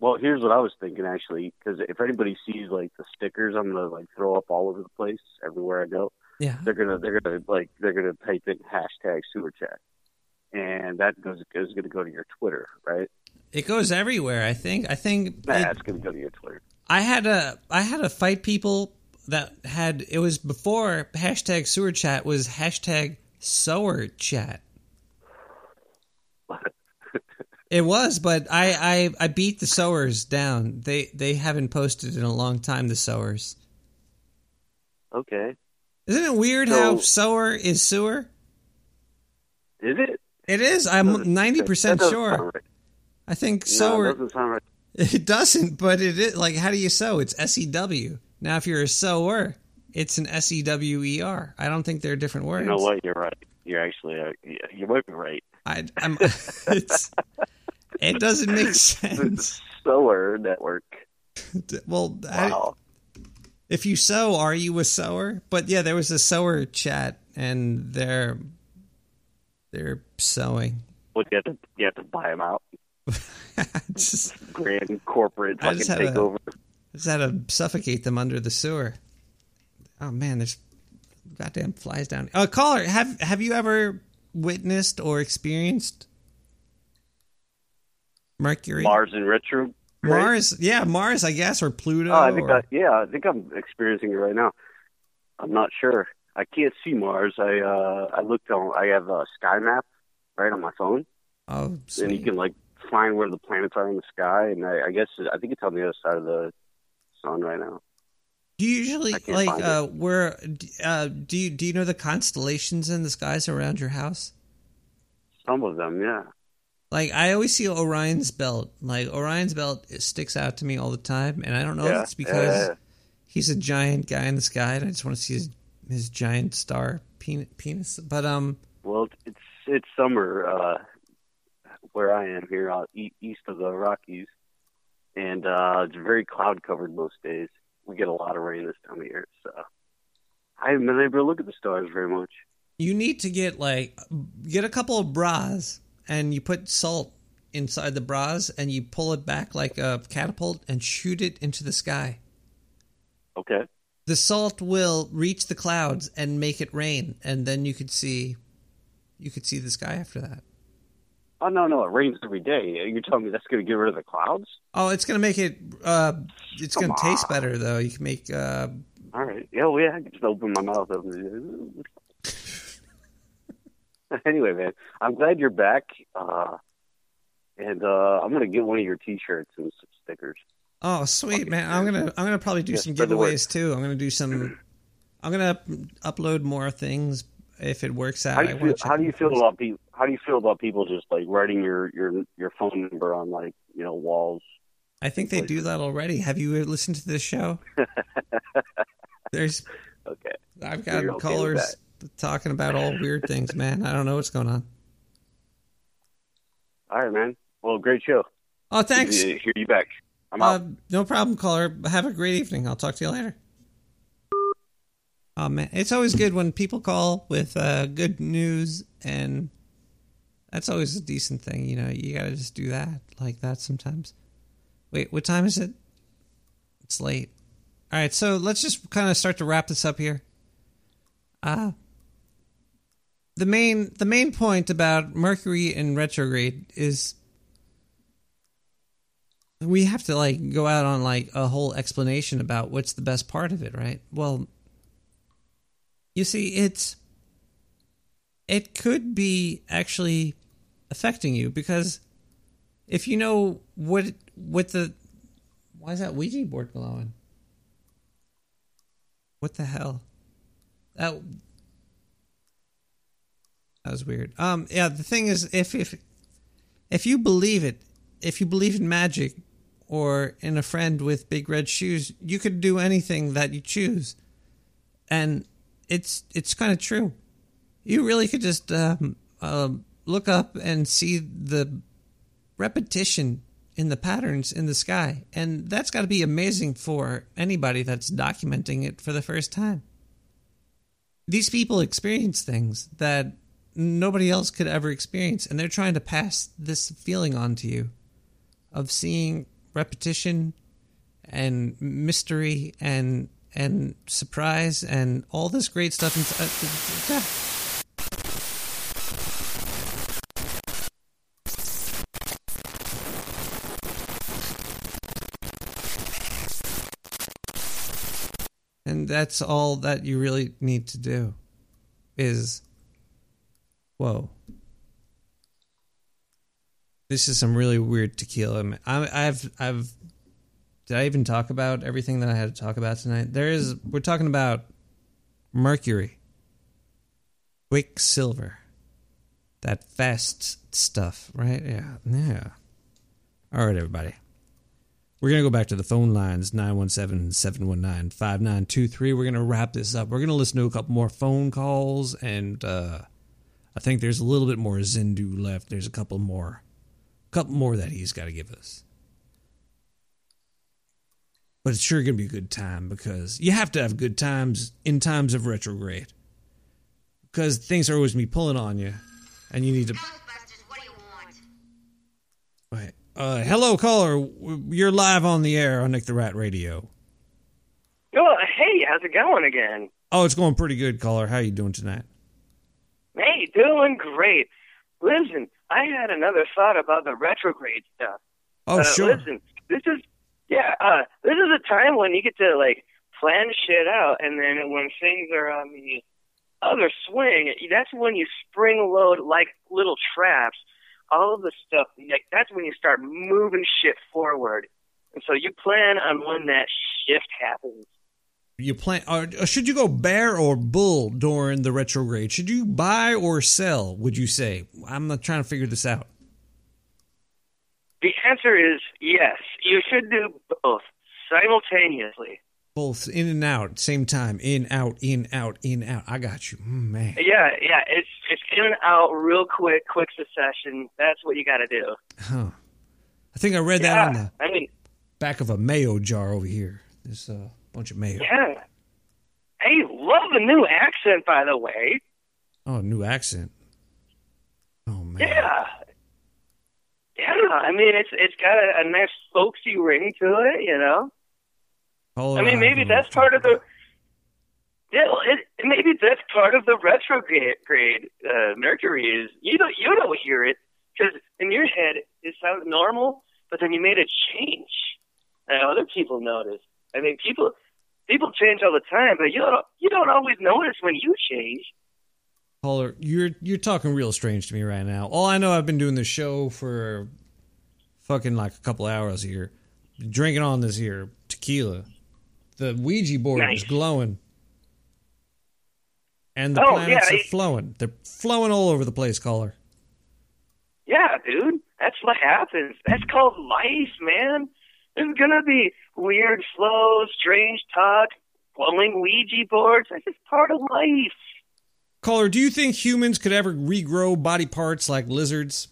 Well, here's what I was thinking actually, because if anybody sees like the stickers, I'm gonna like throw up all over the place everywhere I go. Yeah. They're gonna they're gonna like they're gonna type in hashtag sewer chat, and that goes is gonna go to your Twitter, right? It goes everywhere. I think. I think. Nah, it- it's gonna go to your Twitter. I had a I had to fight people that had it was before hashtag sewer chat was hashtag sower chat. It was, but I, I I beat the sowers down. They they haven't posted in a long time. The sowers. Okay. Isn't it weird how So- sower is sewer? Is it? It is. I'm ninety percent That doesn't sound sure. right. I think No, sower. it doesn't sound right. It doesn't, but it is like how do you sew? It's S E W. Now, if you're a sewer, it's an S E W E R. I don't think they're different words. You know what? You're right. You're actually uh, you might be right. I, I'm. It's, it doesn't make sense. Sower network. Well, I- if you sew, are you a sewer? But yeah, there was a sewer chat, and they're they're sewing. What you have to you have to buy them out. just, Grand corporate I just fucking had a- takeover. Just had to suffocate them under the sewer. Oh man, there's goddamn flies down. Uh, caller, have have you ever witnessed or experienced Mercury? Mars in retro. Mars, yeah, Mars, I guess, or Pluto. Oh, I think or- I, yeah, I think I'm experiencing it right now. I'm not sure. I can't see Mars. I uh I looked on. I have a sky map right on my phone, oh, and you can like find where the planets are in the sky. And I, I guess I think it's on the other side of the sun right now. Do you usually like uh where uh do you do you know the constellations in the skies around your house? Some of them, yeah. Like I always see Orion's belt. Like Orion's belt sticks out to me all the time, and I don't know if it's because yeah, yeah. he's a giant guy in the sky, and I just want to see his his giant star penis. But um, Well, it's it's summer uh where I am here out e- east of the Rockies, and uh it's very cloud covered most days. We get a lot of rain this time of year, so I haven't been able to look at the stars very much. you need to get like get a couple of bras, and you put salt inside the bras, and you pull it back like a catapult and shoot it into the sky. Okay. the salt will reach the clouds and make it rain, and then you could see, you could see the sky after that. Oh no, no, it rains every day. You're telling me that's going to get rid of the clouds? Oh, it's gonna make it. Uh, it's gonna taste better though. You can make. Uh, All right. Yeah, well, yeah, I can just open my mouth up. anyway, man, I'm glad you're back. Uh, and uh, I'm gonna get one of your T-shirts and some stickers. oh, sweet man! I'm gonna. I'm gonna probably do Yeah, some spread the word. giveaways too. I'm gonna do some. I'm gonna up- upload more things if it works out. How do you feel? How do you feel about people? How do you feel about people just like writing your your your phone number on like you know walls? I think they do that already. Have you listened to this show? There's. Okay. I've So got okay callers talking about all weird things, man. I don't know what's going on. All right, man. Well, great show. Oh, thanks. Hear you back. I'm Uh, out. no problem, caller. Have a great evening. I'll talk to you later. Oh man, it's always good when people call with uh, good news, and that's always a decent thing. You know, you gotta just do that like that sometimes. Wait, what time is it? It's late. All right, so let's just kind of start to wrap this up here. Uh the main the main point about Mercury in retrograde is we have to like go out on like a whole explanation about what's the best part of it, right? Well, you see, it's it could be actually affecting you because if you know what what the why is that Ouija board glowing? What the hell? That that was weird. Um, yeah. The thing is, if if if you believe it, if you believe in magic or in a friend with big red shoes, you could do anything that you choose, and it's it's kind of true. You really could just um, uh, look up and see the repetition in the patterns in the sky, and that's got to be amazing for anybody that's documenting it for the first time. these people experience things that nobody else could ever experience, and they're trying to pass this feeling on to you of seeing repetition and mystery and and surprise and all this great stuff. And, uh, and that's all that you really need to do is whoa this is some really weird tequila. I, i've i've did i even talk about everything that i had to talk about tonight there is we're talking about mercury quicksilver that fast stuff right yeah yeah all right everybody we're going to go back to the phone lines 917 719 5923. We're going to wrap this up. We're going to listen to a couple more phone calls, and uh, I think there's a little bit more Zindu left. There's a couple more, couple more that he's got to give us. But it's sure going to be a good time because you have to have good times in times of retrograde. Because things are always going to be pulling on you, and you need to. Wait. Uh, hello, caller. You're live on the air on Nick the Rat Radio. Oh, hey, how's it going again? Oh, it's going pretty good, caller. How you doing tonight? Hey, doing great. Listen, I had another thought about the retrograde stuff. Oh, uh, sure. Listen, this is yeah, uh, this is a time when you get to like plan shit out, and then when things are on the other swing, that's when you spring load like little traps. All of the stuff, like that's when you start moving shit forward. And so you plan on when that shift happens. You plan? Or, should you go bear or bull during the retrograde? Should you buy or sell? Would you say? I'm not trying to figure this out. The answer is yes. You should do both simultaneously. Both in and out, same time. In out, in out, in out. I got you, Mm, man. Yeah, yeah. It's it's in and out real quick, quick succession. That's what you got to do. Huh. I think I read that on the I mean, back of a mayo jar over here. There's a bunch of mayo. yeah. Hey, love the new accent, by the way. Oh, new accent. Oh man. Yeah. Yeah, I mean it's it's got a, a nice folksy ring to it, you know. I mean, maybe that's part of the. Yeah, it, maybe that's part of the retrograde. Uh, Mercury is you don't you don't hear it because in your head it sounds normal, but then you made a change, and other people notice. I mean, people people change all the time, but you don't you don't always notice when you change. Caller, you're you're talking real strange to me right now. All I know, I've been doing this show for fucking like a couple hours here, drinking on this here tequila. The Ouija board is glowing, and the Oh, planets yeah, are it- flowing. They're flowing all over the place, caller. Yeah, dude, that's what happens. That's called life, man. There's gonna be weird flows, strange talk, glowing Ouija boards. That's just part of life. Caller, do you think humans could ever regrow body parts like lizards?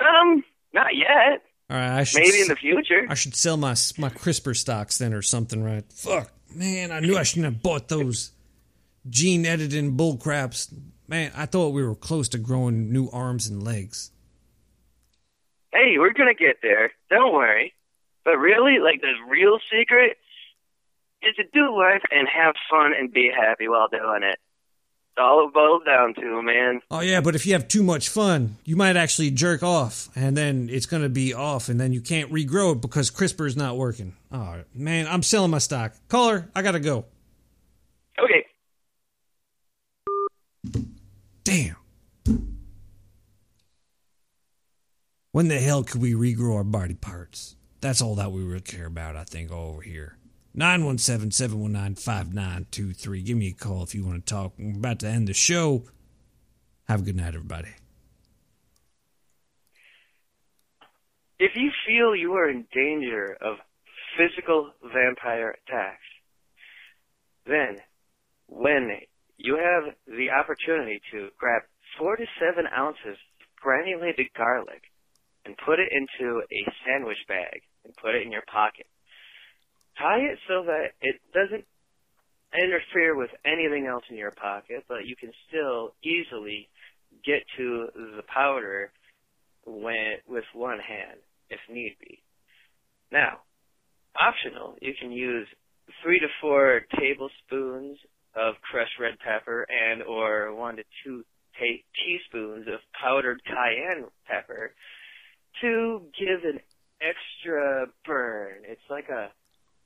Um, not yet. All right, I should Maybe in the future. I should sell my my CRISPR stocks then or something, right? Fuck, man, I knew I shouldn't have bought those gene editing bull craps. Man, I thought we were close to growing new arms and legs. Hey, we're gonna get there. Don't worry. But really, like the real secret is to do life and have fun and be happy while doing it. It's all it boils down to, man. Oh yeah, but if you have too much fun, you might actually jerk off, and then it's gonna be off, and then you can't regrow it because CRISPR is not working. Oh man, I'm selling my stock. Caller, I gotta go. Okay. Damn. When the hell could we regrow our body parts? That's all that we really care about, I think, over here. 917 719 5923. Give me a call if you want to talk. About to end the show. Have a good night, everybody. If you feel you are in danger of physical vampire attacks, then when you have the opportunity to grab four to seven ounces of granulated garlic and put it into a sandwich bag and put it in your pocket, tie it so that it doesn't interfere with anything else in your pocket, but you can still easily get to the powder when with one hand if need be. Now, optional, you can use three to four tablespoons of crushed red pepper and or one to two teaspoons of powdered cayenne pepper to give an extra burn. It's like a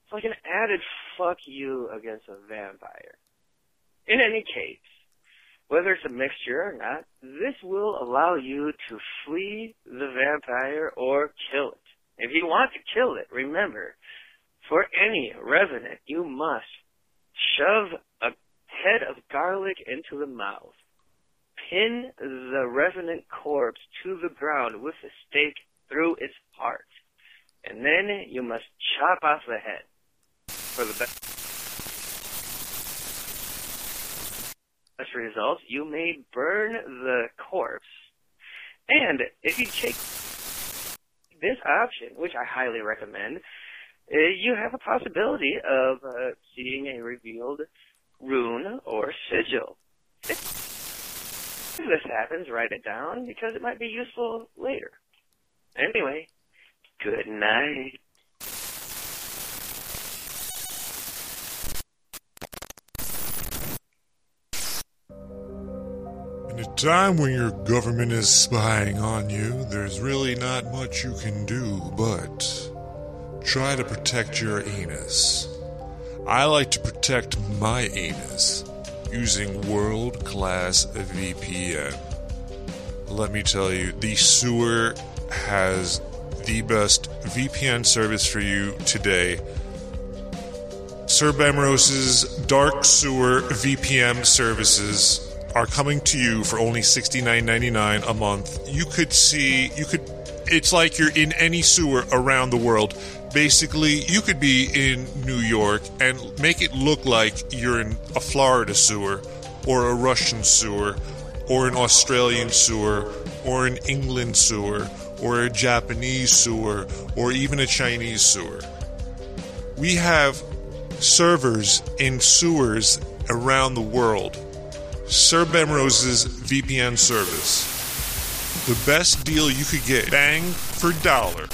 it's like an added fuck you against a vampire. In any case, whether it's a mixture or not, this will allow you to flee the vampire or kill it. If you want to kill it, remember, for any revenant, you must shove a head of garlic into the mouth, pin the revenant corpse to the ground with a stake through its heart, and then you must chop off the head for the best. Best results, you may burn the corpse, and if you take this option, which I highly recommend, uh, you have a possibility of uh, seeing a revealed rune or sigil. If this happens, write it down because it might be useful later. Anyway, good night. In a time when your government is spying on you, there's really not much you can do but try to protect your anus. I like to protect my anus using world class VPN. Let me tell you, the sewer has the best VPN service for you today. Sir Bemrose's Dark Sewer VPN services are coming to you for only $69.99 a month. You could see, you could, it's like you're in any sewer around the world. Basically, you could be in New York and make it look like you're in a Florida sewer, or a Russian sewer, or an Australian sewer, or an England sewer, or a Japanese sewer, or even a Chinese sewer. We have servers in sewers around the world. Sir Bemrose's VPN service. The best deal you could get. Bang for dollar.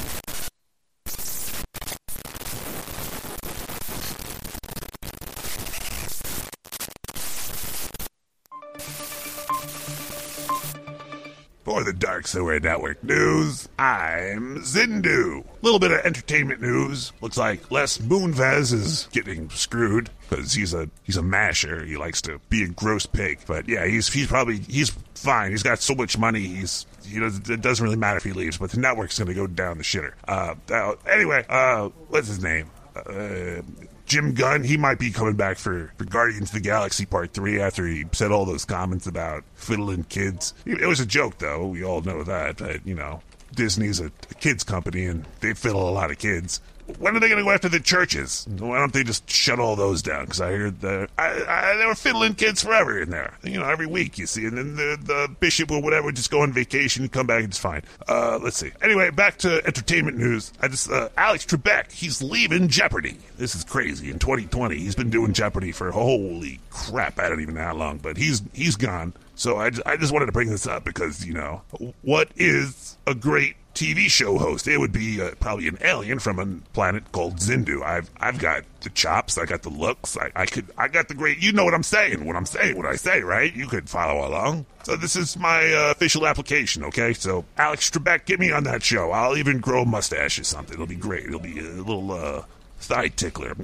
For the Dark Sewer Network News, I'm Zindu. Little bit of entertainment news. Looks like Les Moonves is getting screwed because he's a he's a masher. He likes to be a gross pig. But yeah, he's he's probably he's fine. He's got so much money. He's you know it doesn't really matter if he leaves. But the network's going to go down the shitter. Uh, anyway, uh, what's his name? Uh, Jim Gunn, he might be coming back for, for Guardians of the Galaxy Part 3 after he said all those comments about fiddling kids. It was a joke, though. We all know that. But, you know, Disney's a, a kids company and they fiddle a lot of kids. When are they going to go after the churches? Why don't they just shut all those down? Because I heard that I, I, they were fiddling kids forever in there. You know, every week you see, and then the, the bishop or whatever just go on vacation, and come back, and it's fine. Uh, let's see. Anyway, back to entertainment news. I just uh, Alex Trebek, he's leaving Jeopardy. This is crazy. In 2020, he's been doing Jeopardy for holy crap. I don't even know how long, but he's he's gone. So I I just wanted to bring this up because you know what is a great TV show host. It would be uh, probably an alien from a planet called Zindu. I've I've got the chops. I got the looks. I, I could I got the great. You know what I'm saying? What I'm saying? What I say? Right? You could follow along. So this is my uh, official application. Okay. So Alex Trebek, get me on that show. I'll even grow a mustache or something. It'll be great. It'll be a little uh, thigh tickler.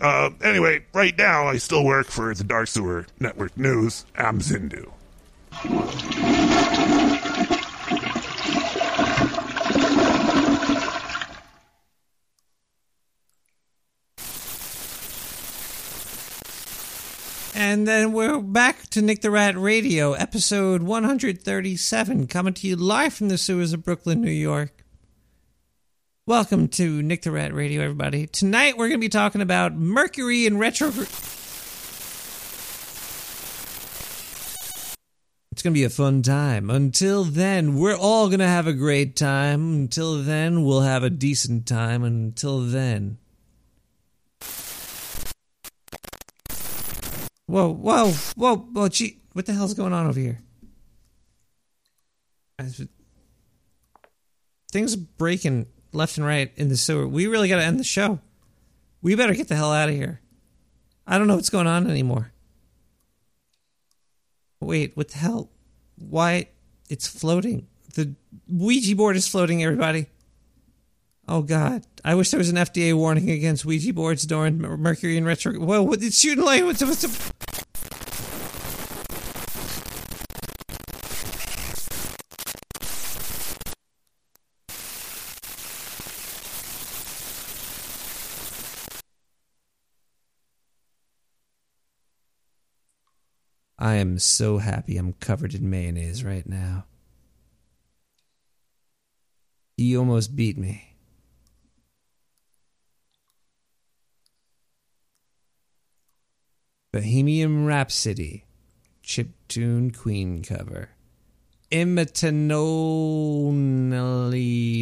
Uh, anyway, right now I still work for the Dark Sewer Network News. I'm Zindu. And then we're back to Nick the Rat Radio, episode 137, coming to you live from the sewers of Brooklyn, New York. Welcome to Nick the Rat Radio, everybody. Tonight we're going to be talking about Mercury in retrograde. It's going to be a fun time. Until then, we're all going to have a great time. Until then, we'll have a decent time. Until then. Whoa, whoa, whoa, whoa, gee, what the hell's going on over here? Things breaking left and right in the sewer. We really got to end the show. We better get the hell out of here. I don't know what's going on anymore. Wait, what the hell? Why? It's floating. The Ouija board is floating, everybody. Oh, God. I wish there was an FDA warning against Ouija boards during Mercury in retro. Whoa, what, it's shooting light. What's, what's, I am so happy I'm covered in mayonnaise right now. He almost beat me. Bohemian Rhapsody, chiptune Queen cover. Imitanoli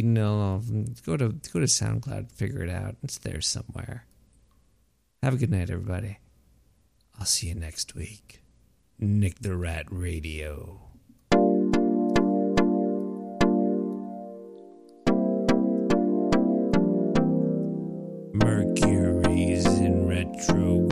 no go to go to SoundCloud, figure it out. It's there somewhere. Have a good night, everybody. I'll see you next week. Nick the Rat Radio. Mercury's in retrograde.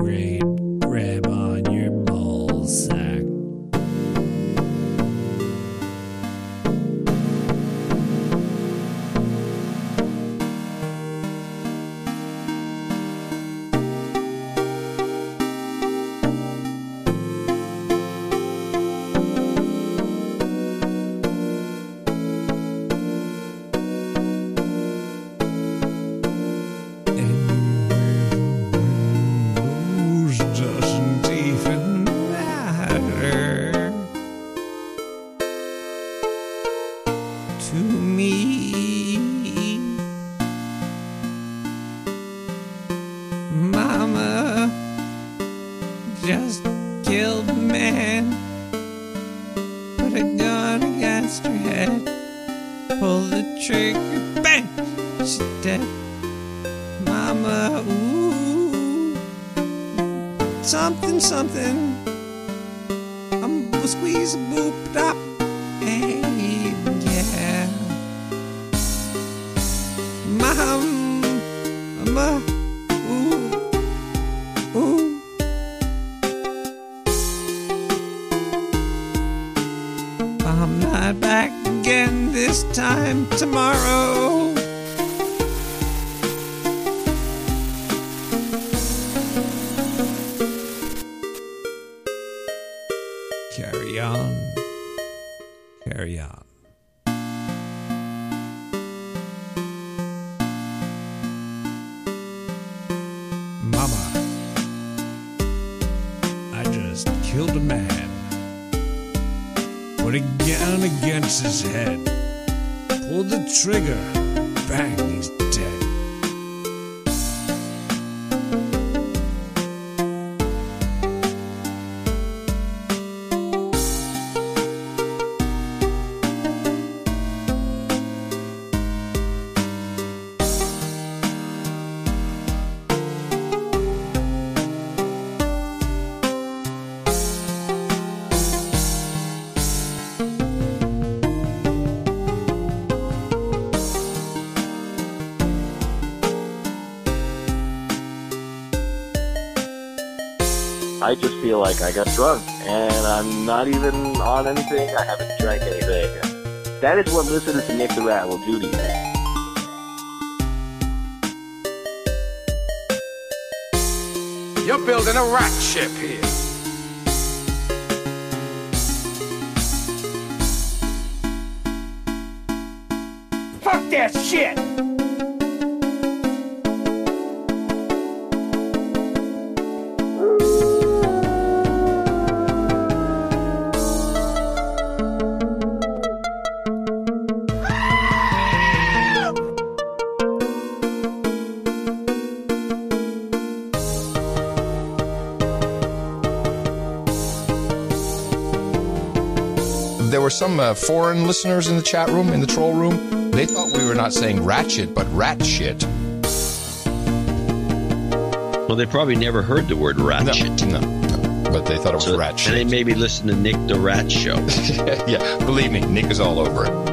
Something, something. I'm gonna squeeze a boop up. Hey, yeah. Mom, um, mama, ooh, ooh. I'm not back again this time tomorrow. Feel like I got drunk, and I'm not even on anything. I haven't drank anything. That is what listening to Nick the Rat will do to you. You're building a rat ship here. Fuck that shit! Some uh, foreign listeners in the chat room, in the troll room. They thought we were not saying ratchet, but rat shit. Well, they probably never heard the word ratchet. No, no. but they thought it was rat And they maybe me listen to Nick the Rat Show. yeah, believe me, Nick is all over it.